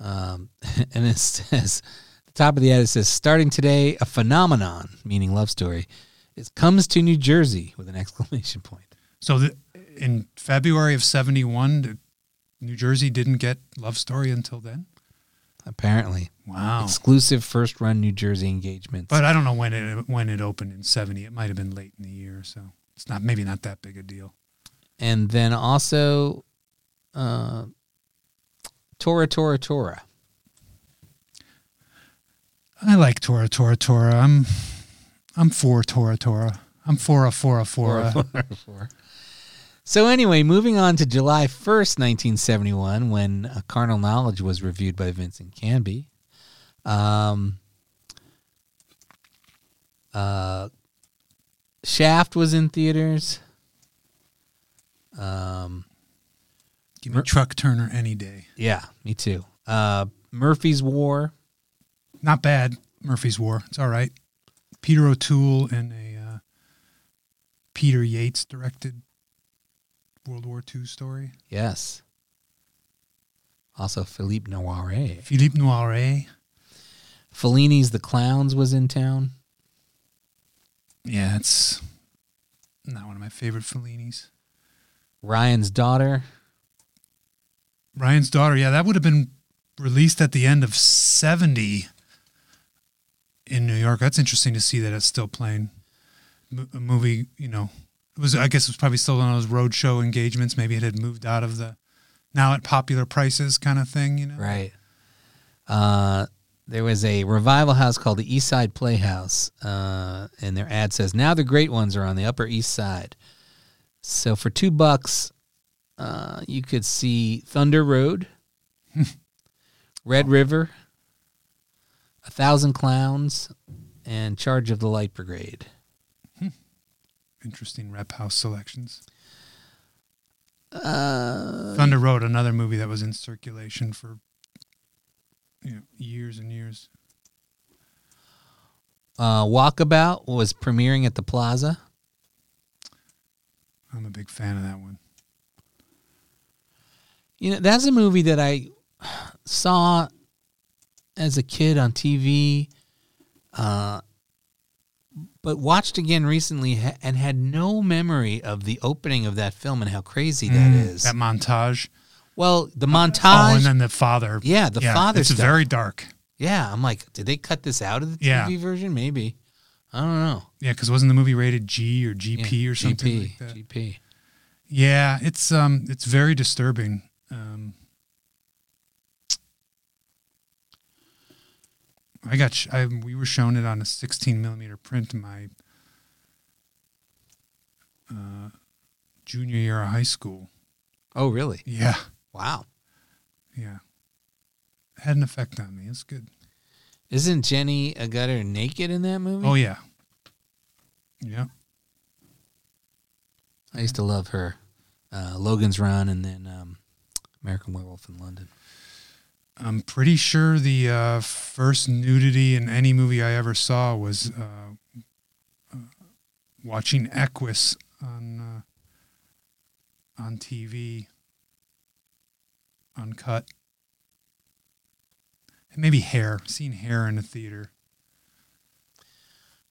Um, and it says, the top of the ad, it says, starting today, a phenomenon, meaning Love Story, it comes to New Jersey with an exclamation point. So the, in February of '71, New Jersey didn't get Love Story until then. Apparently, Wow. exclusive first run New Jersey engagements. But I don't know when it when it opened in '70. It might have been late in the year, so it's not maybe not that big a deal. and then also, uh, Tora Tora Tora. I like Tora Tora Tora. I'm I'm for Tora Tora. I'm for a for a for a. So anyway, moving on to July 1st, 1971, when uh, Carnal Knowledge was reviewed by Vincent Canby. Um, uh, Shaft was in theaters. Um, Give me Truck Turner any day. yeah, me too. Uh, Murphy's War. Not bad. Murphy's War. It's all right. Peter O'Toole and a uh, Peter Yates directed World War II story. Yes. Also, Philippe Noiret. Philippe Noiret. Fellini's The Clowns was in town. Yeah, it's not one of my favorite Fellinis. Ryan's Daughter. Ryan's daughter. Yeah, that would have been released at the end of '70 in New York. That's interesting to see that it's still playing. A movie, you know, it was. I guess it was probably still on those roadshow engagements. Maybe it had moved out of the now at popular prices kind of thing. You know, Right. Uh, there was a revival house called the East Side Playhouse, uh, and their ad says, "Now the great ones are on the Upper East Side." So for two bucks, uh, you could see Thunder Road, Red River, A Thousand Clowns, and Charge of the Light Brigade. Interesting rep house selections. Uh, Thunder Road, another movie that was in circulation for you know years and years. uh, Walkabout was premiering at the Plaza. I'm a big fan of that one. You know, that's a movie that I saw as a kid on TV, uh, but watched again recently and had no memory of the opening of that film and how crazy that is. That montage. well, the montage. Oh, montage. and then the father. Yeah, the father It's stuff. very dark. yeah, I'm like, did they cut this out of the Yeah. TV version? Maybe. I don't know. Yeah, because wasn't the movie rated G or Yeah, GP or something GP, like that? GP. Yeah, it's um, it's very disturbing. Um, I got sh- I, we were shown it on a 16 millimeter print in my uh, junior year of high school. Oh, really? Yeah, Wow. yeah, had an effect on me. It's good. Isn't Jenny Agutter naked in that movie? Oh yeah, yeah. I used to love her. Uh, Logan's Run and then um, American Werewolf in London. I'm pretty sure the uh, first nudity in any movie I ever saw was uh, uh, watching Equus on uh, on TV, uncut. And maybe Hair. Seen Hair in a theater.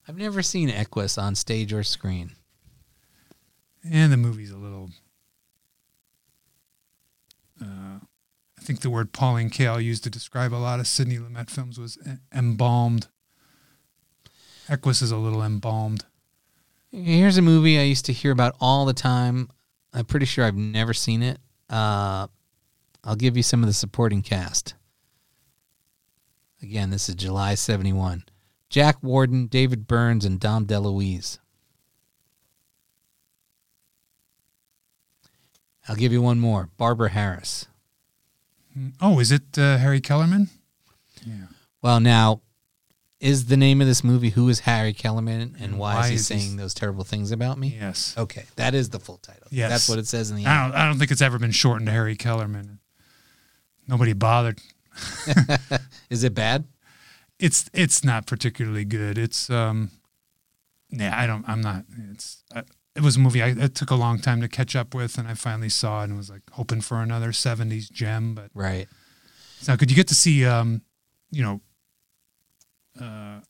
I've never seen Equus on stage or screen. And the movie's a little. Uh, I think the word Pauline Kael used to describe a lot of Sidney Lumet films was embalmed. Equus is a little embalmed. Here's a movie I used to hear about all the time. I'm pretty sure I've never seen it. Uh, I'll give you some of the supporting cast. Again, this is July 71. Jack Warden, David Burns, and Dom DeLuise. I'll give you one more. Barbara Harris. Oh, is it uh, Harry Kellerman? Yeah. Well, now, is the name of this movie "Who is Harry Kellerman and why, Why is he is he saying those terrible things about me?" Yes. Okay, that is the full title. Yes. that's what it says in the. I don't, I don't think it's ever been shortened to Harry Kellerman. Nobody bothered. Is it bad? It's it's not particularly good. It's um, yeah, I don't. I'm not. It's I, it was a movie I it took a long time to catch up with, and I finally saw it and was like hoping for another '70s gem, but Right. it's not good. You get to see um, you know, uh,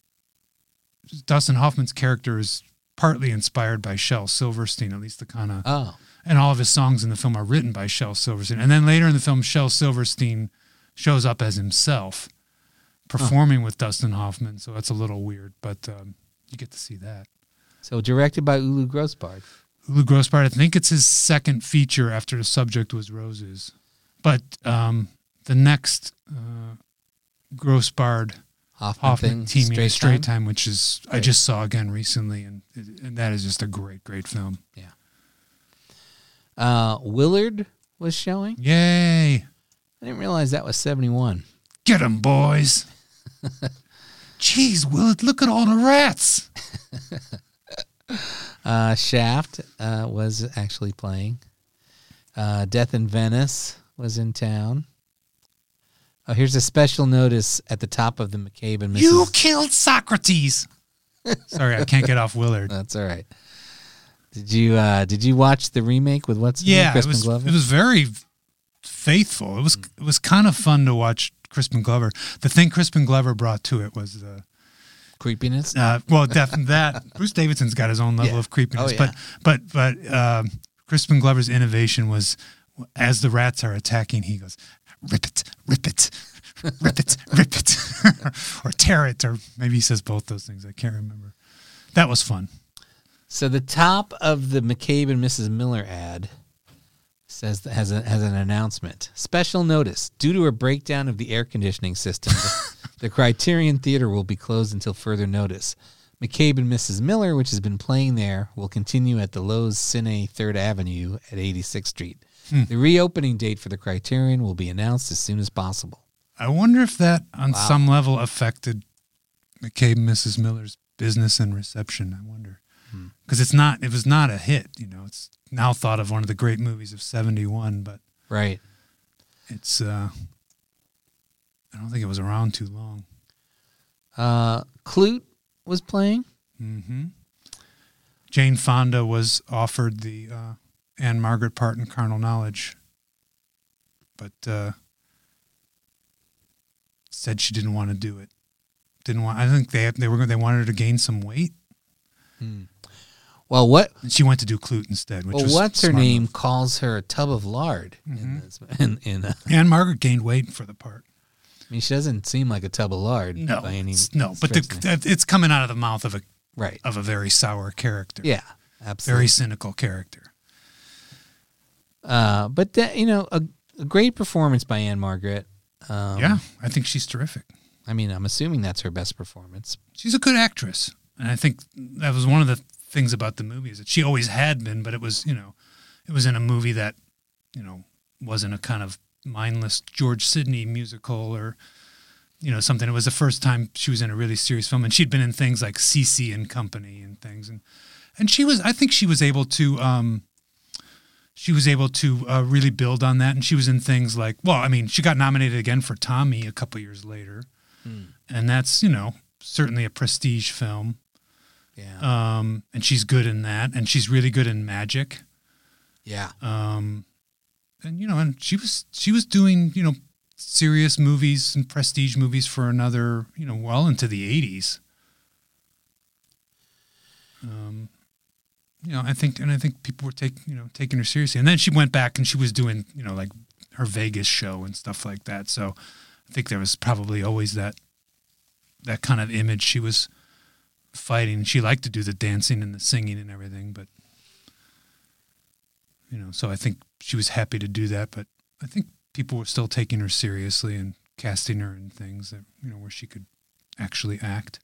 Dustin Hoffman's character is partly inspired by Shel Silverstein, at least the kind of Oh, and all of his songs in the film are written by Shel Silverstein. And then later in the film, Shel Silverstein shows up as himself, performing with Dustin Hoffman. So that's a little weird, but um, you get to see that. So directed by Ulu Grossbard. Ulu Grossbard, I think it's his second feature after the subject was roses. But um, the next uh, Grossbard Hoffman, Hoffman thing, teaming Straight Straight Time? Time, which is I just saw again recently, and, and that is just a great, great film. Uh, Willard was showing. Yay! I didn't realize that was seventy one. Get 'em, boys. Jeez, Willard, look at all the rats. Uh, Shaft uh, was actually playing. Uh, Death in Venice was in town. Oh, here's a special notice at the top of the McCabe and Mrs. You killed Socrates. Sorry, I can't get off Willard. That's all right. Did you uh, did you watch the remake with what's his name, Yeah, it Crispin was, Glover? it was very faithful. It was it was kind of fun to watch Crispin Glover. The thing Crispin Glover brought to it was uh, creepiness. uh, well, definitely that Bruce Davison's got his own level Yeah. of creepiness, Oh, yeah. but but but um, Crispin Glover's innovation was as the rats are attacking, he goes, "Rip it, rip it, rip it, rip it," or tear it, or maybe he says both those things. I can't remember. That was fun. So the top of the McCabe and Mrs. Miller ad says has a, has an announcement. Special notice: due to a breakdown of the air conditioning system, the, Criterion Theater will be closed until further notice. McCabe and Mrs. Miller, which has been playing there, will continue at the Loews Cine Third Avenue at 86th Street. Hmm. The reopening date for the Criterion will be announced as soon as possible. I wonder if that, on Wow. some level, affected McCabe and Mrs. Miller's business and reception. I wonder Hmm. because it's not. It was not a hit. You know, it's now thought of one of the great movies of '71, but Right. it's. uh I don't think it was around too long. Uh, Klute was playing. hmm Jane Fonda was offered the uh, Ann-Margret part in Carnal Knowledge, but uh, said she didn't want to do it. Didn't want. I think they they were they wanted her to gain some weight. Well, what And she went to do Klute instead. Which well, was what's her name move. calls her a tub of lard in this. In, in uh, Ann-Margret gained weight for the part. I mean, she doesn't seem like a tub of lard. No, by any no, but stretch of the- the, it's coming out of the mouth of a right. of a very sour character. Yeah, absolutely. very cynical character. Uh, but that you know, a, a great performance by Ann-Margret. Um, yeah, I think she's terrific. I mean, I'm assuming that's her best performance. She's a good actress, and I think that was one of the things about the movie is that she always had been, but it was you know, it was in a movie that you know wasn't a kind of mindless George Sidney musical or you know something. It was the first time she was in a really serious film, and she'd been in things like CC and Company and things, and and she was I think she was able to. um she was able to uh, really build on that, and she was in things like, well, I mean, she got nominated again for Tommy a couple years later, and that's you know certainly a prestige film. Yeah. Um, and she's good in that, and she's really good in Magic. yeah. Um, and you know, and she was she was doing you know serious movies and prestige movies for another you know well into the eighties. Um, you know, I think, and I think people were taking you know taking her seriously, and then she went back and she was doing you know like her Vegas show and stuff like that. So I think there was probably always that that kind of image she was fighting. She liked to do the dancing and the singing and everything, but you know, so I think she was happy to do that. But I think people were still taking her seriously and casting her in things that you know where she could actually act.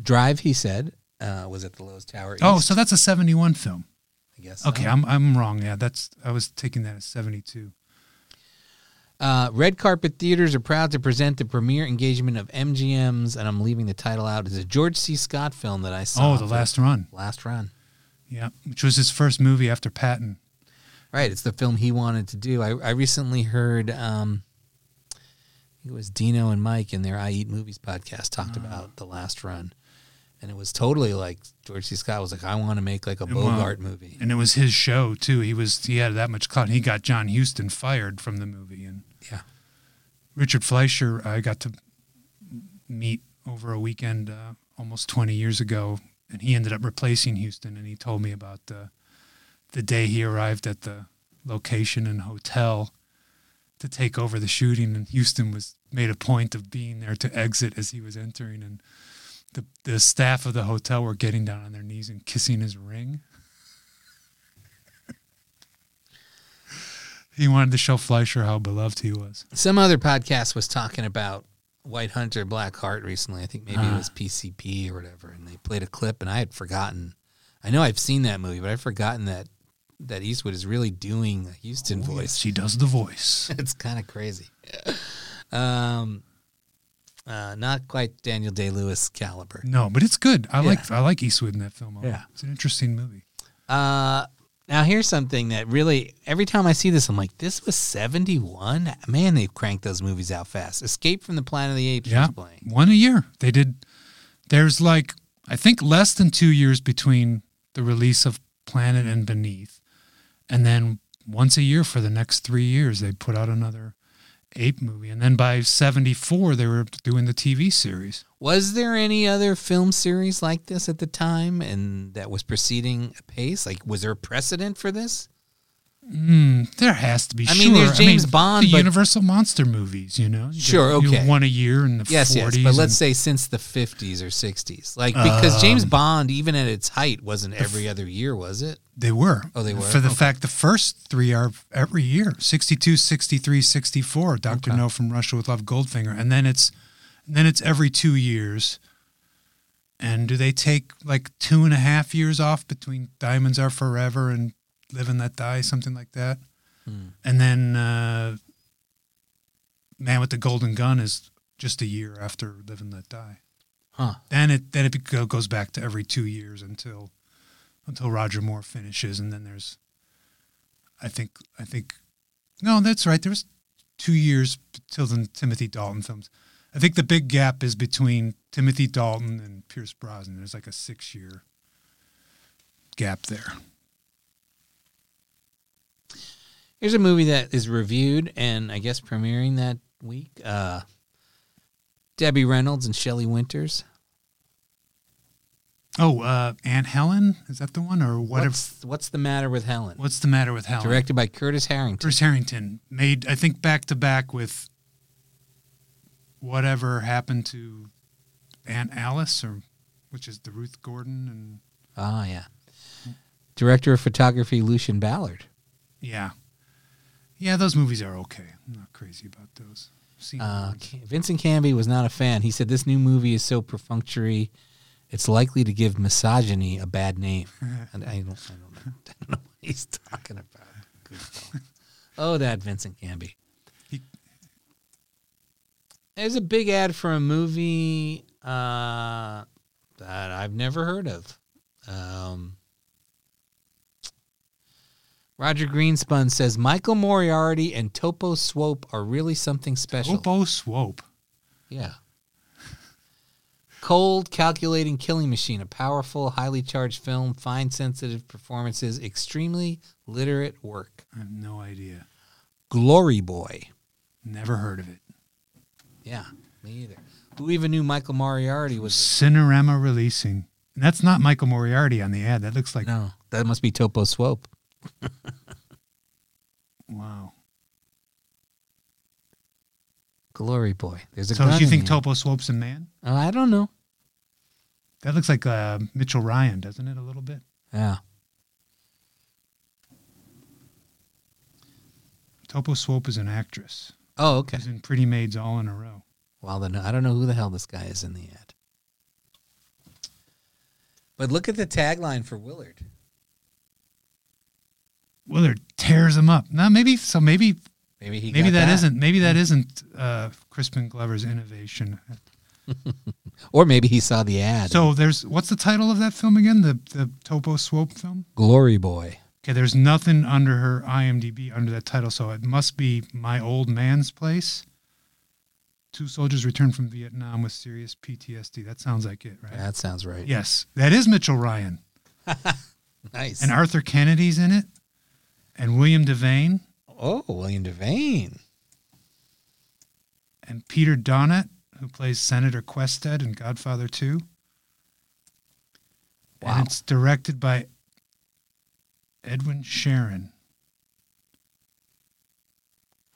Drive, he said, uh, was at the Loews Tower. Oh, so that's a '71 film. I guess. Okay, so. I'm I'm wrong. Yeah, that's I was taking that as '72. Uh, Red Carpet Theaters are proud to present the premiere engagement of MGM's, and I'm leaving the title out. Is a George C. Scott film that I saw. Oh, The Last Run. Last Run. Yeah, which was his first movie after Patton. Right, it's the film he wanted to do. I, I recently heard um, it was Dino and Mike in their I Eat Movies podcast talked about the last run. And it was totally like George C. Scott was like, I want to make like a Well, Bogart movie. and it was his show too. He was he had that much clout. He got John Huston fired from the movie, and Yeah. Richard Fleischer I got to meet over a weekend uh, almost twenty years ago, and he ended up replacing Huston. And he told me about the the day he arrived at the location and hotel to take over the shooting, and Huston was made a point of being there to exit as he was entering, and the the staff of the hotel were getting down on their knees and kissing his ring. He wanted to show Fleischer how beloved he was. Some other podcast was talking about White Hunter, Black Heart recently. I think maybe it Ah. was PCP or whatever. And they played a clip, and I had forgotten. I know I've seen that movie, but I've forgotten that that Eastwood is really doing a Huston Oh, voice. yes, She does the voice. it's kind of crazy. Um, uh, not quite Daniel Day Lewis caliber. No, but it's good. I Yeah. like I like Eastwood in that film. Yeah. it's an interesting movie. Uh, now here's something that really every time I see this, I'm like, this was 71. Man, they've cranked those movies out fast. Escape from the Planet of the Apes Yeah, playing. one a year. They did. There's like I think less than two years between the release of Planet and Beneath, and then once a year for the next three years they put out another ape movie, and then by '74 they were doing the TV series. Was there any other film series like this at the time, and that was proceeding apace? Like, was there a precedent for this? Mm, there has to be. I mean, there's sure. James Bond, the but- Universal monster movies. You know, You Sure, okay. one a year in the Yes, 40s. yes, but let's say since the 50s or 60s, like because James Um, Bond, even at its height, wasn't every other year, was it? They were. Oh, they were? For the Okay. fact the first three are every year 62, 63, 64. Dr. Okay. No from Russia with Love Goldfinger. And then it's then it's every two years. And do they take like two and a half years off between Diamonds Are Forever and Live and Let Die, something like that? Hmm. And then uh, Man with the Golden Gun is just a year after Live and Let Die. Huh. Then it then it goes back to every two years until until Roger Moore finishes, and then there's, I think I think, no, that's right. There's two years till the Timothy Dalton films. I think the big gap is between Timothy Dalton and Pierce Brosnan. There's like a six year gap there. Here's a movie that is reviewed and I guess premiering that week. Uh, Debbie Reynolds and Shelley Winters. Oh, uh, Aunt Helen is that the one or whatever? What's, what's the matter with Helen? What's the matter with Helen? Directed by Curtis Harrington. Chris Harrington made, I think, back to back with whatever happened to Aunt Alice, or which is the Ruth Gordon, and Ah, yeah. Director of photography Lucien Ballard. yeah, yeah, those movies are okay. I'm not crazy about those. Seen them Uh. Vincent Canby was not a fan. He said this new movie is so perfunctory, it's likely to give misogyny a bad name. and I don't, I don't, know, I don't know what he's talking about. Good oh, that Vincent Canby. He- There's a big ad for a movie uh, that I've never heard of. Um, Roger Greenspun says Michael Moriarty and Topo Swope are really something special. Topo Swope. Yeah. Cold, calculating killing machine, a powerful, highly charged film, fine, sensitive performances, extremely literate work. I have no idea. Glory Boy. Never heard of it. Yeah, me either. Who even knew Michael Moriarty was? Cinerama releasing. And that's not Michael Moriarty on the ad. That looks like No, that must be Topo Swope. wow. Glory Boy. There's a So gun you in think the- Topo Swope's a man? Oh, I don't know. That looks like uh, Mitchell Ryan, doesn't it? A little bit. Yeah. Topo Swope is an actress. Oh, okay. She's in Pretty Maids all in a row. Well, then I don't know who the hell this guy is in the ad. But look at the tagline for Willard. Willard tears him up. Now maybe so maybe Maybe he maybe that that. isn't maybe that isn't uh, Crispin Glover's innovation. Or maybe he saw the ad. So there's what's the title of that film again? The the Topo Swope film. Glory Boy. Okay, there's nothing under her IMDb under that title, so it must be My Old Man's Place. Two soldiers return from Vietnam with serious PTSD. That sounds like it, right? That sounds right. Yes, that is Mitchell Ryan. Nice. And Arthur Kennedy's in it. And William Devane oh, William Devane. and Peter Donat, who plays Senator Questadt in Godfather 2. Wow. And it's directed by Edwin Sherin.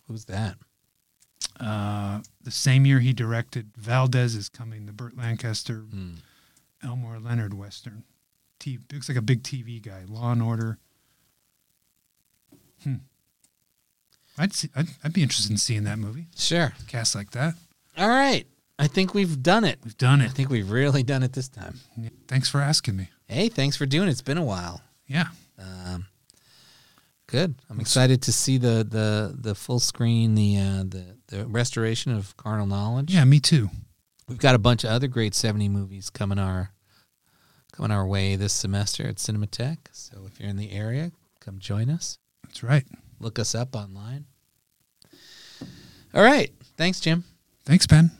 Who's that? Uh, the same year he directed Valdez is Coming, the Burt Lancaster, Hmm. Elmore Leonard Western. T- looks like a big TV guy. Law and Order. Hmm. I'd, see, I'd I'd be interested in seeing that movie. Sure. Cast like that. All right. I think we've done it. We've done it. I think we've really done it this time. Thanks for asking me. Hey, thanks for doing it. It's been a while. Yeah. Um, good. I'm excited to see the the the full screen, the uh, the the restoration of Carnal Knowledge. Yeah, me too. We've got a bunch of other great 70 movies coming our coming our way this semester at Cinematheque. So if you're in the area, come join us. That's right. Look us up online. All right. Thanks, Jim. Thanks, Ben.